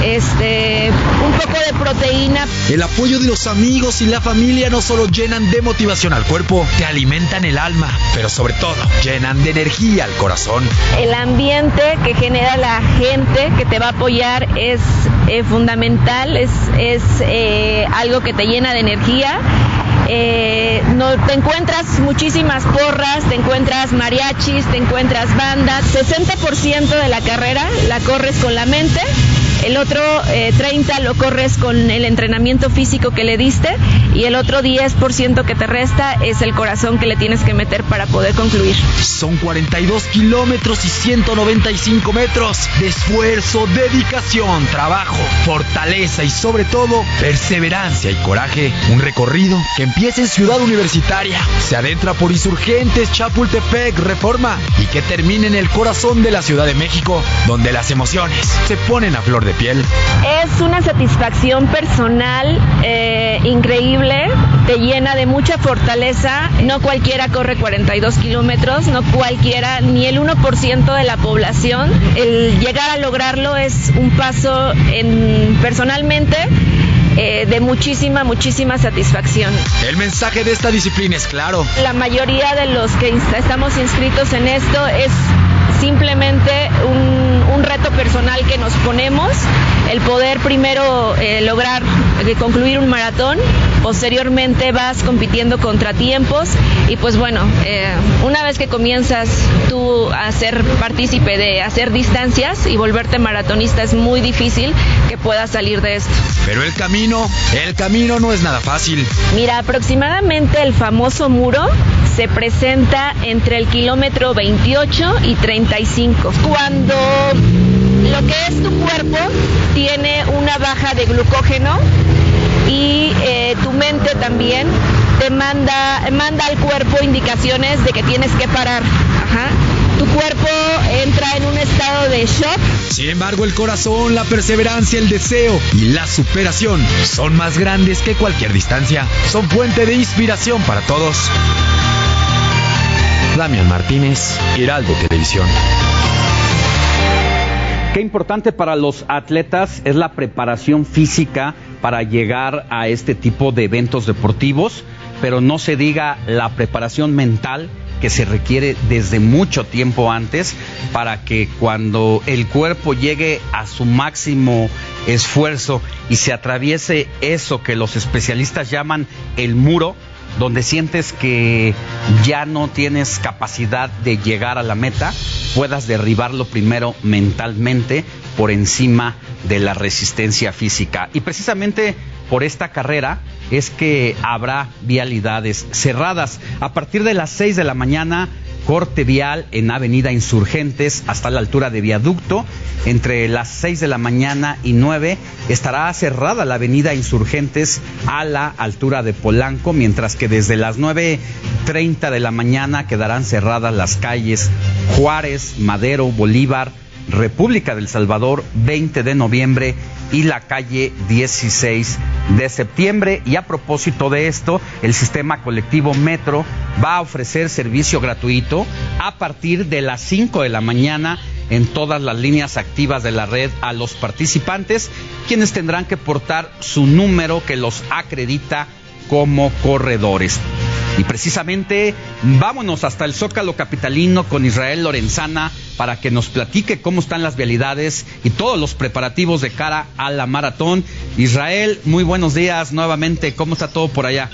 este, un poco de proteína. El apoyo de los amigos y la familia no solo llenan de motivación al cuerpo, te alimentan el alma, pero sobre todo llenan de energía al corazón. El ambiente que genera la gente que te va a apoyar es eh, fundamental, es, es eh, algo que te llena de energía. Eh, no, te encuentras muchísimas porras, te encuentras mariachis, te encuentras bandas. 60% de la carrera la corres con la mente el otro 30 eh, lo corres con el entrenamiento físico que le diste y el otro 10% que te resta es el corazón que le tienes que meter para poder concluir. Son 42 kilómetros y 195 metros de esfuerzo, dedicación, trabajo, fortaleza y sobre todo perseverancia y coraje. Un recorrido que empieza en Ciudad Universitaria, se adentra por Insurgentes, Chapultepec, Reforma y que termina en el corazón de la Ciudad de México, donde las emociones se ponen a flor de piel? Es una satisfacción personal eh, increíble, te llena de mucha fortaleza. No cualquiera corre 42 kilómetros, no cualquiera, ni el 1% de la población. El llegar a lograrlo es un paso en, personalmente eh, de muchísima, muchísima satisfacción. El mensaje de esta disciplina es claro. La mayoría de los que estamos inscritos en esto es simplemente un, reto personal que nos ponemos, el poder primero eh, lograr eh, concluir un maratón, posteriormente vas compitiendo contra tiempos y pues bueno, eh, una vez que comienzas tú a ser partícipe de hacer distancias y volverte maratonista es muy difícil que puedas salir de esto. Pero el camino, el camino no es nada fácil. Mira, aproximadamente el famoso muro se presenta entre el kilómetro 28 y 35. Cuando lo que es tu cuerpo tiene una baja de glucógeno y eh, tu mente también te manda, manda al cuerpo indicaciones de que tienes que parar. Tu cuerpo entra en un estado de shock. Sin embargo, el corazón, la perseverancia, el deseo y la superación son más grandes que cualquier distancia. Son fuente de inspiración para todos. Damián Martínez, Heraldo Televisión. Qué importante para los atletas es la preparación física para llegar a este tipo de eventos deportivos, pero no se diga la preparación mental que se requiere desde mucho tiempo antes para que cuando el cuerpo llegue a su máximo esfuerzo y se atraviese eso que los especialistas llaman el muro, donde sientes que ya no tienes capacidad de llegar a la meta, puedas derribarlo primero mentalmente por encima de la resistencia física. Y precisamente por esta carrera es que habrá vialidades cerradas. A partir de las 6 de la mañana corte vial en Avenida Insurgentes hasta la altura de Viaducto. Entre las 6 de la mañana y 9 estará cerrada la Avenida Insurgentes a la altura de Polanco, mientras que desde las 9.30 de la mañana quedarán cerradas las calles Juárez, Madero, Bolívar, República del Salvador, 20 de noviembre y la calle 16 de septiembre. Y a propósito de esto, el sistema colectivo Metro va a ofrecer servicio gratuito a partir de las 5 de la mañana en todas las líneas activas de la red a los participantes, quienes tendrán que portar su número que los acredita como corredores. Y precisamente vámonos hasta el Zócalo Capitalino con Israel Lorenzana para que nos platique cómo están las vialidades y todos los preparativos de cara a la maratón. Israel, muy buenos días nuevamente, ¿cómo está todo por allá?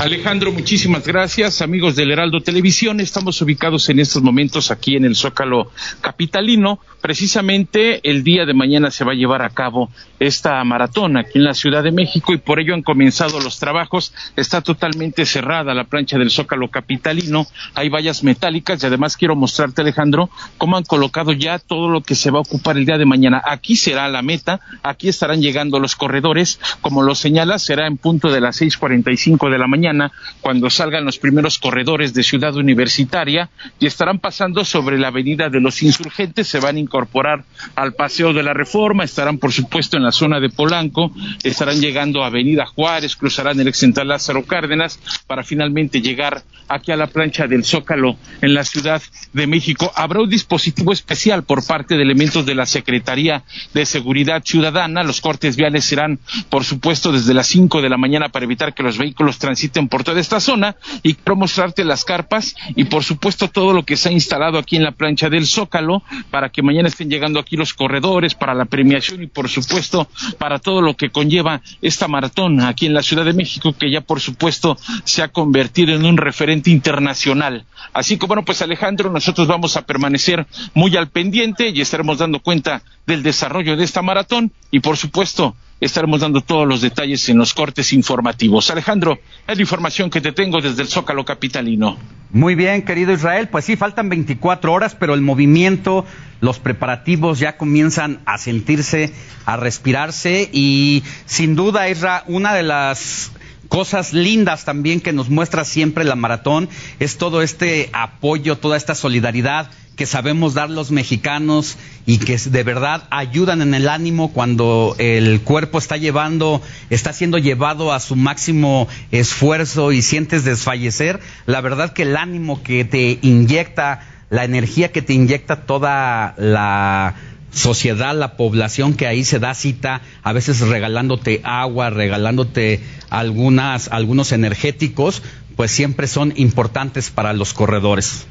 Alejandro, muchísimas gracias. Amigos del Heraldo Televisión, estamos ubicados en estos momentos aquí en el Zócalo Capitalino. Precisamente el día de mañana se va a llevar a cabo esta maratón aquí en la Ciudad de México y por ello han comenzado los trabajos. Está totalmente cerrada la plancha del Zócalo Capitalino. Hay vallas metálicas y además quiero mostrarte, Alejandro, cómo han colocado ya todo lo que se va a ocupar el día de mañana. Aquí será la meta, aquí estarán llegando los corredores. Como lo señala, será en punto de las 6:45 de la mañana cuando salgan los primeros corredores de Ciudad Universitaria y estarán pasando sobre la Avenida de los Insurgentes, se van a incorporar al Paseo de la Reforma, estarán por supuesto en la zona de Polanco, estarán llegando a Avenida Juárez, cruzarán el ex central Lázaro Cárdenas para finalmente llegar aquí a la plancha del Zócalo en la Ciudad de México. Habrá un dispositivo especial por parte de elementos de la Secretaría de Seguridad Ciudadana. Los cortes viales serán, por supuesto, desde las 5 de la mañana para evitar que los vehículos transiten por toda esta zona y quiero mostrarte las carpas y por supuesto todo lo que se ha instalado aquí en la plancha del Zócalo para que mañana estén llegando aquí los corredores para la premiación y por supuesto para todo lo que conlleva esta maratón aquí en la Ciudad de México que ya por supuesto se ha convertido en un referente internacional. Así que bueno, pues Alejandro, nosotros vamos a permanecer muy al pendiente y estaremos dando cuenta del desarrollo de esta maratón y por supuesto estaremos dando todos los detalles en los cortes informativos. Alejandro, es la información que te tengo desde el Zócalo Capitalino. Muy bien, querido Israel, pues sí, faltan 24 horas, pero el movimiento, los preparativos ya comienzan a sentirse, a respirarse y sin duda, Isra, una de las cosas lindas también que nos muestra siempre la maratón es todo este apoyo, toda esta solidaridad que sabemos dar los mexicanos y que de verdad ayudan en el ánimo cuando el cuerpo está llevando, está siendo llevado a su máximo esfuerzo y sientes desfallecer, la verdad que el ánimo que te inyecta, la energía que te inyecta toda la sociedad, la población que ahí se da cita, a veces regalándote agua, regalándote algunas, algunos energéticos, pues siempre son importantes para los corredores.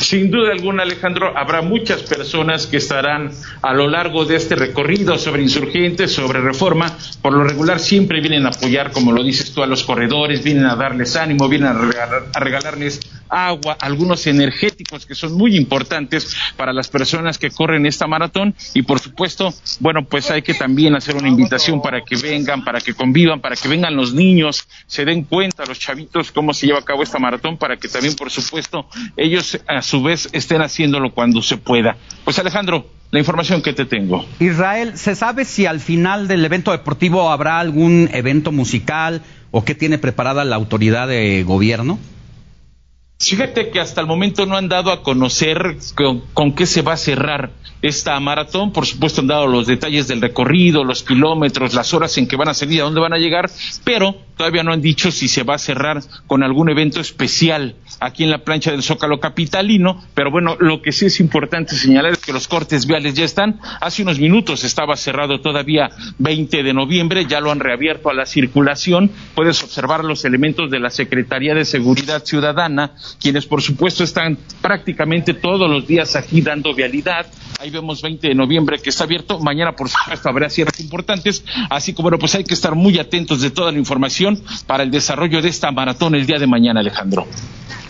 Sin duda alguna, Alejandro, habrá muchas personas que estarán a lo largo de este recorrido sobre insurgentes, sobre reforma. Por lo regular siempre vienen a apoyar, como lo dices tú, a los corredores, vienen a darles ánimo, vienen a, regalarles agua, algunos energéticos que son muy importantes para las personas que corren esta maratón. Y por supuesto, bueno, pues hay que también hacer una invitación para que vengan, para que convivan, para que vengan los niños, se den cuenta los chavitos cómo se lleva a cabo esta maratón, para que también, por supuesto, ellos su vez estén haciéndolo cuando se pueda. Pues Alejandro, la información que te tengo. Israel, ¿se sabe si al final del evento deportivo habrá algún evento musical o qué tiene preparada la autoridad de gobierno? Fíjate que hasta el momento no han dado a conocer con, qué se va a cerrar esta maratón. Por supuesto han dado los detalles del recorrido, los kilómetros, las horas en que van a salir, a dónde van a llegar, pero todavía no han dicho si se va a cerrar con algún evento especial aquí en la plancha del Zócalo Capitalino. Pero bueno, lo que sí es importante señalar es que los cortes viales ya están. Hace unos minutos estaba cerrado todavía 20 de noviembre, ya lo han reabierto a la circulación. Puedes observar los elementos de la Secretaría de Seguridad Ciudadana quienes por supuesto están prácticamente todos los días aquí dando vialidad. Ahí vemos 20 de noviembre que está abierto. Mañana, por supuesto, habrá cierres importantes. Así que, bueno, pues hay que estar muy atentos de toda la información para el desarrollo de esta maratón el día de mañana, Alejandro.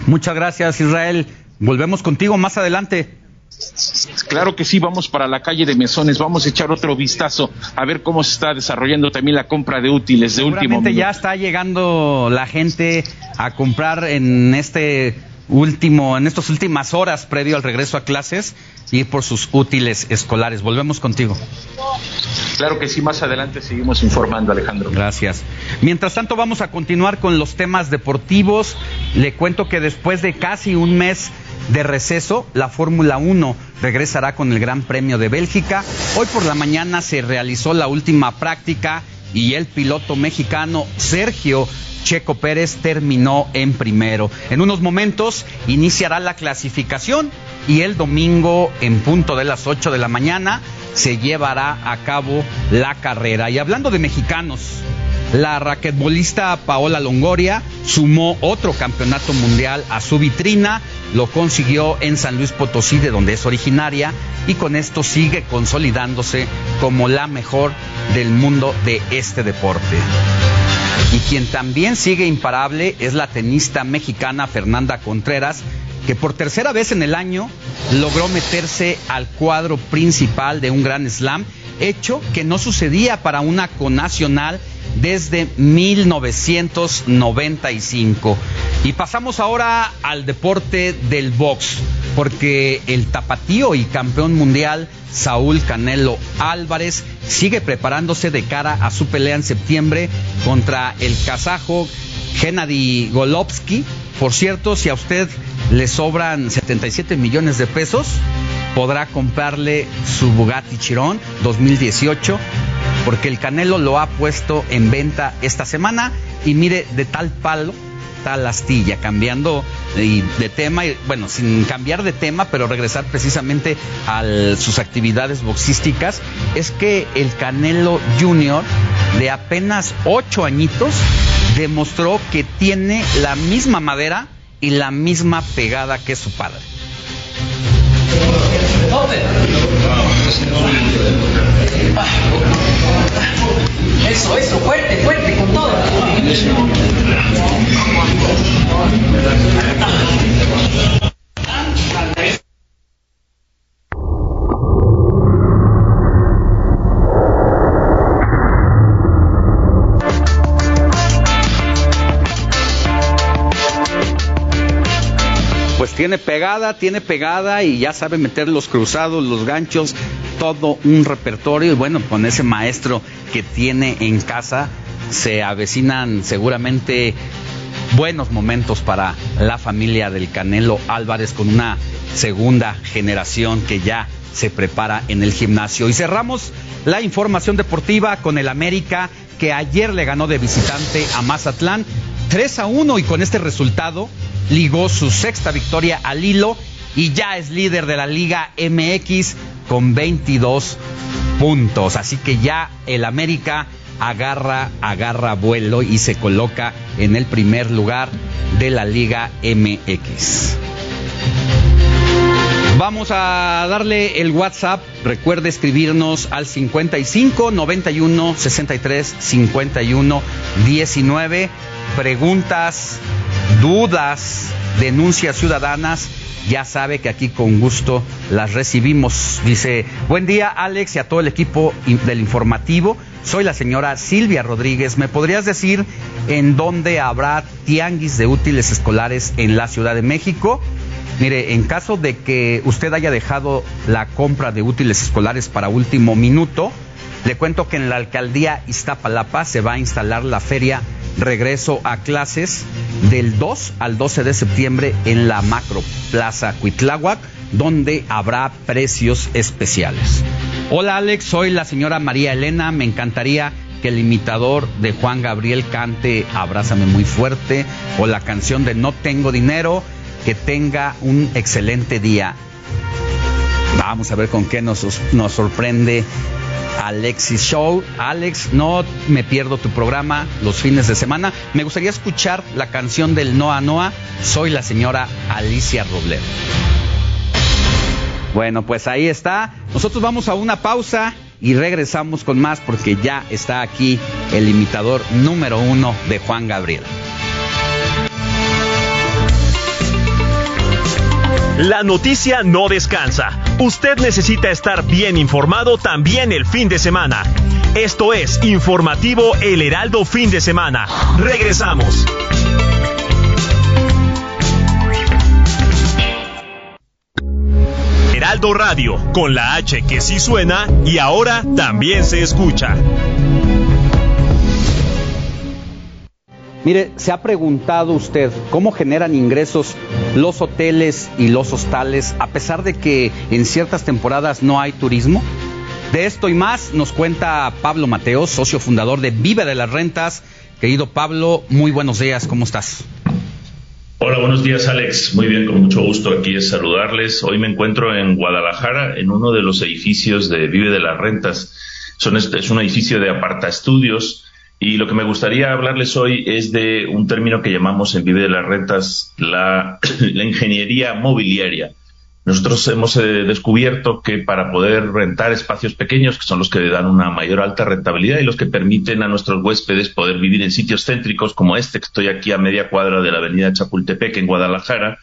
Muchas gracias, Israel. Volvemos contigo más adelante. Claro que sí, vamos para la calle de Mesones, vamos a echar otro vistazo a ver cómo se está desarrollando también la compra de útiles de último minuto. ya está llegando la gente a comprar en este último, en estas últimas horas previo al regreso a clases y por sus útiles escolares. Volvemos contigo. Claro que sí, más adelante seguimos informando, Alejandro. Gracias. Mientras tanto, vamos a continuar con los temas deportivos. Le cuento que después de casi un mes de receso, la Fórmula 1 regresará con el Gran Premio de Bélgica. Hoy por la mañana se realizó la última práctica y el piloto mexicano Sergio Checo Pérez terminó en primero. En unos momentos iniciará la clasificación y el domingo en punto de las 8 de la mañana se llevará a cabo la carrera. Y hablando de mexicanos, la raquetbolista Paola Longoria sumó otro campeonato mundial a su vitrina, lo consiguió en San Luis Potosí, de donde es originaria, y con esto sigue consolidándose como la mejor del mundo de este deporte. Y quien también sigue imparable es la tenista mexicana Fernanda Contreras, que por tercera vez en el año logró meterse al cuadro principal de un gran slam, hecho que no sucedía para una conacional desde 1995. Y pasamos ahora al deporte del box, porque el tapatío y campeón mundial Saúl Canelo Álvarez sigue preparándose de cara a su pelea en septiembre contra el kazajo Gennady Golovsky. Por cierto, si a usted le sobran 77 millones de pesos, podrá comprarle su Bugatti Chiron 2018 porque el Canelo lo ha puesto en venta esta semana y mire de tal palo tal astilla, cambiando de tema, bueno, sin cambiar de tema, pero regresar precisamente a sus actividades boxísticas, es que el Canelo Junior de apenas ocho añitos demostró que tiene la misma madera y la misma pegada que su padre. Eso, eso, fuerte, fuerte, con todo. Pues tiene pegada, tiene pegada y ya sabe meter los cruzados, los ganchos, todo un repertorio y bueno, con ese maestro que tiene en casa se avecinan seguramente buenos momentos para la familia del Canelo Álvarez con una segunda generación que ya se prepara en el gimnasio. Y cerramos la información deportiva con el América que ayer le ganó de visitante a Mazatlán 3 a 1 y con este resultado ligó su sexta victoria al hilo y ya es líder de la Liga MX con 22 puntos. Así que ya el América agarra, agarra vuelo y se coloca en el primer lugar de la Liga MX. Vamos a darle el WhatsApp. Recuerde escribirnos al 55 91 63 51 19. Preguntas, dudas, denuncias ciudadanas ya sabe que aquí con gusto las recibimos. Dice, buen día Alex y a todo el equipo del informativo. Soy la señora Silvia Rodríguez. ¿Me podrías decir en dónde habrá tianguis de útiles escolares en la Ciudad de México? Mire, en caso de que usted haya dejado la compra de útiles escolares para último minuto, le cuento que en la alcaldía Iztapalapa se va a instalar la feria regreso a clases del 2 al 12 de septiembre en la Macro Plaza Cuitláhuac, donde habrá precios especiales. Hola Alex, soy la señora María Elena, me encantaría que el imitador de Juan Gabriel cante Abrázame muy fuerte o la canción de No tengo dinero, que tenga un excelente día. Vamos a ver con qué nos, nos sorprende Alexis Show. Alex, no me pierdo tu programa los fines de semana. Me gustaría escuchar la canción del Noa Noa. Soy la señora Alicia Robledo. Bueno, pues ahí está. Nosotros vamos a una pausa y regresamos con más porque ya está aquí el imitador número uno de Juan Gabriel. La noticia no descansa. Usted necesita estar bien informado también el fin de semana. Esto es Informativo El Heraldo Fin de Semana. Regresamos. Heraldo Radio, con la H que sí suena y ahora también se escucha. Mire, ¿se ha preguntado usted cómo generan ingresos los hoteles y los hostales a pesar de que en ciertas temporadas no hay turismo? De esto y más nos cuenta Pablo Mateo, socio fundador de Vive de las Rentas. Querido Pablo, muy buenos días, ¿cómo estás? Hola, buenos días Alex. Muy bien, con mucho gusto aquí es saludarles. Hoy me encuentro en Guadalajara, en uno de los edificios de Vive de las Rentas. Son, es un edificio de aparta estudios y lo que me gustaría hablarles hoy es de un término que llamamos en Vive de las Rentas la, ingeniería mobiliaria. nosotros hemos eh, descubierto que para poder rentar espacios pequeños, que son los que dan una mayor alta rentabilidad y los que permiten a nuestros huéspedes poder vivir en sitios céntricos como este, que estoy aquí a media cuadra de la avenida Chapultepec en Guadalajara,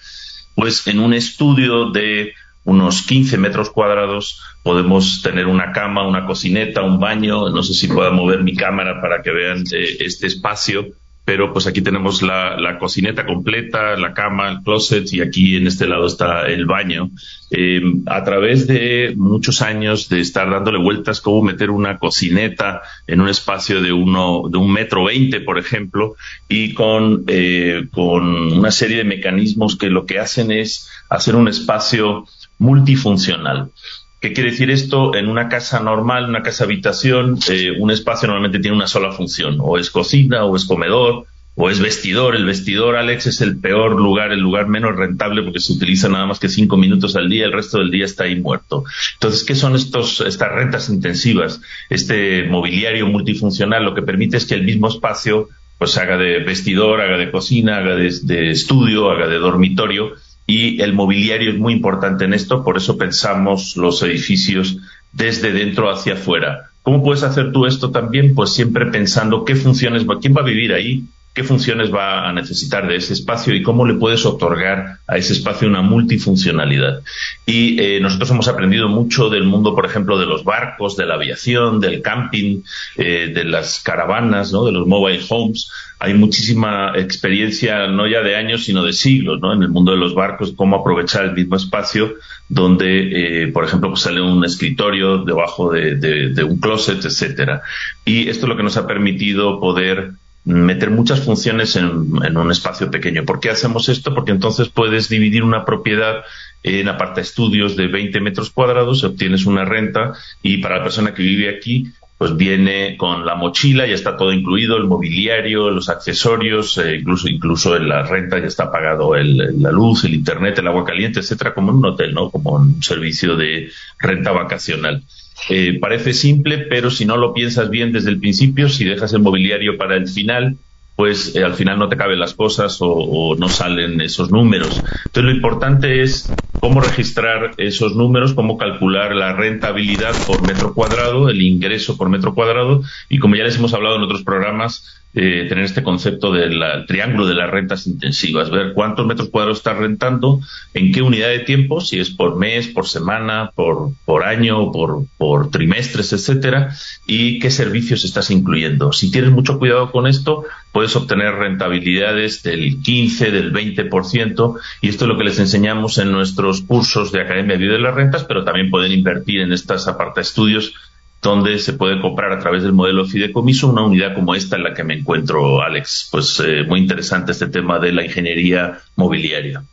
pues en un estudio de unos 15 metros cuadrados podemos tener una cama, una cocineta, un baño, no sé si pueda mover mi cámara para que vean eh, este espacio pero pues aquí tenemos la, la, cocineta completa, la cama, el closet y aquí en este lado está el baño. Eh, a través de muchos años de estar dándole vueltas cómo meter una cocineta en un espacio de uno de un metro veinte, por ejemplo, y con eh, con una serie de mecanismos que lo que hacen es hacer un espacio multifuncional. ¿Qué quiere decir esto? En una casa normal, una casa habitación, eh, un espacio normalmente tiene una sola función, o es cocina, o es comedor, o es vestidor. El vestidor, Alex, es el peor lugar, el lugar menos rentable porque se utiliza nada más que cinco minutos al día, el resto del día está ahí muerto. Entonces, ¿qué son estos, estas rentas intensivas? Este mobiliario multifuncional lo que permite es que el mismo espacio pues haga de vestidor, haga de cocina, haga de estudio, haga de dormitorio y el mobiliario es muy importante en esto, por eso pensamos los edificios desde dentro hacia afuera. ¿Cómo puedes hacer tú esto también? Pues siempre pensando qué funciones, quién va a vivir ahí, qué funciones va a necesitar de ese espacio y cómo le puedes otorgar a ese espacio una multifuncionalidad. Y eh, nosotros hemos aprendido mucho del mundo, por ejemplo, de los barcos, de la aviación, del camping, eh, de las caravanas, ¿no? de los mobile homes hay muchísima experiencia, no ya de años, sino de siglos, ¿no? En el mundo de los barcos, cómo aprovechar el mismo espacio donde, eh, por ejemplo, pues sale un escritorio debajo de, un closet, etcétera. Y esto es lo que nos ha permitido poder meter muchas funciones en, un espacio pequeño. ¿Por qué hacemos esto? Porque entonces puedes dividir una propiedad en aparta estudios de 20 metros cuadrados, obtienes una renta y para la persona que vive aquí pues viene con la mochila, ya está todo incluido, el mobiliario, los accesorios, eh, incluso incluso en la renta ya está pagado el, la luz, el internet, el agua caliente, etcétera, como en un hotel, ¿no? Como un servicio de renta vacacional. Eh, parece simple, pero si no lo piensas bien desde el principio, si dejas el mobiliario para el final, pues eh, al final no te caben las cosas o, no salen esos números. Entonces lo importante es cómo registrar esos números, cómo calcular la rentabilidad por metro cuadrado, el ingreso por metro cuadrado y como ya les hemos hablado en otros programas, eh, tener este concepto del triángulo de las rentas intensivas, ver cuántos metros cuadrados estás rentando, en qué unidad de tiempo, si es por mes, por semana, por, por año, por, por trimestres, etcétera, y qué servicios estás incluyendo. Si tienes mucho cuidado con esto, puedes obtener rentabilidades del 15, del 20%, y esto es lo que les enseñamos en nuestros cursos de Academia Vida de las Rentas, pero también pueden invertir en estas aparta estudios donde se puede comprar a través del modelo fideicomiso una unidad como esta en la que me encuentro, Alex. Pues eh, muy interesante este tema de la ingeniería mobiliaria.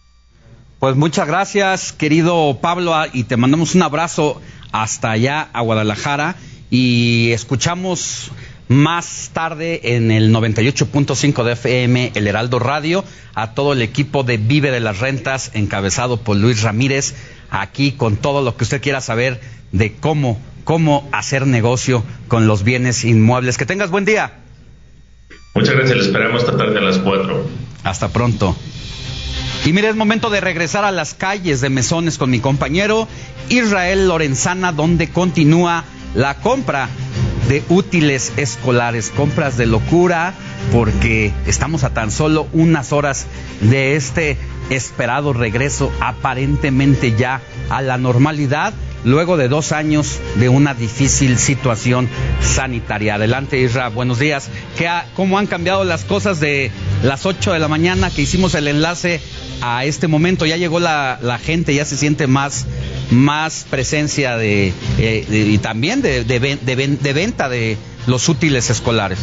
Pues muchas gracias, querido Pablo, ah, y te mandamos un abrazo hasta allá a Guadalajara y escuchamos más tarde en el 98.5 de FM, el Heraldo Radio, a todo el equipo de Vive de las Rentas, encabezado por Luis Ramírez, aquí con todo lo que usted quiera saber de cómo cómo hacer negocio con los bienes inmuebles. Que tengas buen día. Muchas gracias, le esperamos esta tarde a las 4. Hasta pronto. Y mire, es momento de regresar a las calles de Mesones con mi compañero Israel Lorenzana, donde continúa la compra de útiles escolares, compras de locura, porque estamos a tan solo unas horas de este esperado regreso aparentemente ya a la normalidad luego de dos años de una difícil situación sanitaria. Adelante, Isra, buenos días. ¿Qué ¿Cómo han cambiado las cosas de las 8 de la mañana que hicimos el enlace a este momento? Ya llegó la, gente, ya se siente más, más presencia de, eh, y también de venta de los útiles escolares.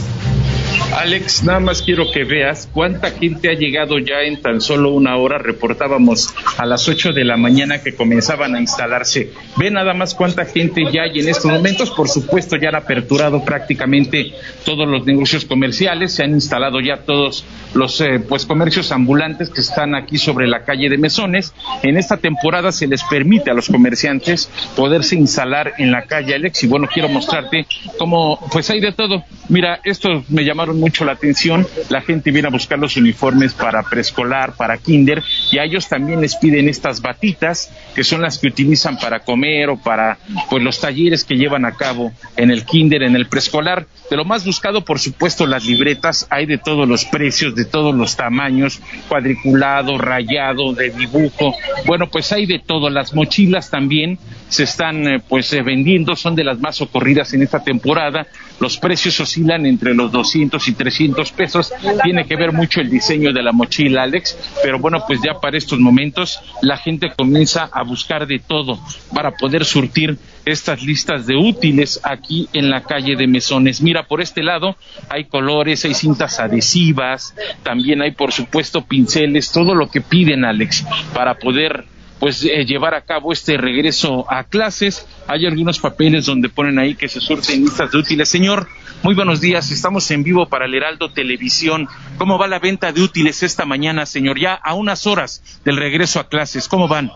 Alex, nada más quiero que veas cuánta gente ha llegado ya en tan solo una hora. Reportábamos a las 8 de la mañana que comenzaban a instalarse. Ve nada más cuánta gente ya hay en estos momentos. Por supuesto, ya han aperturado prácticamente todos los negocios comerciales. Se han instalado ya todos los eh, pues comercios ambulantes que están aquí sobre la calle de Mesones. En esta temporada se les permite a los comerciantes poderse instalar en la calle Alex. Y bueno, quiero mostrarte cómo pues hay de todo. Mira, esto me llama llamaron mucho la atención. La gente viene a buscar los uniformes para preescolar, para kinder, y a ellos también les piden estas batitas, que son las que utilizan para comer o para pues los talleres que llevan a cabo en el kinder, en el preescolar. De lo más buscado, por supuesto, las libretas, hay de todos los precios, de todos los tamaños, cuadriculado, rayado, de dibujo. Bueno, pues hay de todo. Las mochilas también se están eh, pues eh, vendiendo, son de las más ocurridas en esta temporada. Los precios oscilan entre los 200 y 300 pesos. Tiene que ver mucho el diseño de la mochila, Alex, pero bueno, pues ya para estos momentos la gente comienza a buscar de todo para poder surtir estas listas de útiles aquí en la calle de Mesones. Mira, por este lado hay colores, hay cintas adhesivas, también hay por supuesto pinceles, todo lo que piden, Alex, para poder pues eh, llevar a cabo este regreso a clases. Hay algunos papeles donde ponen ahí que se surten listas de útiles. Señor, muy buenos días. Estamos en vivo para el Heraldo Televisión. ¿Cómo va la venta de útiles esta mañana, señor? Ya a unas horas del regreso a clases. ¿Cómo van?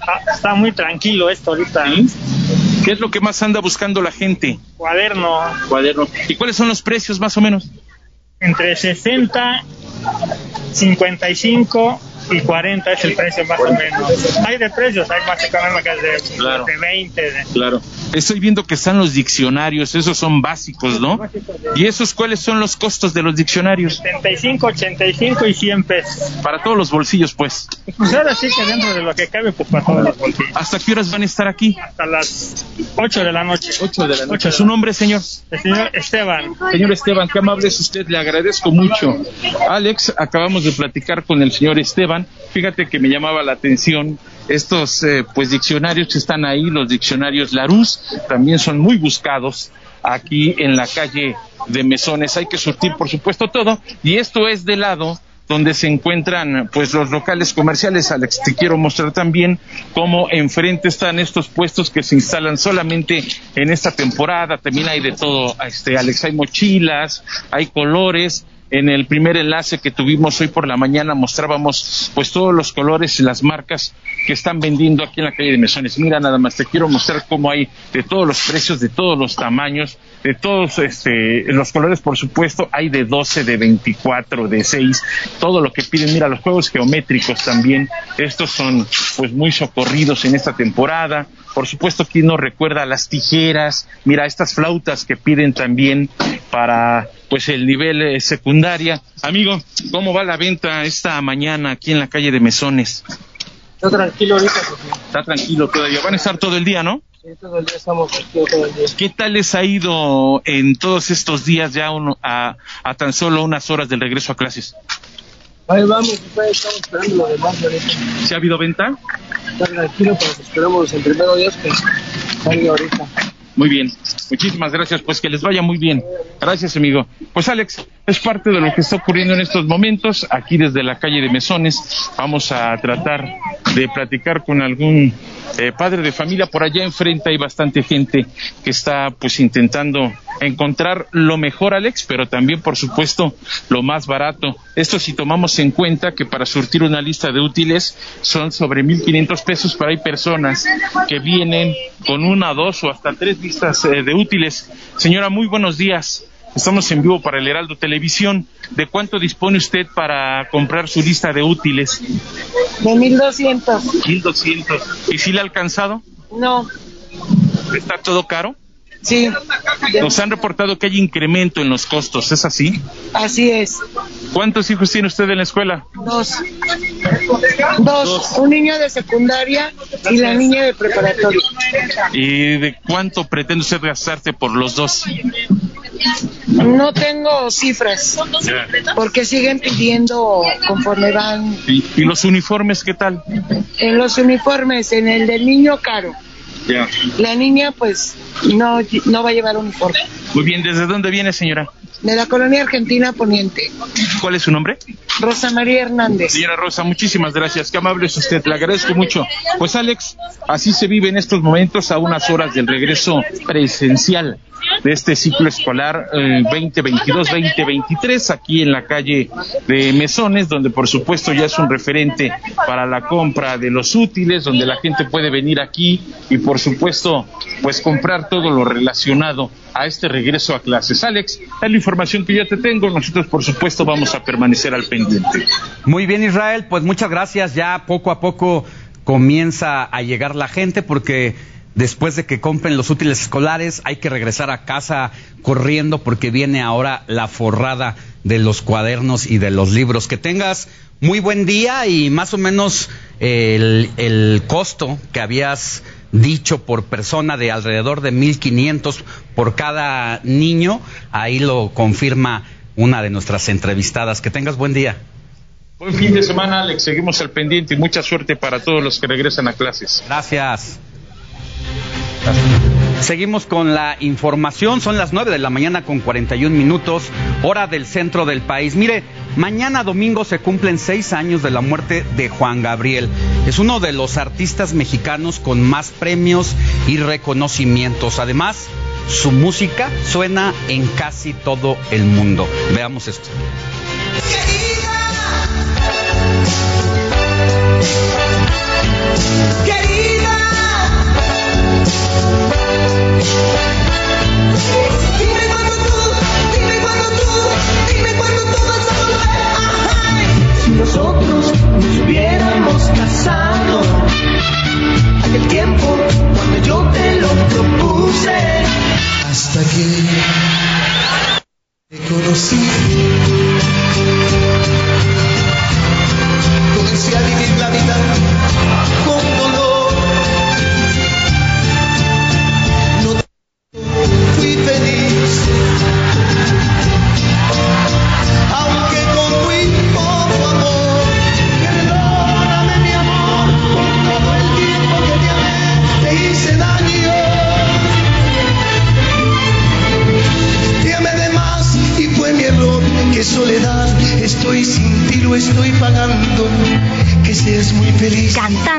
Ah, está muy tranquilo esto ahorita. ¿Qué es lo que más anda buscando la gente? Cuaderno. Cuaderno. ¿Y cuáles son los precios más o menos? Entre 60, 55 y 40 es el precio más o menos. Hay de precios, hay más económicas de, claro. de 20. Claro. Estoy viendo que están los diccionarios, esos son básicos, ¿no? ¿Y esos cuáles son los costos de los diccionarios? 75, 85 y 100 pesos. Para todos los bolsillos, pues. Pues ahora sí que dentro de lo que cabe, pues para todos los bolsillos. ¿Hasta qué horas van a estar aquí? Hasta las 8 de la noche. 8 de la noche. ¿Su nombre, señor? El señor Esteban. Señor Esteban, qué amable es usted, le agradezco mucho. Alex, acabamos de platicar con el señor Esteban. Fíjate que me llamaba la atención estos eh, pues diccionarios que están ahí, los diccionarios Larus, también son muy buscados aquí en la calle de Mesones. Hay que surtir, por supuesto, todo. Y esto es de lado donde se encuentran pues los locales comerciales. Alex, te quiero mostrar también cómo enfrente están estos puestos que se instalan solamente en esta temporada. También hay de todo, este Alex, hay mochilas, hay colores, en el primer enlace que tuvimos hoy por la mañana mostrábamos pues todos los colores y las marcas que están vendiendo aquí en la calle de Mesones. Mira, nada más te quiero mostrar cómo hay de todos los precios, de todos los tamaños, de todos este, los colores, por supuesto, hay de 12, de 24, de 6, todo lo que piden. Mira, los juegos geométricos también, estos son pues muy socorridos en esta temporada. Por supuesto, ¿quién no recuerda las tijeras? Mira, estas flautas que piden también para pues el nivel eh, secundaria. Amigo, ¿cómo va la venta esta mañana aquí en la calle de Mesones? Está tranquilo ahorita. Está tranquilo todavía. Van a estar todo el día, ¿no? Todo el día estamos todo el día. ¿Qué tal les ha ido en todos estos días ya a, a tan solo unas horas del regreso a clases? Ahí vamos, pues, estamos esperando lo demás ahorita. ¿Se ha habido venta? Está tranquilo, pero esperamos el primero Dios que salga ahorita. Muy bien, muchísimas gracias, pues que les vaya muy bien. Gracias, amigo. Pues Alex, es parte de lo que está ocurriendo en estos momentos, aquí desde la calle de Mesones. Vamos a tratar de platicar con algún eh, padre de familia. Por allá enfrente hay bastante gente que está pues intentando encontrar lo mejor, Alex, pero también, por supuesto, lo más barato. Esto si tomamos en cuenta que para surtir una lista de útiles son sobre 1.500 pesos, pero hay personas que vienen con una, dos o hasta tres listas eh, de útiles. Señora, muy buenos días. Estamos en vivo para el Heraldo Televisión. ¿De cuánto dispone usted para comprar su lista de útiles? De 1200. 1200. ¿Y si le ha alcanzado? No. ¿Está todo caro? Sí. Nos han reportado que hay incremento en los costos, ¿es así? Así es. ¿Cuántos hijos tiene usted en la escuela? Dos. Dos. Un niño de secundaria y la niña de preparatoria. ¿Y de cuánto pretende usted gastarse por los dos? No tengo cifras, porque siguen pidiendo conforme van. ¿Y, ¿Y, los uniformes qué tal? En los uniformes, en el del niño caro. Ya. La niña pues no, no va a llevar uniforme. Muy bien, ¿desde dónde viene señora? De la colonia argentina poniente. ¿Cuál es su nombre? Rosa María Hernández. Señora Rosa, muchísimas gracias. Qué amable es usted. Le agradezco mucho. Pues Alex, así se vive en estos momentos a unas horas del regreso presencial de este ciclo escolar 2022-2023 eh, aquí en la calle de Mesones, donde por supuesto ya es un referente para la compra de los útiles, donde la gente puede venir aquí y por supuesto pues comprar todo lo relacionado a este regreso a clases. Alex, es la información que ya te tengo. Nosotros, por supuesto, vamos a permanecer al pendiente. Muy bien, Israel. Pues muchas gracias. Ya poco a poco comienza a llegar la gente porque después de que compren los útiles escolares hay que regresar a casa corriendo porque viene ahora la forrada de los cuadernos y de los libros. Que tengas muy buen día y más o menos el, el costo que habías dicho por persona de alrededor de 1.500 por cada niño. Ahí lo confirma una de nuestras entrevistadas. Que tengas buen día. Buen fin de semana, Alex. Seguimos al pendiente y mucha suerte para todos los que regresan a clases. Gracias. Seguimos con la información, son las 9 de la mañana con 41 minutos, hora del centro del país. Mire, mañana domingo se cumplen seis años de la muerte de Juan Gabriel. Es uno de los artistas mexicanos con más premios y reconocimientos. Además, su música suena en casi todo el mundo. Veamos esto. Dime cuando tú, dime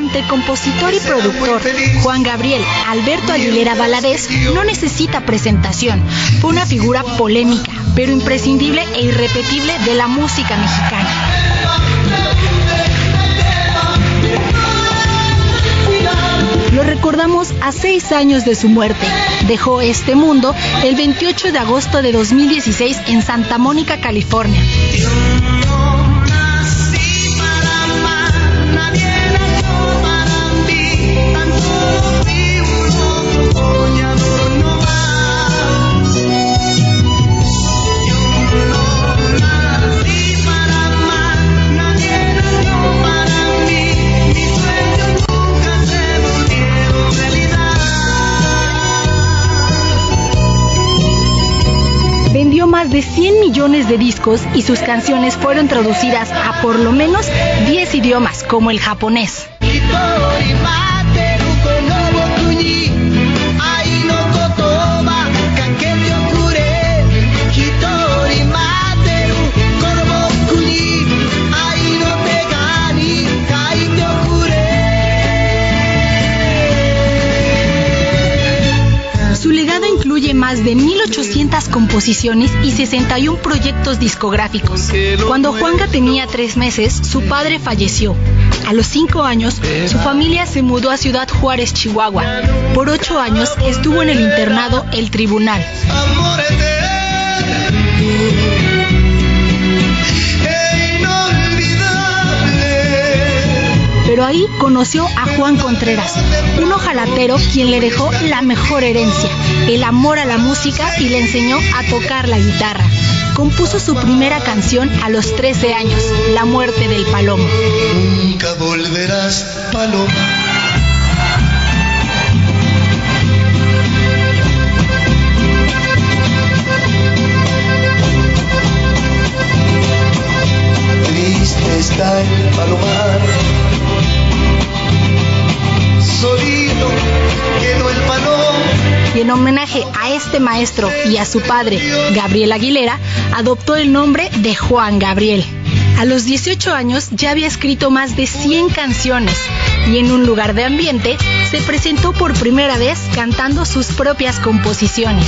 Cantante, compositor y productor Juan Gabriel Alberto Aguilera Valadez no necesita presentación. Fue una figura polémica, pero imprescindible e irrepetible de la música mexicana. Lo recordamos a seis años de su muerte. Dejó este mundo el 28 de agosto de 2016 en Santa Mónica, California. Más de 100 millones de discos y sus canciones fueron traducidas a por lo menos 10 idiomas como el japonés. Más de 1.800 composiciones y 61 proyectos discográficos. Cuando Juanga tenía tres meses, su padre falleció. A los cinco años, su familia se mudó a Ciudad Juárez, Chihuahua. Por ocho años estuvo en el internado El Tribunal. Pero ahí conoció a Juan Contreras, un ojalatero quien le dejó la mejor herencia, el amor a la música y le enseñó a tocar la guitarra. Compuso su primera canción a los 13 años, La muerte del palomo. Nunca volverás, paloma. Está el palomar en homenaje a este maestro y a su padre, Gabriel Aguilera, adoptó el nombre de Juan Gabriel. A los 18 años ya había escrito más de 100 canciones y en un lugar de ambiente se presentó por primera vez cantando sus propias composiciones.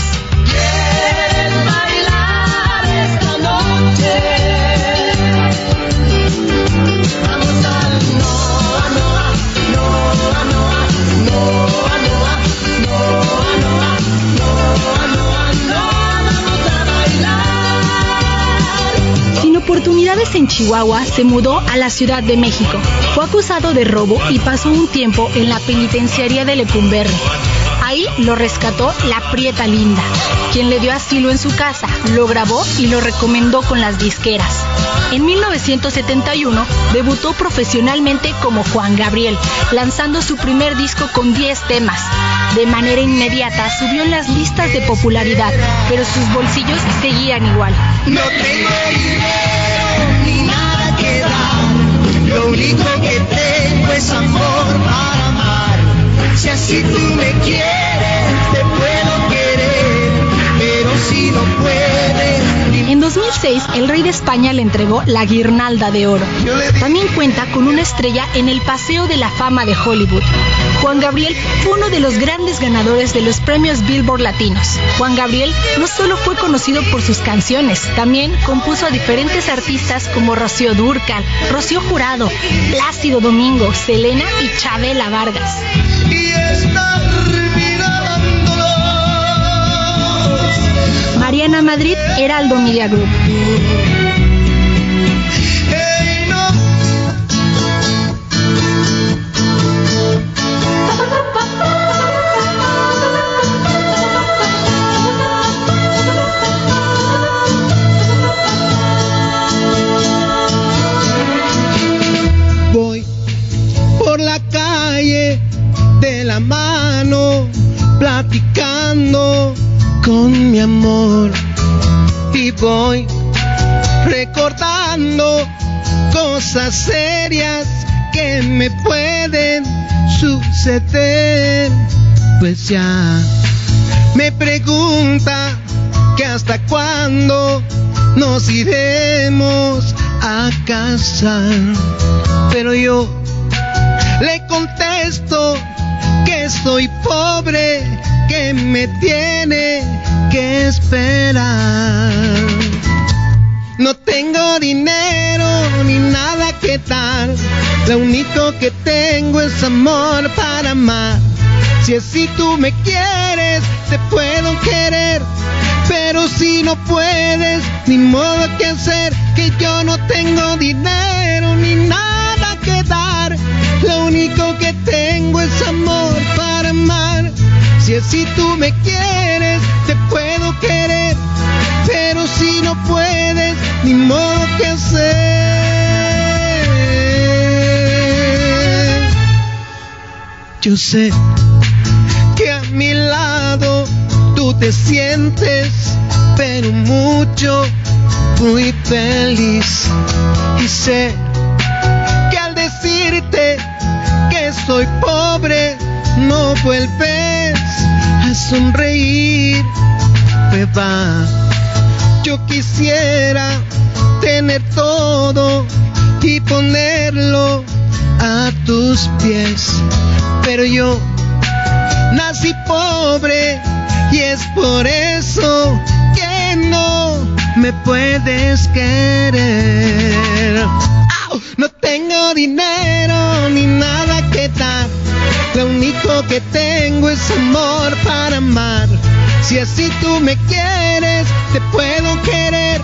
Oportunidades en Chihuahua, se mudó a la Ciudad de México. Fue acusado de robo y pasó un tiempo en la penitenciaría de Lecumberri. Ahí lo rescató la Prieta Linda, quien le dio asilo en su casa, lo grabó y lo recomendó con las disqueras. En 1971 debutó profesionalmente como Juan Gabriel, lanzando su primer disco con 10 temas. De manera inmediata subió en las listas de popularidad, pero sus bolsillos seguían igual. Ni nada que dar, lo único que tengo es amor para amar. Si así tú me quieres, te puedo querer, pero si no puedes en 2006, el rey de España le entregó la guirnalda de oro. También cuenta con una estrella en el Paseo de la Fama de Hollywood. Juan Gabriel fue uno de los grandes ganadores de los premios Billboard Latinos. Juan Gabriel no solo fue conocido por sus canciones, también compuso a diferentes artistas como Rocío Durcal, Rocío Jurado, Plácido Domingo, Selena y Chabela Vargas. Mariana Madrid, Heraldo Media Group. Y voy recordando cosas serias que me pueden suceder. Pues ya me pregunta que hasta cuándo nos iremos a casar. Pero yo le contesto que soy pobre que me tiene No tengo dinero ni nada que dar, lo único que tengo es amor para amar. Si así tú me quieres, te puedo querer, pero si no puedes, ni modo que hacer, que yo no tengo dinero ni nada que dar, lo único que tengo es amor para amar. Si así tú me quieres, ni modo que hacer. Yo sé que a mi lado tú te sientes, pero mucho, muy feliz. Y sé que al decirte que soy pobre, no vuelves a sonreír, beba. Yo quisiera pies, pero yo nací pobre y es por eso que no me puedes querer. No tengo dinero ni nada que dar lo único que tengo es amor para amar. Si así tú me quieres, te puedo querer.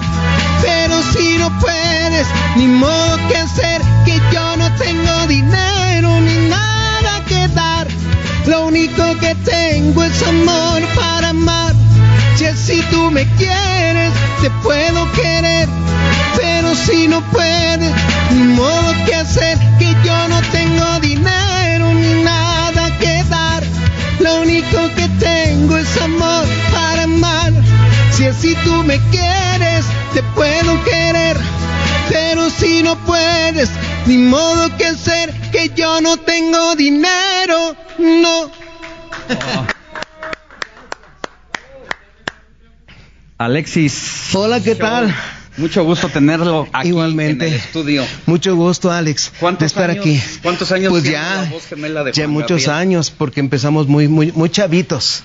Pero si no puedes, ni modo que único que tengo es amor para amar. Si así tú me quieres, te puedo querer. Pero si no puedes, ni modo que hacer, que yo no tengo dinero ni nada lo único que tengo es amor para amar. Si así tú me quieres, te puedo querer. Pero si no puedes, ni modo que ser que yo no tengo dinero, no. Alexis. Hola, ¿qué tal? Mucho gusto tenerlo aquí Igualmente. en el estudio. Mucho gusto, Alex, de estar aquí. ¿Cuántos años pues ya, la voz gemela de Ya muchos años, porque empezamos muy, muy, muy chavitos.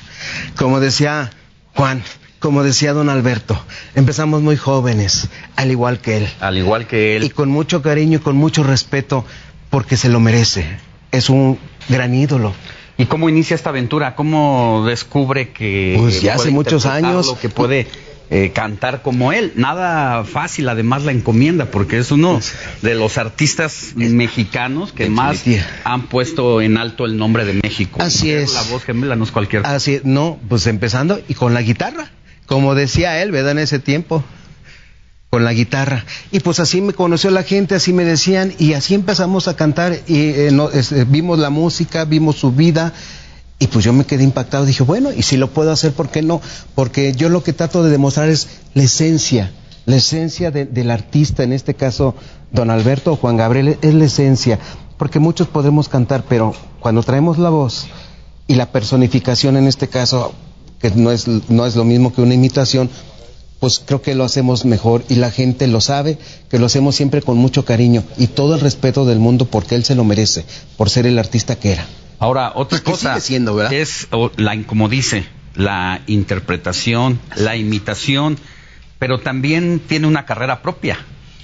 Como decía Juan, como decía don Alberto, empezamos muy jóvenes, al igual que él. Al igual que él. Y con mucho cariño y con mucho respeto, porque se lo merece. Es un gran ídolo. ¿Y cómo inicia esta aventura? ¿Cómo descubre que... Pues ya hace muchos años. Que puede eh, cantar como él. Nada fácil, además la encomienda, porque es uno de los artistas mexicanos que más han puesto en alto el nombre de México. Así es. La voz gemela no es cualquier Así no, pues empezando y con la guitarra como decía él, ¿verdad? En ese tiempo, con la guitarra. Y pues así me conoció la gente, así me decían, y así empezamos a cantar, y eh, eh, vimos la música, vimos su vida, y pues yo me quedé impactado, dije, bueno, y si lo puedo hacer, ¿por qué no? Porque yo lo que trato de demostrar es la esencia, la esencia del artista, en este caso, don Alberto o Juan Gabriel, es la esencia, porque muchos podemos cantar, pero cuando traemos la voz y la personificación, en este caso, que no es, no es lo mismo que una imitación, pues creo que lo hacemos mejor y la gente lo sabe, que lo hacemos siempre con mucho cariño y todo el respeto del mundo porque él se lo merece, por ser el artista que era. Ahora, otra cosa siendo, ¿verdad? es, la, como dice, la interpretación, la imitación, pero también tiene una carrera propia,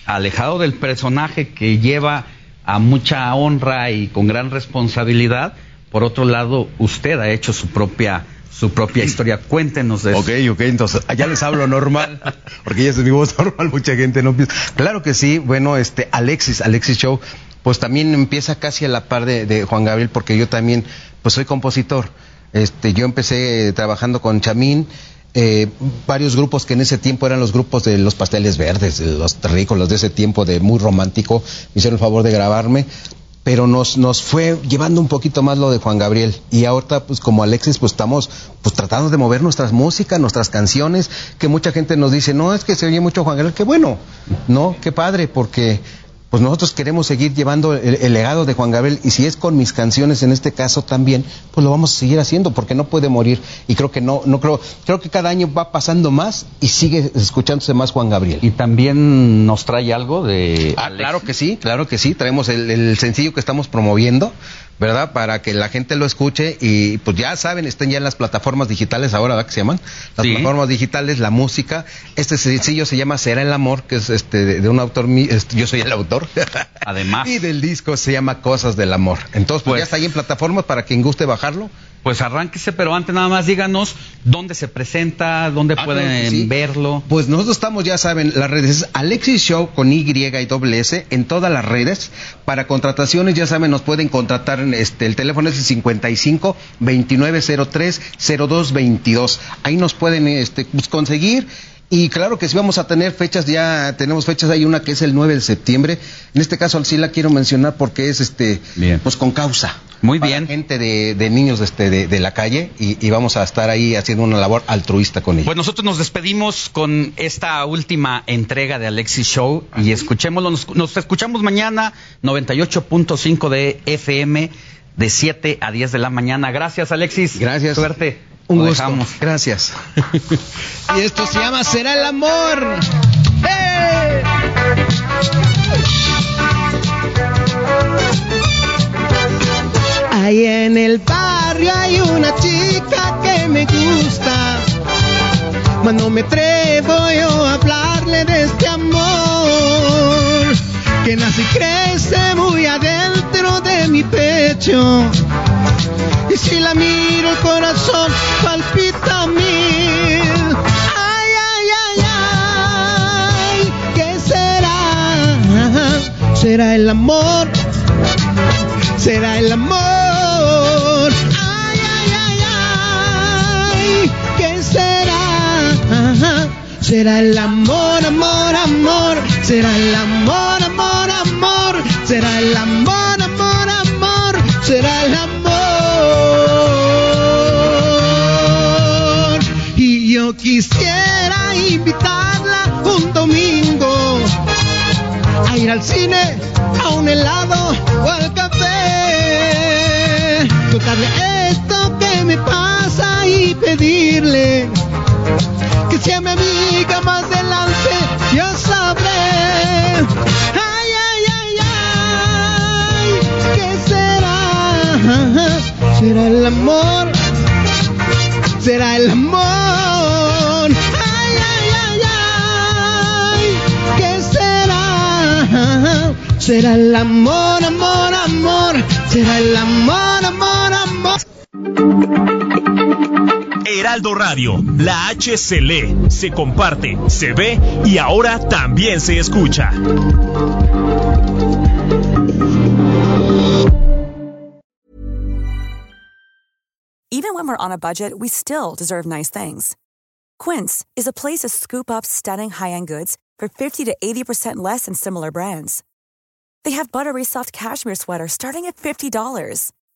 alejado del personaje que lleva a mucha honra y con gran responsabilidad. Por otro lado, usted ha hecho su propia su propia historia. Cuéntenos de eso. Ok, ok, entonces allá les hablo normal, porque ya es mi voz normal, mucha gente no piensa. Claro que sí, bueno, este Alexis, Alexis Show, pues también empieza casi a la par de, Juan Gabriel, porque yo también, pues soy compositor. Este, yo empecé trabajando con Chamín, eh, varios grupos que en ese tiempo eran los grupos de los pasteles verdes, los terrícolas de ese tiempo de muy romántico, me hicieron el favor de grabarme pero nos, nos fue llevando un poquito más lo de Juan Gabriel. Y ahorita, pues como Alexis, pues estamos pues tratando de mover nuestras músicas, nuestras canciones, que mucha gente nos dice, no, es que se oye mucho Juan Gabriel, qué bueno, no, qué padre, porque pues nosotros queremos seguir llevando el, legado de Juan Gabriel y si es con mis canciones en este caso también, pues lo vamos a seguir haciendo porque no puede morir y creo que no, no creo, creo que cada año va pasando más y sigue escuchándose más Juan Gabriel. Y también nos trae algo de... Ah, claro que sí, claro que sí, traemos el sencillo que estamos promoviendo, ¿verdad? Para que la gente lo escuche y pues ya saben, estén ya en las plataformas digitales ahora, ¿verdad? Que se llaman las plataformas digitales, la música. Este sencillo se llama Será el amor, que es este de, un autor, yo soy el autor. Además. y del disco se llama Cosas del amor. Entonces, pues, ya está ahí en plataformas para quien guste bajarlo. Pues arránquese, pero antes nada más díganos dónde se presenta, dónde ah, pueden verlo. Pues nosotros estamos, ya saben, las redes Alexis Show con Y y doble S en todas las redes. Para contrataciones, ya saben, nos pueden contratar, este, el teléfono es el 55 2903 0222. Ahí nos pueden este, pues, conseguir y claro que sí vamos a tener fechas, ya tenemos fechas, hay una que es el 9 de septiembre. En este caso sí la quiero mencionar porque es este pues con causa. Muy bien. Gente de, niños este, de, la calle y, vamos a estar ahí haciendo una labor altruista con ellos. Pues nosotros nos despedimos con esta última entrega de Alexis Show y escuchémoslo, nos, nos escuchamos mañana 98.5 de FM de 7 a 10 de la mañana. Gracias Alexis. Gracias. Suerte. Un gusto. Gracias. y esto se llama Será el amor. ¡Eh! Ahí en el barrio hay una chica que me gusta. Cuando me atrevo yo a hablarle de este amor que nace y crece muy adentro de mi pecho y si la miro el corazón palpita mil. Ay, ay, ay, ay, ¿qué será? ¿Será el amor? ¿Será el amor? Será? El amor, amor, amor, será el amor, amor, amor, será el amor, amor, amor, será el amor. quisiera invitarla un domingo a ir al cine, a un helado o al café. Contarle esto que me pasa y pedirle Que sea mi amiga más adelante, ya sabré. Ay, ay, ay, ay, ¿qué será? ¿Será el amor? ¿Será el amor? Ay, ay, ay, ay, ¿qué será? Será el amor, amor, amor. Será el amor, amor. Heraldo Radio, la H se lee, se comparte, se ve y ahora también se escucha. Even when we're on a budget, we still deserve nice things. Quince is a place to scoop up stunning high-end goods for 50 to 80% less than similar brands. They have buttery soft cashmere sweaters starting at $50,